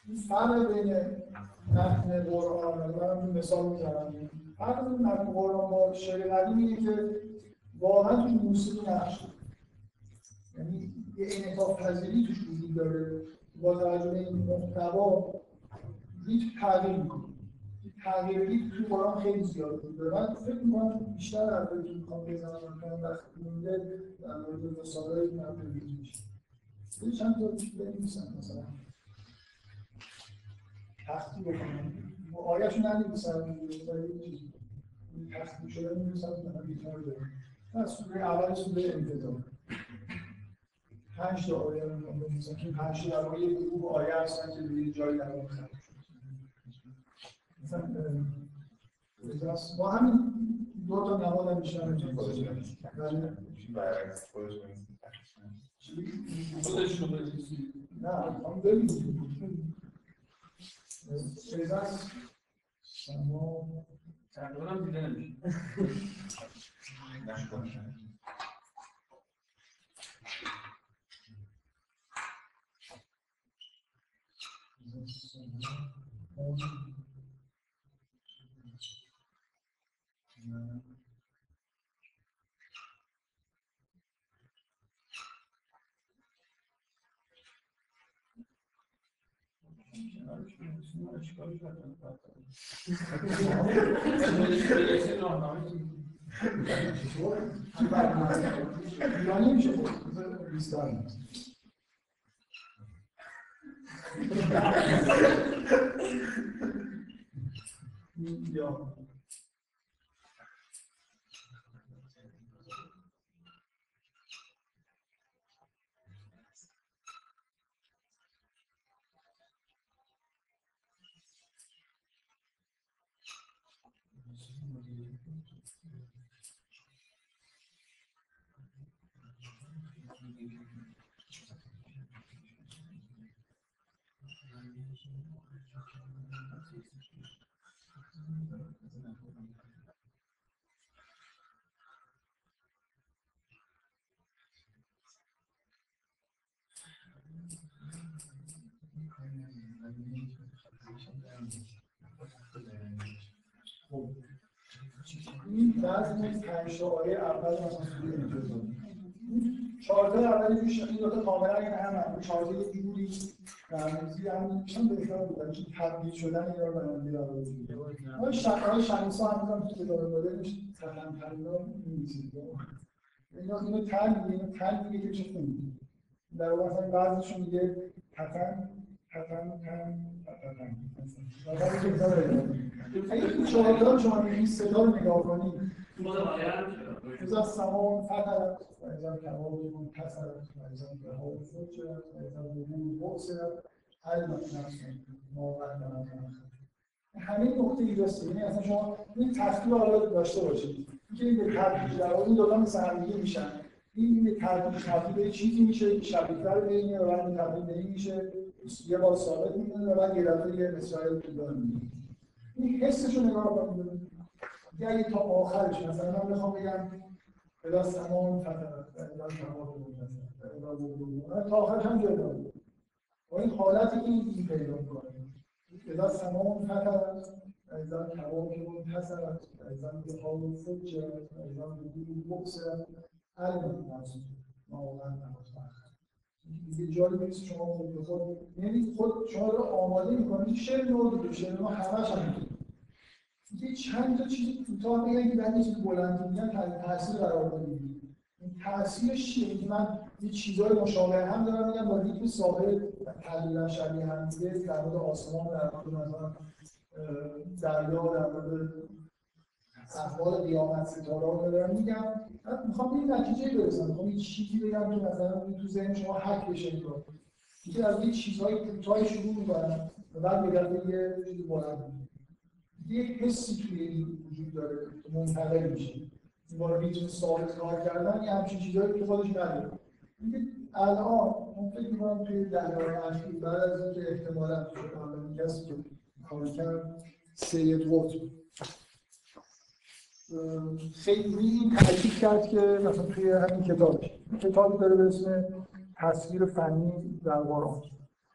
این فرق بین متن قرآن من مثال می‌زنم. فرق بین متن قرآن با شعر قدیم اینه که واقعا توی موسیقی نقش یعنی یه انعطاف پذیری توش وجود داره. با توجه به این محتوا ریتم تغییر می‌کنه. تغییر ریتم تو قرآن خیلی زیاد بود. من فکر می‌کنم بیشتر از که می‌خوام بزنم کنم وقتی مونده در مورد من بگید میشه. یه چند تا چیز بنویسم مثلا. تختی بکنم آیهشو ننویسم ولی تختی شده می‌نویسم مثلا گیتار دارم. من سوره اول سوره انتظار. پنج تا آیه رو بنویسم. که پنج تا در واقع یه گروه آیه هستن که روی جایی در مثلا با همین دو تا نماد هم میشه نه شما تقریبا دیده نمیشه Thank you. یا. این وزن پنج تا آیه اول مثلا انتظار چهار تا اولی پیش این دو تا کاملا هم هم چهار تا یه جوری رمزی هم میشن بهتر بود که تبدیل شدن اینا رو برام بیاره آقای شقای شمسا هم میگم تو کتاب مدرنش تفهم ترینا می‌نویسید اینا اینو تن میگه اینو تن میگه که چه خوندی در واقع مثلا بعضیشون میگه تفن تفن تن که چهار تا شما این صدا رو نگاه کنید تو متغیر إذا السماء انفطرت وإذا الكواكب انتثرت وإذا البحار فجرت وإذا القبور بعثرت علمت نفس ما قدمت همین نکته ایجاسته یعنی اصلا شما این تفکیر حالا داشته باشید. اینکه این به تدریج در این دو تا مثل میشن. این به تدریج تبدیل به چیزی میشه که شبیه‌تر به اینه و بعد تبدیل به این میشه. یه بار ثابت میمونه و بعد یه دفعه یه مسائل طولانی میگه این حسش رو نگاه کنید. اگه تا آخرش مثلا من بخوام بگم اذا سمان فترت اذا تمام مثلا تا آخرش هم داره با این حالتی که این پیدا می‌کنه. اذا سمان فترت اذا تمام منتصرت اذا بحار فجرت اذا نجوم ببصرت علم نفس ما واقعا دیگه جالب نیست شما خود به یعنی خود شما رو آماده می‌کنید شعر نو دیگه شعر ما همش هم یه چند تا چیز کوتاه بگم که بعد چیز بلند میگم تاثیر قرار بدید این تاثیرش چیه؟ که من یه چیزای مشابه هم دارم میگم با ریتم ثابت تقریبا شبیه هم دیگه در مورد آسمان در مورد مثلا دریا در مورد احوال قیامت ستاره رو دارم میگم. من می‌خوام به این نتیجه برسم. می‌خوام یه چیزی بگم که مثلا تو ذهن شما حک بشه که از یه چیزهای کوتاه شروع می‌کنم و بعد به یه چیز بلند یه حسی توی این وجود داره که منتقل میشه. با ریتم ثابت کار کردن یه همچین چیزهایی که خودش نداره. الان من فکر می‌کنم توی دهه‌های اخیر بعد از اینکه احتمالاً تو اولین کسی که کار کرد سید قطب خیلی این تاکید کرد که مثلا توی همین کتابش. کتابی داره به اسم تصویر فنی در قرآن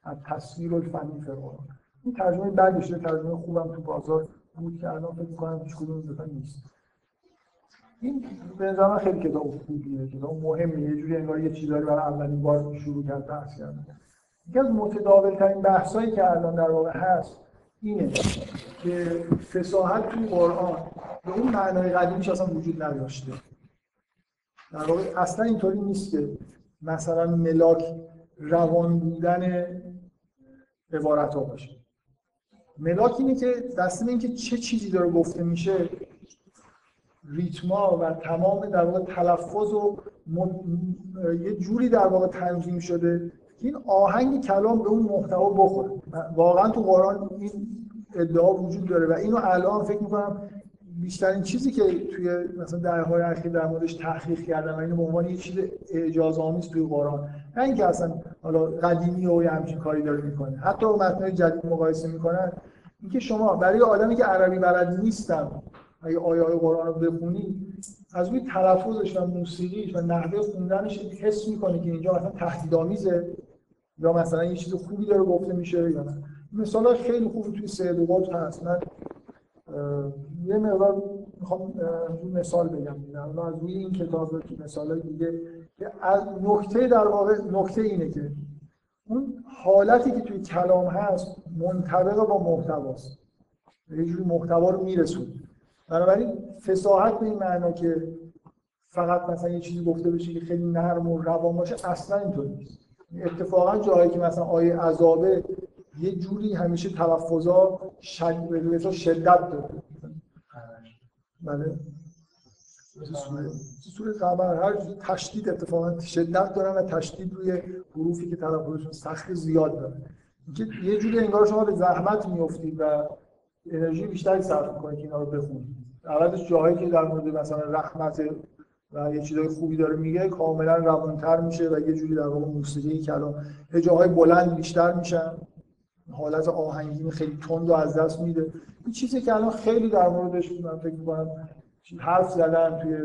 از تصویر الفنی در قرآن این ترجمه بعدش ترجمه خوبم تو بازار. بود که الان فکر می‌کنم هیچ کدوم دوتا نیست. این به نظر خیلی کتاب خوبیه کتاب مهمه یه جوری انگار یه چیزایی برای اولین بار شروع کرد بحث کردن یکی از متداول ترین بحثایی که الان در واقع هست اینه که فصاحت تو قرآن به اون معنای قدیمیش اصلا وجود نداشته. در واقع اصلا اینطوری نیست که مثلا ملاک روان بودن عبارت ها باشه. ملاک اینه که دست اینکه چه چیزی داره گفته میشه ریتما و تمام در واقع تلفظ و یه جوری در واقع تنظیم شده این آهنگ کلام به اون محتوا بخوره. واقعا تو قرآن این ادعا وجود داره و اینو الان فکر می‌کنم بیشترین چیزی که توی مثلا دهه‌های اخیر در موردش تحقیق کردن و اینو به عنوان یه چیز اعجاز اعجازآمیز توی قرآن. نه اینکه اصلا حالا قدیمی و همچین کاری داره می‌کنه. حتی متن جدید مقایسه می‌کنن. اینکه شما برای آدمی که عربی بلد نیستن اگه آیه های قرآن رو بخونی از روی تلفظش و موسیقیش و نحوه خوندنش حس می‌کنه که اینجا مثلا تهدیدآمیزه یا مثلا یه چیز خوبی داره گفته میشه یا نه. مثلا خیلی خوب توی سید و قطب هست. من یه مقدار می‌خوام مثال بگم. دیدم از روی این کتاب که مثال دیگه از نکته در واقع نکته اینه که اون حالتی که توی کلام هست منطبق با محتواست. یه جوری محتوا رو میرسونه. بنابراین فصاحت به این معنا که فقط مثلا یه چیزی گفته بشه که خیلی نرم و روان باشه اصلا اینطور نیست. اتفاقا جایی که مثلا آیه عذابه یه جوری همیشه تلفظا شد... شدت داره. بله. سوره؟ قمر هر تشدید اتفاقا شدت دارن و تشدید روی حروفی که تلفظشون سخت زیاد داره. اینکه یه جوری انگار شما به زحمت میافتید و انرژی بیشتری صرف می‌کنید که اینا رو بخونید. عوضش جاهایی که در مورد مثلا رحمت و یه چیزای خوبی داره میگه کاملا روانتر میشه و یه جوری در واقع موسیقی کلام یه جاهای بلند بیشتر میشن. حالت آهنگین خیلی تند و از دست میده. این چیزی که الان خیلی در موردش من فکر می‌کنم حرف زدن توی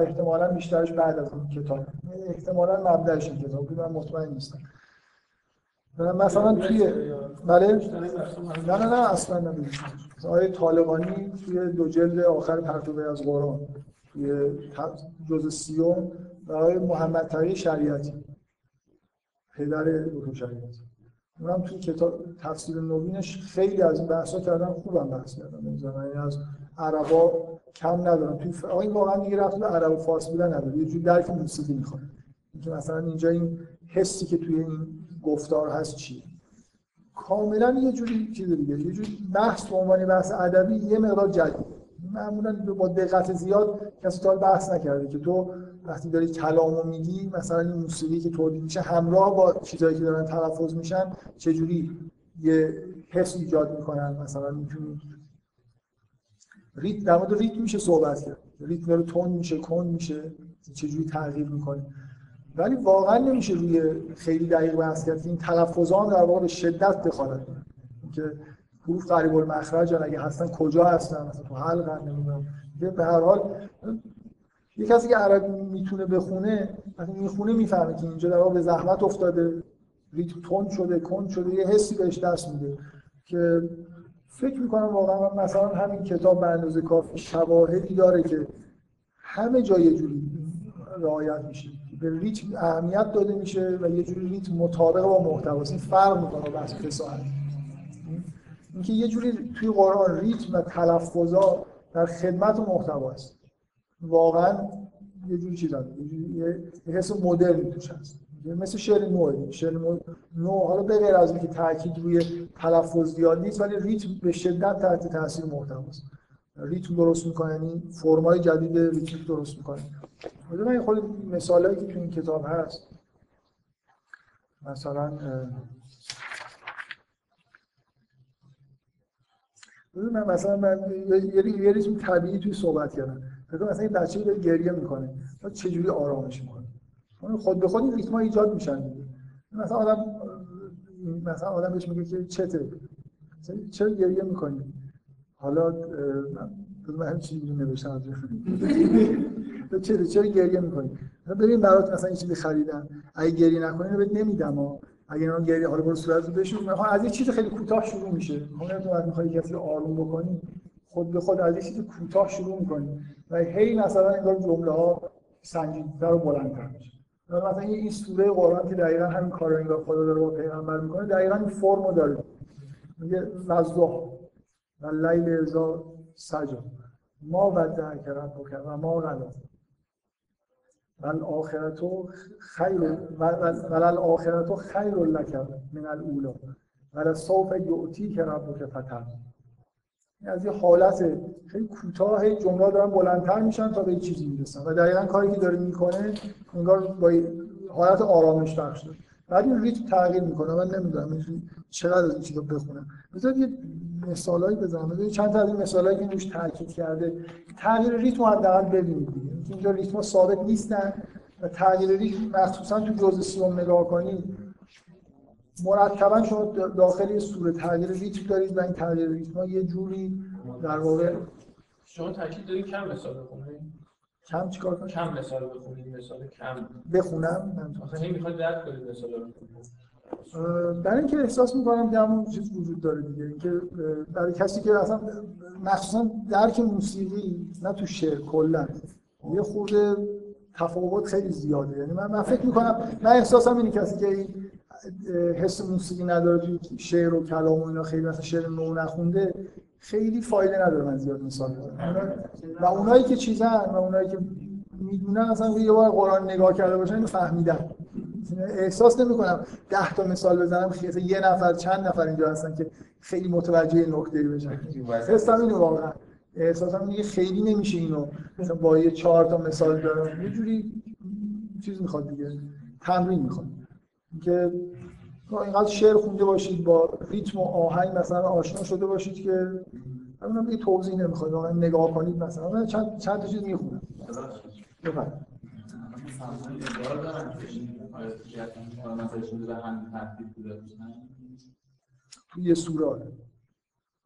احتمالا بیشترش بعد از این کتاب. احتمالا مبدأش این کتاب من مطمئن نیستم. مثلا توی بله؟ نه نه نه اصلا نمی‌دونم. آیه طالبانی توی دو جلد آخر پرتوبه از قرآن توی جز سیوم و آیه محمد تقی شریعتی. پدر دکتر شریعتی. اونم توی کتاب تفسیر نوینش خیلی از این بحثا کردن خوبم بحث کردن. یعنی از عربا کم ندارن. توی این واقعا دیگه رفت به عرب و فارسی بودن نداره. یه جور درک موسیقی می‌خواد. اینکه مثلا اینجا این حسی که توی این گفتار هست چیه کاملا یه جوری چیز دیگه. یه جوری بحث به عنوان بحث ادبی یه مقدار جدید. معمولا با دقت زیاد کسی تا بحث نکرده که تو وقتی داری کلامو میگی مثلا این موسیقی که تولید میشه همراه با چیزایی که دارن تلفظ میشن چجوری یه حس ایجاد می‌کنن؟ مثلا می‌تونی ریت در مورد ریتم میشه صحبت کرد. ریتم رو تون میشه کن میشه چجوری تغییر می‌کنه. ولی واقعا نمیشه روی خیلی دقیق بحث کرد. این تلفظان در واقع به شدت دخالت که حروف قریب المخرج اگه هستن کجا هستن مثلا تو حلقن نمی‌دونم. به هر حال یه کسی که عربی می‌تونه بخونه وقتی می‌خونه می‌فهمه که اینجا در واقع به زحمت افتاده. ریتم تون شده کن شده یه حسی بهش دست میده که فکر می‌کنم واقعا مثلا همین کتاب به اندازه کافی شواهدی داره که همه جای یه جوری رعایت میشه. به ریتم اهمیت داده میشه و یه جوری ریتم مطابق با محتواست این فرق می‌کنه با بحث فصاحت اینکه یه جوری توی قرآن ریتم و تلفظا در خدمت محتوا است. واقعا یه جوری چیزا یه حس مدرن توش هست. مثل شعر نو شعر نو حالا به غیر از اینکه تاکید روی تلفظ زیاد نیست ولی ریتم به شدت تحت تاثیر محتواست ریتم درست می‌کنه یعنی فرمای جدید ریتم درست می‌کنه. من خود مثالایی که تو این کتاب هست. مثلا من مثلا من یه ریتم طبیعی توی صحبت کردم. مثلا این بچه داره گریه می‌کنه. چجوری آرامش می‌کنه خود به خود این ریتم ایجاد میشن. مثلا آدم مثلا آدم بهش میگه که چته چرا گریه می‌کنی؟ حالا من همین چیزی نوشتم (laughs) چرا چرا گریه می‌کنی؟ ببین برات مثلا این چیزی خریدم اگه گریه نکنی بهت نمیدم ها. اگه اینا گریه حالا برو صورت رو بشور از یه چیز خیلی کوتاه شروع میشه. خب تو می‌خوای کسی رو آروم بکنی خود به خود از یه چیز کوتاه شروع می‌کنی. و هی مثلا انگار جمله ها سنجیدتر و بلندتر میشه. مثلا این سوره قرآن که دقیقا همین کار رو انگار خدا داره با پیغمبر می‌کنه دقیقا این فرمو داره. میگه وزده و لیل ازا سجا ما ودع کرد و ما غلا ول آخرتو خیر ول آخرتو خیر لک من الاولا ول سوف یعطی که ربک فتر از یه حالت خیلی کوتاه جمله دارن بلندتر میشن تا به یه چیزی می‌رسن. و دقیقا کاری که داره می‌کنه انگار با حالت آرامش بخش داره بعد این ریتم تغییر می‌کنه. من نمی‌دونم چقدر از این چیزا بخونم بذار یه مثالایی بزنم. چند تا از این مثالایی که روش تاکید کرده. تغییر ریتم حداقل ببینید. دیگه اینجا ریتم ثابت نیستن و تغییر ریتم مخصوصا تو جزء سیوم نگاه مرتبا شما داخل سوره تغییر ریتم دارید و این تغییر ریتم یه جوری در واقع شما تاکید دارید کم مثال بخونید؟ کم چیکار کنید کم مثال بخونید مثال کم. بخونم؟ مثلا این می‌خواد درک کنید مثال رو. برای اینکه احساس می‌کنم که همون چیز وجود داره دیگه اینکه برای کسی که اصلا مخصوصا درک موسیقی نه تو شعر کلا. یه خورده تفاوت خیلی زیاده. یعنی من, من فکر می‌کنم من احساسم اینه کسی که این حس موسیقی نداره توی شعر و کلام و اینا خیلی مثلا شعر نو نخونده خیلی فایده نداره من زیاد مثال بزنم. و اونایی که چیزن و اونایی که می‌دونن اصلا یه بار قرآن نگاه کرده باشن اینو فهمیدن احساس نمی کنم ده تا مثال بزنم خیلی یه نفر چند نفر اینجا هستن که خیلی متوجه نکته بشن. حسم اینو واقعا. احساسم اینه خیلی نمیشه اینو. مثلا با یه چهار تا مثال دارم. یه جوری چیز می‌خواد دیگه. تمرین می‌خواد. که اینقدر شعر خونده باشید با ریتم و آهنگ مثلا آشنا شده باشید که همون یه توضیح نمی‌خواد. نگاه کنید مثلا. من چند چند تا چیز می‌خونم. تو یه سوره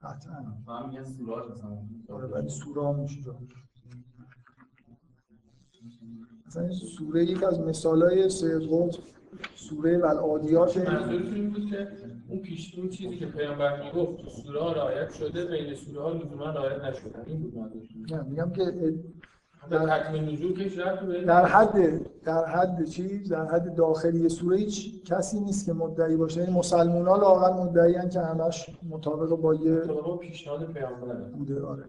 آره قطعا آره ولی سوره هم میشه مثلا این سوره یک از مثالای سید قطب سوره والعادیات. منظورتون این بود که اون پیش اون چیزی که پیامبر می‌گفت تو سوره ها رعایت شده بین سوره ها لزوما رعایت نشده. این بود منظورتون. نه میگم که در در حد در حد چیز در حد داخلی سوره هیچ کسی نیست که مدعی باشه. این مسلمان ها لااقل مدعی که همش مطابق با یه پیشنهاد پیامبر بوده آره.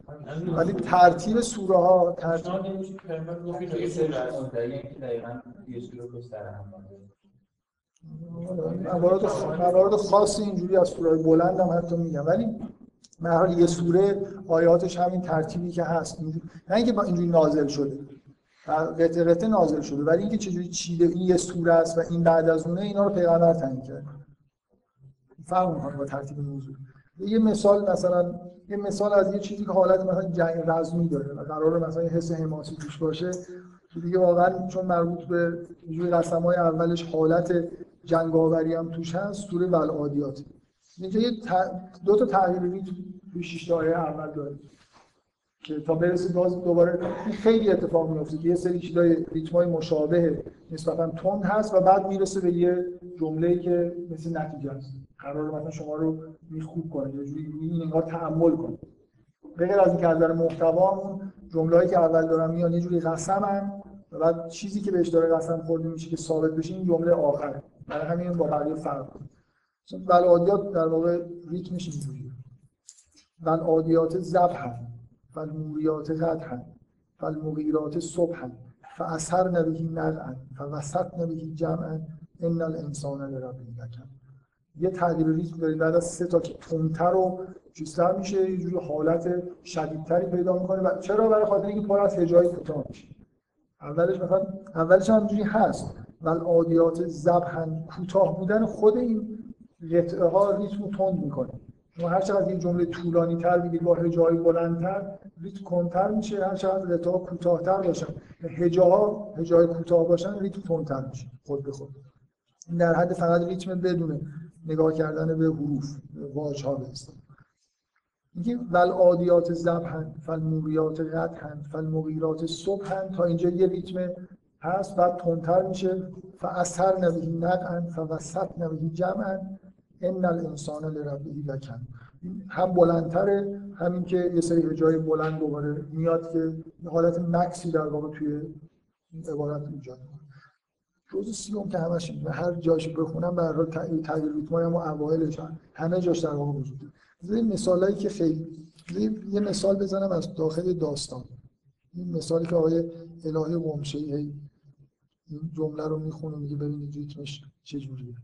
ولی ترتیب سوره ها ترتیب است موارد موارد خاصی اینجوری از سوره بلند هم حتی میگم. ولی به یه سوره آیاتش همین ترتیبی که هست. نه اینکه با اینجوری نازل شده. قطعه قطعه نازل شده. ولی اینکه چجوری چیده این یه سوره است و این بعد از اونه اینا رو پیغمبر تعیین کرد. فرق می‌کنه با ترتیب نزول یه مثال مثلا یه مثال از یه چیزی که حالت مثلا جنگ رزمی داره و قرار مثلا یه حس حماسی توش باشه. دیگه واقعا چون مربوط به جوی قسم‌های اولش حالت جنگاوری هم توش هست سوره والعادیات اینجا یه دو تا تغییر توی شش تا آیه اول داره که تا برسه باز دوباره خیلی اتفاق میفته که یه سری چیزای ریتمای مشابه نسبتا تند هست و بعد می‌رسه به یه جمله‌ای که مثل نتیجه است. قرار مثلا شما رو میخوب کنه یه جوری انگار تحمل کنه. غیر از اینکه از نظر محتوا اون جمله‌ای که اول دارن میان یه جوری قسمن و بعد چیزی که بهش داره قسم خورده میشه که ثابت بشه این جمله آخر برای همین با بقیه فرق کنه والعادیات در واقع ریتمش اینجوریه والعادیات ذبحا فالموریات قدحا فالمغیرات صبحا فاثرن به نقعا فوسطن به جمعا ان الانسان لربه لکن یه تغییر ریتم دارید بعد از سه تا که تندتر و چیزتر میشه یه جوری حالت شدیدتری پیدا می‌کنه. و چرا؟ برای خاطر اینکه پر از هجای کوتاه میشه. اولش مثلا اولش همینجوری هست. ولی عادیات ذبحن کوتاه بودن خود این قطعه ها ریتم تند می‌کنه. شما هر چقدر این جمله طولانی تر بگید با هجای بلندتر ریتم کنتر میشه. هر چقدر قطعه ها کوتاهتر باشن هجاها هجای کوتاه باشن ریتم تندتر میشه خود به خود. این در حد فقط ریتم بدون نگاه کردن به حروف واژه ها به میگه ول عادیات ذبحن فالموریات قدحن فالمغیرات صبحن تا اینجا یه ریتم هست بعد تندتر میشه. فاثر نبهی نقعا فوسط نبهی جمعا ان الانسان لربه لکن هم بلندتره همین که یه سری جای بلند دوباره میاد که حالت مکسی در واقع توی این عبارت ایجاد کنه جزء سیوم که همش هر جاشو بخونم به هر حال تغییر ریتمای هم اوایلش همه جاش در واقع داره. مثالایی که خیلی یه مثال بزنم از داخل داستان. این مثالی که آقای الهی قمشه‌ای این جمله رو می‌خونه میگه ببینید ریتمش چجوریه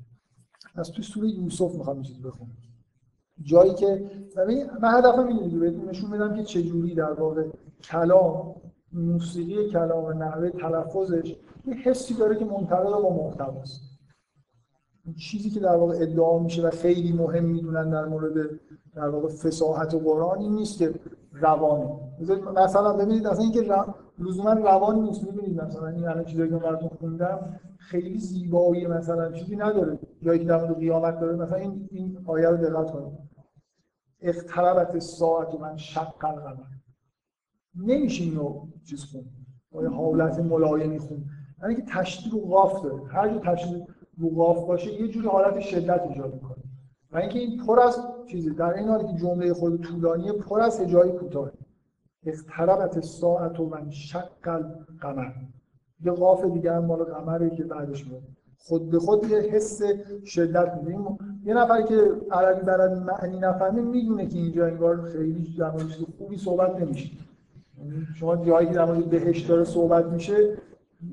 از توی سوره یوسف می‌خوام چیزی بخونم. جایی که من هدفم اینه نشون بدم که چجوری در واقع کلام موسیقی کلام و نحوه تلفظش یه حسی داره که منطبق با محتواست چیزی که در واقع ادعا میشه و خیلی مهم می‌دونن در مورد در واقع فصاحت و قرآن نیست که روانه. مثلا ببینید اصلا اینکه لزوما روان نیست. می‌بینید مثلا این الان چیزایی که براتون خوندم خیلی زیبایی مثلا چیزی نداره. جایی که در مورد قیامت داره مثلا این این آیه رو دقت کنید. اقتربت ساعت من شق القمر. نمیشه اینو چیز خون. با حالت ملایمی خون. یعنی که تشدید و قاف داره. هر جا تشدید رو قاف باشه یه جوری حالت شدت ایجاد می‌کنه. و اینکه این پر از چیزی در این حالی که جمله خود طولانیه پر از هجای کوتاه اقتربت ساعت و من شق القمر. یه قاف دیگه هم مال قمره که بعدش میاد. خود به خود یه حس شدت میده یه نفر که عربی بلد معنی نفهمه می‌دونه که اینجا انگار خیلی در چیز خوبی صحبت نمیشه. یعنی شما جایی که در مورد داره صحبت میشه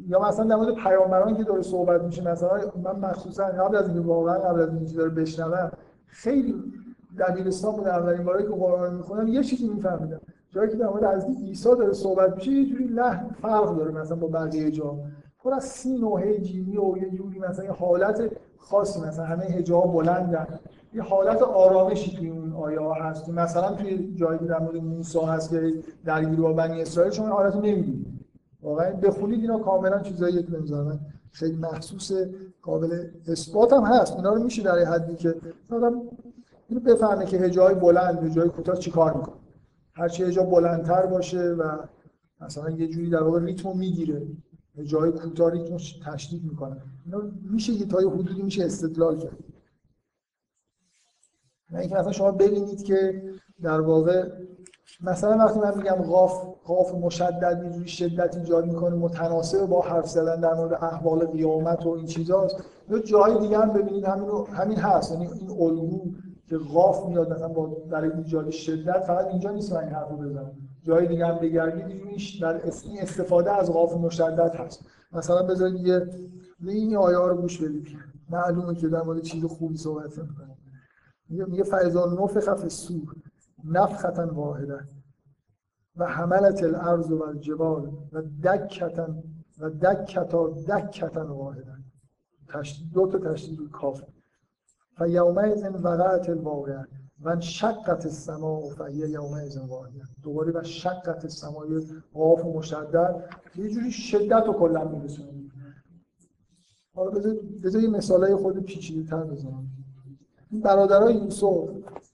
یا مثلا در مورد پیامبران که داره صحبت میشه مثلا من مخصوصا قبل از اینکه واقعا قبل از اینکه داره بشنوم خیلی دبیرستان بود اولین باری که قرآن می‌خونم یه چیزی میفهمیدم. جایی که در مورد از عیسی داره صحبت میشه یه جوری لحن فرق داره مثلا با بقیه جا. پر از سین و هجینی و یه جوری مثلا یه حالت خاصی مثلا همه هجاب بلندن. یه حالت آرامشی توی اون آیه ها هست. مثلا توی جایی در مورد موسی هست که درگیر با بنی اسرائیل شما این حالت رو نمی‌دونید واقعا بخونید اینا کاملا چیزایی که نمی‌ذارن. خیلی محسوس قابل اثبات هم هست. اینا رو میشه در حدی که آدم اینو بفهمه که هجای بلند هجای کوتاه چیکار می‌کنه؟ هر چی هجا بلندتر باشه و مثلا یه جوری در واقع ریتمو می‌گیره. هجای کوتاه ریتمو تشدید می‌کنه. اینا میشه یه حدودی میشه استدلال کرد. نه اینکه مثلا شما ببینید که در واقع مثلا وقتی من میگم قاف قاف مشدد اینجوری شدت ایجاد می‌کنه متناسب با حرف زدن در مورد احوال قیامت و این چیزاست یا جای دیگه هم ببینید همین همین هست. یعنی این الگو که قاف میاد مثلا با برای ایجاد شدت فقط اینجا نیست من این حرفو بزنم. جای دیگه هم بگردید در این استفاده از قاف مشدد هست. مثلا بذارید یه این آیه رو گوش بدید. معلومه که در مورد چیز خوبی صحبت می‌کنه میگه میگه فایزان نفخ فی الصور. نفختا واحده و حملت الارض و الجبال. و دکتا و دکتا دکتا واحده دو تا تشدید کاف. فیومئذ وقعت الواقعه. و انشقت السماء فهی یومئذ واحده دوباره و شقت السماء قاف و مشدد. یه جوری شدت رو کلا میرسونه حالا بذار یه مثالای خود پیچیده تر بزنم. این برادرای یوسف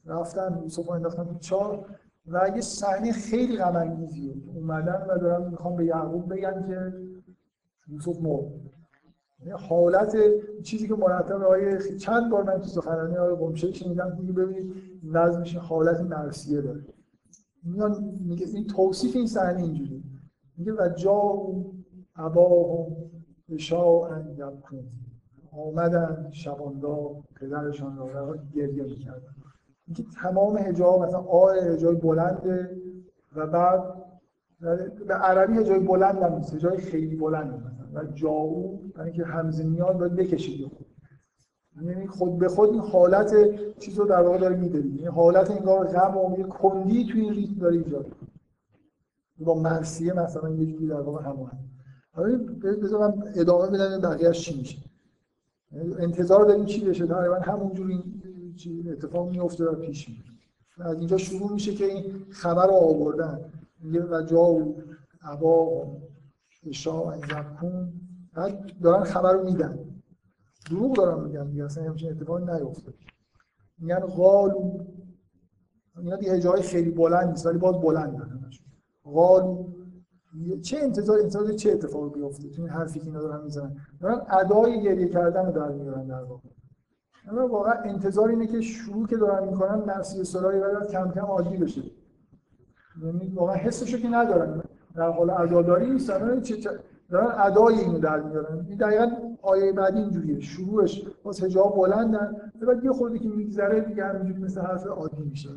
رفتن یوسف رو انداختن تو چاه و یه صحنه خیلی غم انگیزیه اومدن و دارن می‌خوام به یعقوب بگن که یوسف مرد. حالت چیزی که مرتب آیه چند بار من تو سخنرانی آیه قمشه شنیدم میگه ببینید نظمش حالت مرسیه داره. میان میگه این توصیف این صحنه اینجوری میگه و جا اباهم اشاء یبکون آمدن شبانگاه پدرشان را گریه می‌کردن. اینکه تمام هجاب مثلا آ هجای بلنده و بعد به عربی هجای بلند هم نیست هجای خیلی بلند مثلا و جاو برای اینکه میاد باید بکشید یعنی خود به خود این حالت چیز رو در واقع داره میده این حالت انگار غم و یه کندی توی این ریتم داره ایجاد با مرسیه مثلا یه جوری در واقع همون. حالا بذارم ادامه بدم بقیه‌اش چی میشه. انتظار داریم چی بشه. تقریبا همونجوری اتفاق میفته و پیش میره. از اینجا شروع میشه که این خبر رو آوردن. و جا و عبا اشا زبکون بعد دارن خبر رو میدن. دروغ دارن میگن میگن اصلا همچین اتفاقی نیفته میگن قالو اینا دیگه جای خیلی بلند نیست ولی باز بلند دارن قالو چه انتظار انتظار چه اتفاقی بیفته؟ تو این حرفی که اینا دارن می‌زنن. دارن ادای گریه کردن رو در میارن در واقع. اما واقعا انتظار اینه که شروع که دارن می‌کنن نفسی اصطلاحی بعد کم کم عادی بشه. یعنی واقعا حسشو که ندارن. در حال عزاداری نیستن دارن ادای اینو در میارن. این دقیقا آیه بعدی اینجوریه. شروعش باز حجاب بلندن بعد یه خورده که میگذره دیگه همینجوری مثل حرف عادی میشه.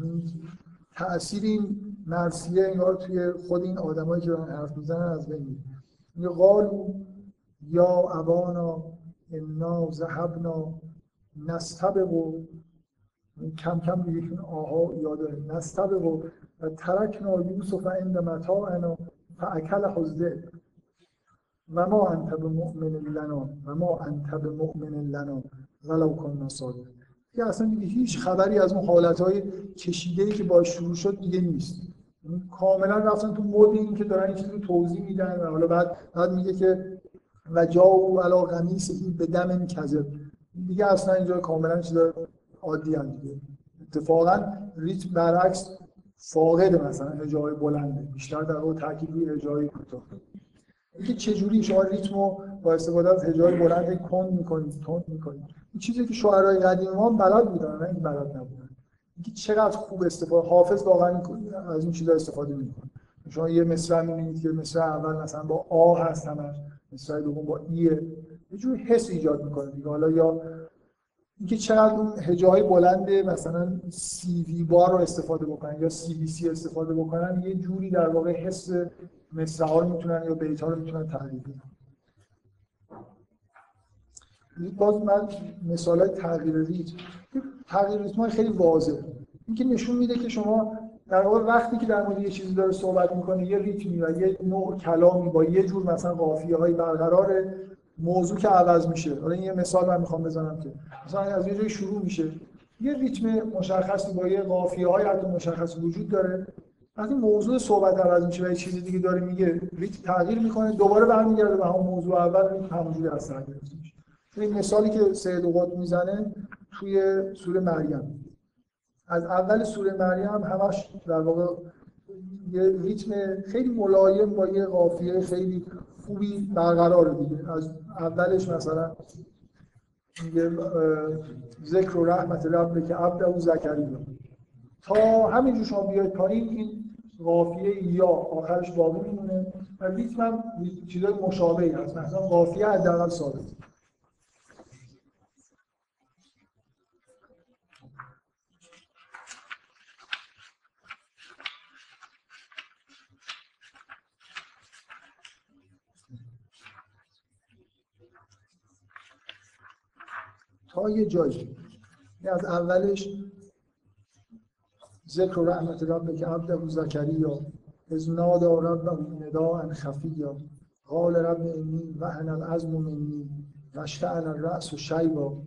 تأثیر این مرسیه انگار توی خود این آدمایی که دارن حرف می‌زنن از بین میگه قالو یا ابانا انا ذهبنا نستبق. و کم کم دیگه آها یاد نستبق و ترکنا یوسف عند متاعنا. فاکل حزده و ما انت به مؤمن لنا و ما انت به مؤمن لنا ولو کنا صادق دیگه اصلا دیگه هیچ خبری از اون حالتهای کشیده‌ای که باش شروع شد دیگه نیست. کاملا رفتن تو مود این که دارن چیزی رو توضیح میدن و حالا بعد بعد میگه که و جاو علا قمیصه به دم کذب. دیگه اصلا اینجا کاملا چیز عادی هم دیگه اتفاقا ریتم برعکس فاقد مثلا هجای بلنده. بیشتر در واقع تاکید روی هجای کوتاه. اینکه چجوری شما ریتمو با استفاده از هجای بلند کند می‌کنید تند می‌کنید. این چیزی که شاعرای قدیم ما بلد بودن این بلد نبودن. اینکه چقدر خوب استفاده حافظ واقعا از این چیزا استفاده می‌کنه. شما یه مصرع می‌بینید که مصرع اول مثلا با آ هست همش مصرع دوم با ایه. یه جور حس ایجاد می‌کنه دیگه. حالا یا اینکه چقدر اون هجاهای بلند مثلا سی وی بار رو استفاده بکنن یا سی وی سی استفاده بکنن یه جوری در واقع حس مصرع رو می‌تونن یا بیت ها رو می‌تونن تغییر بدن باز من مثال های تغییر ریتم. تغییر ریتم های خیلی واضح این که نشون میده که شما در واقع وقتی که در مورد یه چیزی داره صحبت می‌کنه یه ریتمی و یه نوع کلامی با یه جور مثلا قافیه های برقراره موضوع که عوض میشه. حالا یه مثال من می‌خوام بزنم که. مثلا از یه جایی شروع میشه. یه ریتم مشخصی با یه قافیه های حتی مشخص وجود داره. وقتی موضوع صحبت عوض میشه و یه چیزی دیگه داره میگه. ریتم تغییر می‌کنه دوباره برمیگرده به همون موضوع اول ریتم همونجوری از سر میشه. این مثالی که سید قطب می‌زنه توی سوره مریم. از اول سوره مریم همش در واقع یه ریتم خیلی ملایم با یه قافیه خیلی خوبی برقرار دیگه. از اولش مثلا میگه ذکر و رحمت رب که عبد او زکریا. تا همینجور شما بیاید پایین این قافیه یا آخرش باقی میمونه. و ریتم هم چیزای مشابهی هست. مثلا قافیه حداقل ثابت تا یه جایی از اولش ذکر و رحمت رب که عبده زکریا از نادا ربه نداء خفیا قال رب انی وهن العظم منی واشتعل الرأس شیبا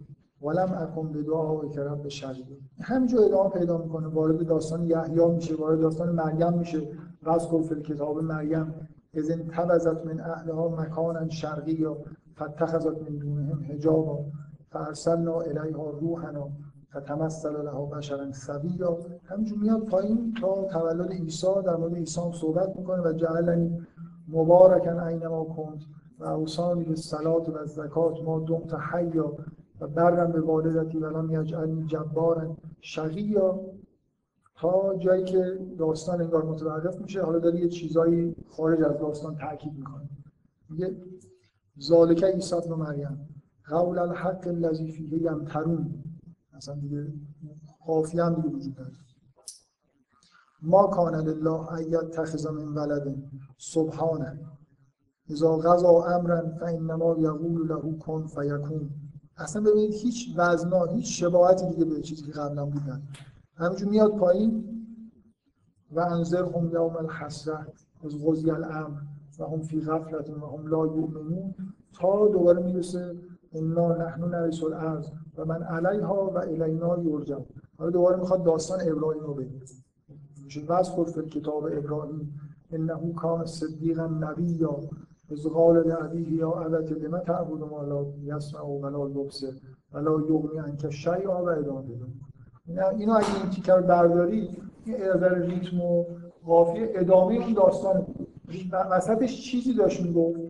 ولم اکن به دعا که رب شقیا همینجا ادامه پیدا می‌کنه وارد داستان یحیی میشه وارد داستان مریم میشه. رزق فی کتاب مریم از انتبذت من اهلها مکانا شرقیا فاتخذت من دونهم حجابا. فارسلنا الیها روحنا فتمثل لها بشرا سویا همینجور میاد پایین تا تولد عیسی در مورد عیسی صحبت می‌کنه و جعلنی مبارکن اینما کنت و اوصانی به صلات و زکات ما دمت حیا و برم به والدتی ولم یجعلنی جبارا شقیا. تا جایی که داستان انگار متوقف میشه حالا داره یه چیزایی خارج از داستان تاکید می‌کنه. میگه ذالک عیسی ابن مریم. قول الحق الذی فیه یمترون. مثلا دیگه قافیه هم دیگه وجود داره ما کان لله ان یتخذ من ولد سبحانه. اذا قضا امرا فانما یقول له کن فیکون. اصلا ببینید هیچ وزنا هیچ شباهتی دیگه به چیزی که قبلا بودن همینجور میاد پایین. و انذرهم یوم الحسره از غزی الامر. و هم فی غفلت و هم لا یؤمنون. تا دوباره می‌رسه انا نحن نرث الارض و من علیها و الینا یرجع حالا دوباره می‌خواد داستان ابراهیم رو بگه. میشه وذکر فی کتاب ابراهیم. انه کان صدیقا نبیا. از قال لابیه یا ابت لم تعبد ما لا یسمع و لا یبصر و لا یغنی عنک شیئا و ادامه بده اینو اگه این تیکر برداری این ارزر ریتم و قافیه ادامه این داستان وسطش چیزی داشت می‌گفت.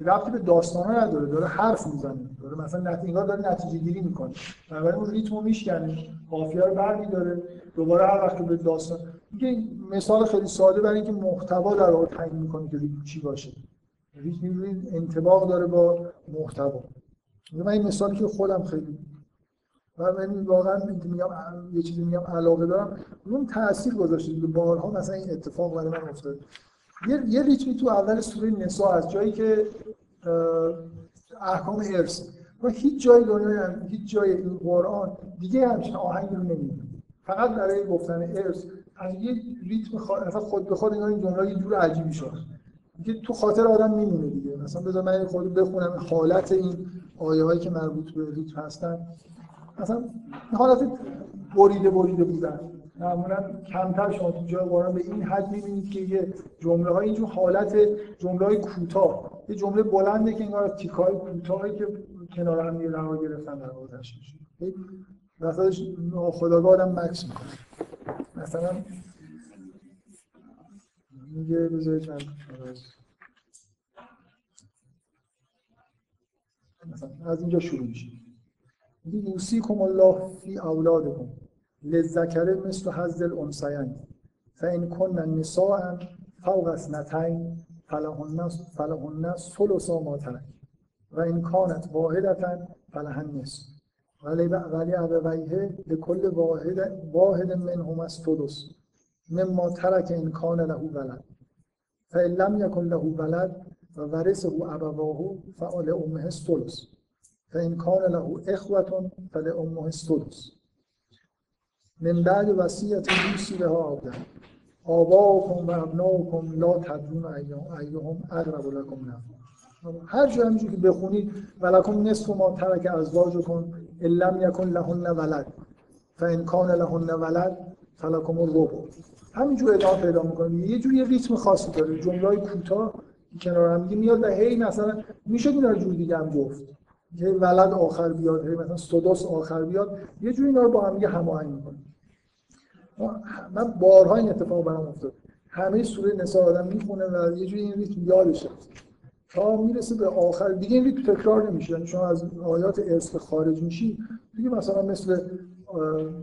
ربطی به داستان ها نداره داره حرف می‌زنه داره مثلا نتیجه داره نتیجه گیری می‌کنه. بنابراین اون ریتمو میشکنه قافیه رو برمیداره دوباره هر وقت به داستان میگه مثال خیلی ساده برای اینکه محتوا در واقع تعیین می‌کنه که ریتم چی باشه. ریتم انطباق داره با محتوا. من این مثالی که خودم خیلی و من واقعا میگم یه چیزی میگم علاقه دارم اون تاثیر گذاشته بارها مثلا این اتفاق برای من افتاد یه یه ریتمی تو اول سوره نساء از جایی که احکام ارث. و هیچ جای دنیا هیچ جای این قرآن دیگه همچین آهنگی رو نمی‌دونه فقط برای گفتن ارث از یه ریتم خود, خود به خود اینا این جمله یه جور عجیبی شد که تو خاطر آدم میمونه دیگه. مثلا بذار من خود بخونم حالت این آیه هایی که مربوط به ریتم هستن. مثلا حالت بریده بریده بودن. معمولا کمتر شما تو جای قرآن به این حد می‌بینید که یه جمله های اینجور حالت جمله های کوتاه. یه جمله بلنده که انگار تیکای کوتاهی که کنار هم یه قرار گرفتن در تشکیل شده وسطش خداگاه آدم مکس می‌کنه. مثلا میگه بذارید من مثلا از اینجا شروع میشه. میگه یوسیکم الله فی اولادکم. للذکر مثل حظ الانثیین. فان کن نساء فوق اثنتین فلهن فلهن ثلث ما ترک. و این کانت واحدتا فلها النصف ولی ولی ابویه لکل واحد واحد منهم الثلث مما ترک این کان له ولد. فإن لم يكن له ولد و ورثه ابواه فلأمه الثلث. فإن کان له اخوة فلأمه الثلث. من بعد وصیت یوسی بها آبدن آباؤکم و ابناؤکم لا تدرون ایهم اقرب لکم نفعا هر جا همینجور که بخونید ولکم نصف ما ترک ازواجکم ان لم یکن لهن ولد. فان کان لهن ولد فلکم الربع. همینجور ادامه پیدا می‌کنه یه جوری ریتم خاصی داره جمله‌های کوتاه کنار هم میاد و هی مثلا میشه این جور دیگه هم گفت که ولد آخر بیاد هی مثلا سدس آخر بیاد یه جوری اینا رو با هم دیگه هماهنگ می‌کنه من بارها این اتفاق برام افتاد. همه سوره نساء آدم می‌خونه و یه جوری این ریتم یادشه تا می‌رسه به آخر دیگه این ریتم تکرار نمیشه. یعنی شما از آیات ارث خارج میشی دیگه مثلا مثل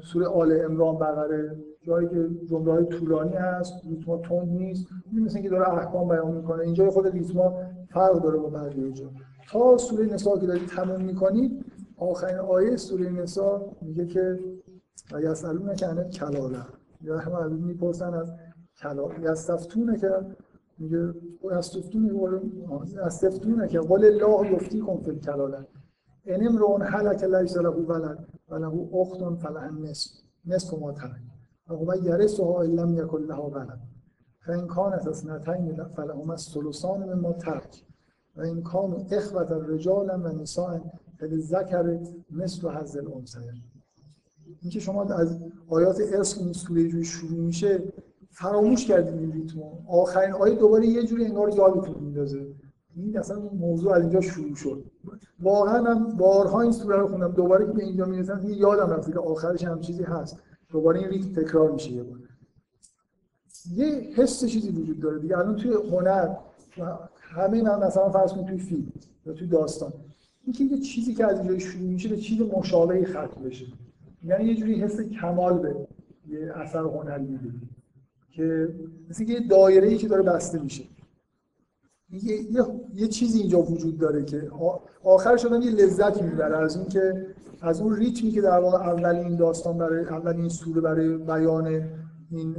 سوره آل عمران بقره جایی که جمله های طولانی هست ریتم تند نیست. مثل اینکه داره احکام بیان می‌کنه. اینجا خود ریتم فرق داره با بقیه جا. تا سوره نساء که دارید تموم می‌کنید آخرین آیه سوره نساء میگه که یسالون که انه کلاله یا هم از می‌پرسن از کلاله یستفتونه که میگه یستفتونه یستفتونه که قول الله یفتی کن فی الکلاله ان امرؤ هلك لیس له ولد و له اخت فلها النصف. نصف ما ترک. و هو یرثها لم یکن لها ولد. فان كانت اثنتین فلهما الثلثان مما ترک. و این کانوا اخوة رجالا و نساء فللذکر مثل حظ الانثیین اینکه شما از آیات ارث این سوره جوری شروع میشه فراموش کردید این ریتم آخرین آیه دوباره یه جوری انگار یادتون میندازه. این اصلا موضوع از اینجا شروع شد. واقعا من بارها این سوره رو خوندم دوباره که به اینجا می‌رسم یادم رفت که آخرش هم چیزی هست. دوباره این ریتم تکرار میشه یه بار. یه حس چیزی وجود داره دیگه. الان توی هنر همه من مثلا فرض کنید توی فیلم یا توی داستان. اینکه یه چیزی که از اینجا شروع میشه به چیز مشابهی ختم بشه. یعنی یه جوری حس کمال به یه اثر هنری میده که مثل یه دایره ای که داره بسته میشه. یه, یه،, یه چیزی اینجا وجود داره که آخر شدن یه لذتی می‌بره از اون که از اون ریتمی که در واقع اولین داستان برای اولین سوره برای بیان این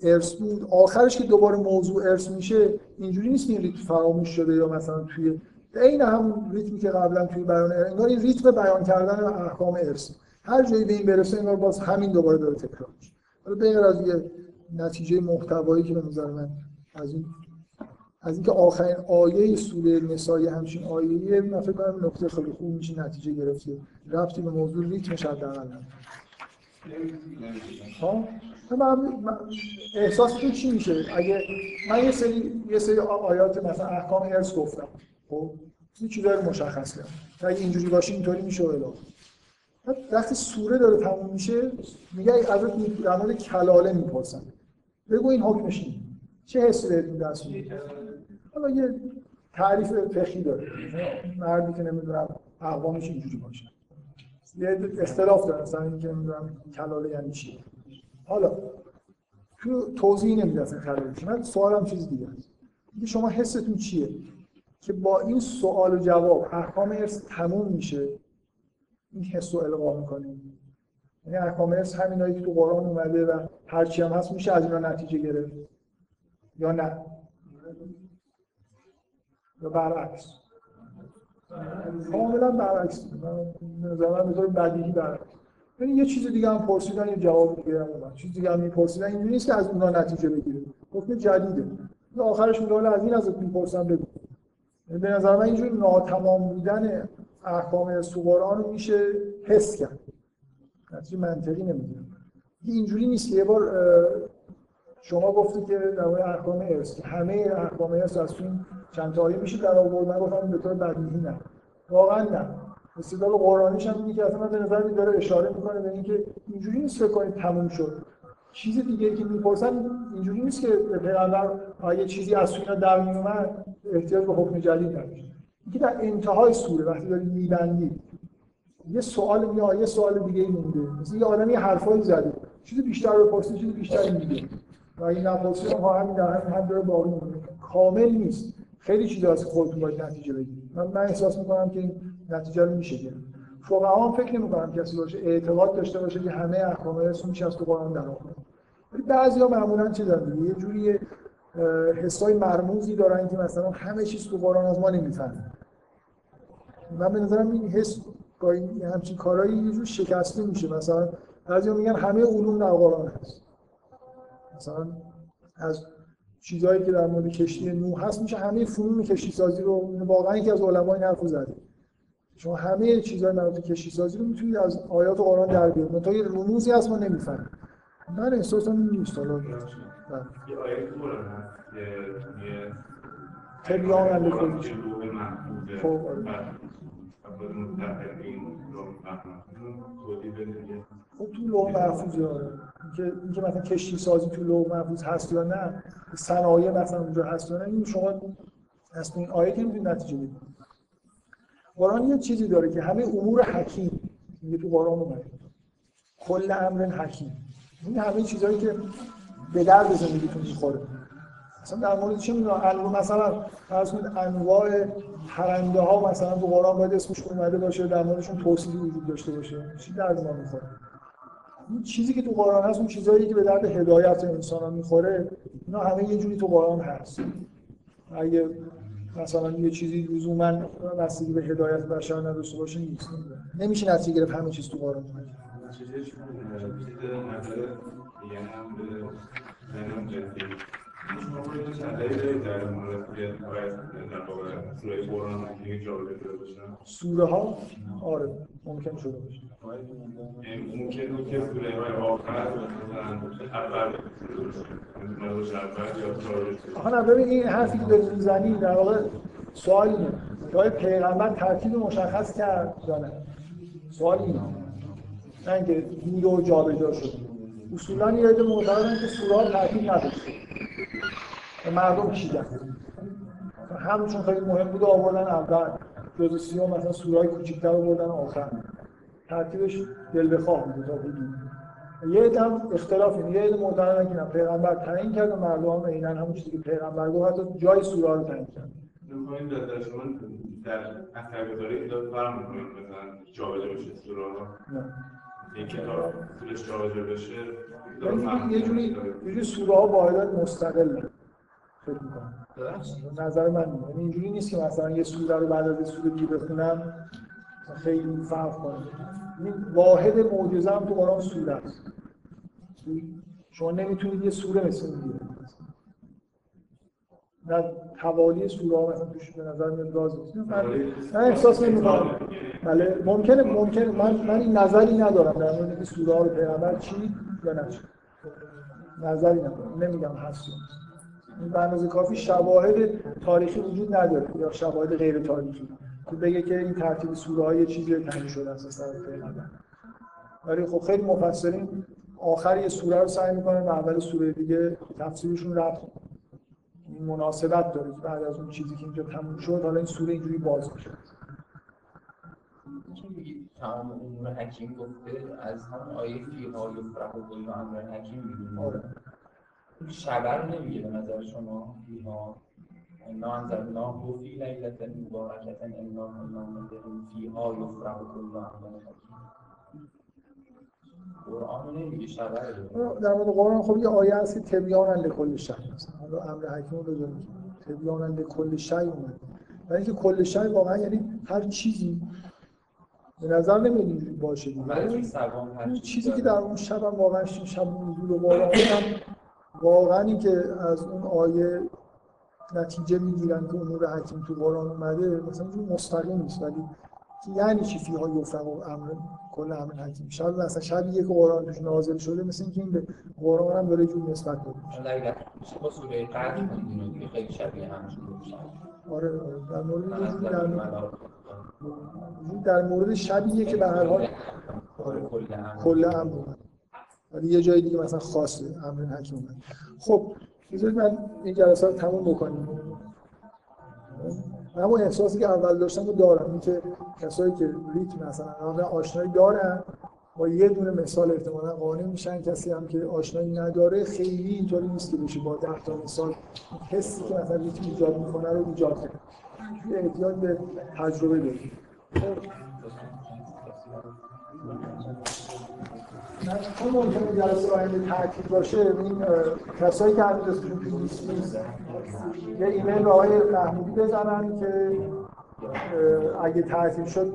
ارث بود. آخرش که دوباره موضوع ارث میشه اینجوری نیست که این ریتم فراموش شده یا مثلا توی عین همون ریتمی که قبلا توی بیان انگار این ریتم بیان کردن احکام ارث. هر جایی به این برسه انگار باز همین دوباره داره تکرار میشه. حالا به از یه نتیجه محتوایی که به نظر من از این از اینکه آخرین آیه سوره نسای همچین آیه من فکر کنم نکته خیلی خوب میشه نتیجه گرفته. رفتی به موضوع ریتمش حداقل. ها من احساستون چی میشه؟ اگه من یه سری یه سری آیات مثلا احکام ارث گفتم. خب؟ این چیزا رو مشخص کردم. اگه اینجوری باشه اینطوری میشه الا. وقتی سوره داره تموم میشه میگه ازت در مورد کلاله می‌پرسن. بگو این حکمش چه حسی بهتون دست حالا یه تعریف فقهی داره. مردی که نمی‌دونم اقوامش اینجوری باشه. یه اختلاف داره مثلا اینکه نمی‌دونم کلاله یعنی چی. حالا تو توضیح نمیده اصلا کلاله من سوالم چیز دیگه است. شما حستون چیه؟ که با این سوال و جواب احکام ارث تموم میشه؟ این حس رو القا می‌کنیم یعنی احکام ارث همینایی که تو قرآن اومده و هرچی هم هست میشه از اینا نتیجه گرفت. یا نه؟ یا برعکس. کاملا برعکس من به طور بدیهی برعکس. یعنی یه چیز دیگه هم پرسیدن یه جواب دیگه هم اومد. چیز دیگه هم میپرسیدن اینجوری نیست که از اونها نتیجه بگیره. حکم جدیده. آخرش میگه از این ازت می‌پرسم بگو. به نظر من اینجوری ناتمام بودن احکام سوقرآن رو میشه حس کرد. نتیجه منطقی نمی‌دونم. اینجوری نیست که یه بار شما گفتی که در احکام ارث. همه احکام ارث از چند تا آیه میشه در آورد؟ من گفتم به طور بدیهی نه. واقعا نه. استدلال قرآنیش هم اینه که اصلا به نظر داره اشاره می‌کنه به اینکه اینجوری نیست فکر کنید تموم شد. چیز دیگه که می‌پرسن اینجوری نیست که پیغمبر آیه چیزی از اینا در میومد احتیاج به حکم جدید نداشت. اینکه در انتهای سوره وقتی داری میبندی یه سوال میاد یه سوال دیگه مونده. مثل یه آدمی حرفایی زده. چیز بیشتر رو پرسید چیز بیشتری میگه. و این نفاسی هم همین در همین حد داره باقی میمونه. کامل نیست. خیلی چیزا هست خودتون باید نتیجه بگیرید. من, من احساس می‌کنم که این نتیجه رو میشه گرفت. فقها فکر نمی‌کنم کسی باشه اعتقاد داشته باشه که همه احکام اسم میشه از تو قرآن در آورد ولی بعضیا معمولا چه دارن؟ یه جوری حسای مرموزی دارن که مثلا همه چیز تو قرآن از ما نمی‌فهمن. من به نظرم این حس گاهی همچین کارهایی یه جور شکسته میشه. مثلا بعضیا میگن همه علوم در قرآن هست. مثلا از چیزهایی که در مورد کشتی نوح هست میشه همه فنون کشتی سازی رو واقعا یکی از علما این حرفو زده. شما همه چیزهای مربوط به کشتی سازی رو می‌تونید از آیات قرآن در بیارید. تا یه رموزی هست ما نمی‌فهمیم. من احساسم نیست. حالا. یه آیه تبیان محفوظه خب، خب تو لوح محفوظ اینکه اینکه مثلا کشتی سازی تو لوح محفوظ هست یا نه صنایع مثلا اونجا هست یا نه این شما از این آیه که می‌تونید نتیجه بگیرید قرآن یه چیزی داره که همه امور حکیم میگه تو قرآن اومده. کل امر حکیم. این همه چیزهایی که به درد زندگیتون می‌خوره. مثلا در مورد چه می‌دونم مثلا فرض کنید انواع پرنده ها مثلا تو قرآن باید اسمش اومده باشه در موردشون توصیفی وجود داشته باشه. چی درد ما می‌خوره؟ این چیزی که تو قرآن هست اون چیزایی که به درد هدایت انسان می‌خوره اینا همه یه جوری تو قرآن هست. اگه مثلا یه چیزی لزوما بستگی به هدایت بشر نداشته باشه نیست. نمیشه نتیجه گرفت همه چیز تو قرآن اومده دیگه دارید سوره ها آره ممکن شده باشه. ممکنه که سوره این حرفی که داری می‌زنی در واقع سوال اینه. که پیغمبر ترتیب مشخص کرد یا نه؟ سوال اینه. نه اینکه بود و جابجا شد. اصولا یه عده معتقدن که سوره ها ترتیب نداشته مردم چیدن همچون خیلی مهم بود آوردن اول. جزء سیوم مثلا سوره های کوچیک‌تر آوردن آخر ترتیبش دل بخواه بوده تا حدودی یه عده هم اختلاف اینه یه عده معتقدن که نه پیغمبر تعیین کرد و مردم هم عینا همون چیزی که پیغمبر گفت حتی جای سوره رو تعیین کرد. می‌خوایم در در شما در اثرگذاری ایجاد فرق می‌کنید مثلا جابجا بشه سوره ها. یک کتاب طولش جابجا بشه یعنی یه جوری. یه جوری سوره ها واحدات مستقل فکر می‌کنم. نظر من. یعنی اینجوری نیست که مثلا یه سوره رو بعد از یه سوره دیگه بخونم خیلی فرق کنه. این واحد معجزه هم تو قرآن سوره است. شما نمی‌تونید یه سوره مثل این بگیرید نه حوالی سوره ها مثلا توش به نظر میاد راز نیست. من, احساس نمی‌کنم بله ممکنه ممکنه. من من این نظری ندارم در مورد اینکه سوره ها رو پیغمبر چی یا نچید نظری ندارم. نمیگم هست به اندازه کافی شواهد تاریخی وجود نداره. یا شواهد غیر تاریخی. که بگه که این ترتیب سوره های چیزی تعیین شده است از طرف پیغمبر ولی خب خیلی مفسرین آخر یه سوره رو سعی می‌کنن و اول سوره دیگه تفسیرشون رد مناسبت داره که بعد از اون چیزی که اینجا تموم شد حالا این سوره اینجوری باز میشه. تمام امور حکیم گفته از هم آیه فیها یفرح و کل امر حکیم می‌دونیم آره. شبه رو نمیگه به نظر شما فیها انا انزلناه فی لیلة مبارکة انا كنا منذرین فیها یفرح کل امر قرآن نمیگه شبه رو در مورد قرآن خب یه آیه هست که تبیانا لکل شی. مثلا حالا امر حکیم رو بذاریم تبیانا لکل شی اومد. ولی اینکه کل شی واقعا یعنی هر چیزی. به نظر نمیاد باشه. دیگه. چیزی که. در اون شب هم واقعا شب نزول و بالا هم واقعا این که از اون آیه نتیجه می‌گیرن که امور حکیم تو قرآن اومده مثلا اینجوری مستقیم نیست ولی یعنی چی فیها یفرق و امر کل امر حکیم؟ شب مثلا شبیه که قرآن توش نازل شده مثل اینکه این به قرآن هم داره جور نسبت داده با سوره قدر خیلی شبیه همشون آره آره. در مورد در مورد- در مورد شبیه که به هر حال آره کل امر کل امر اومد ولی یه جای دیگه مثلا خاصه امر حکیم اومد. خب بذارید من این جلسه رو تموم بکنیم. من همون احساسی که اول داشتم رو دارم. این که کسایی که ریتم مثلا آشنایی دارن با یه دونه مثال احتمالا قانع میشن. کسی هم که آشنایی نداره خیلی اینطوری نیست که بشه با ده تا مثال حسی که مثلا یکی ایجاد می‌کنه رو ایجاد کنه. احتیاج به تجربه داریم. چون ممکنه جلسه آینده تعطیل باشه این کسایی که هنوز اسمشون تو لیست نیست یه ایمیل به آقای محمودی بزنن که اگه تعطیل شد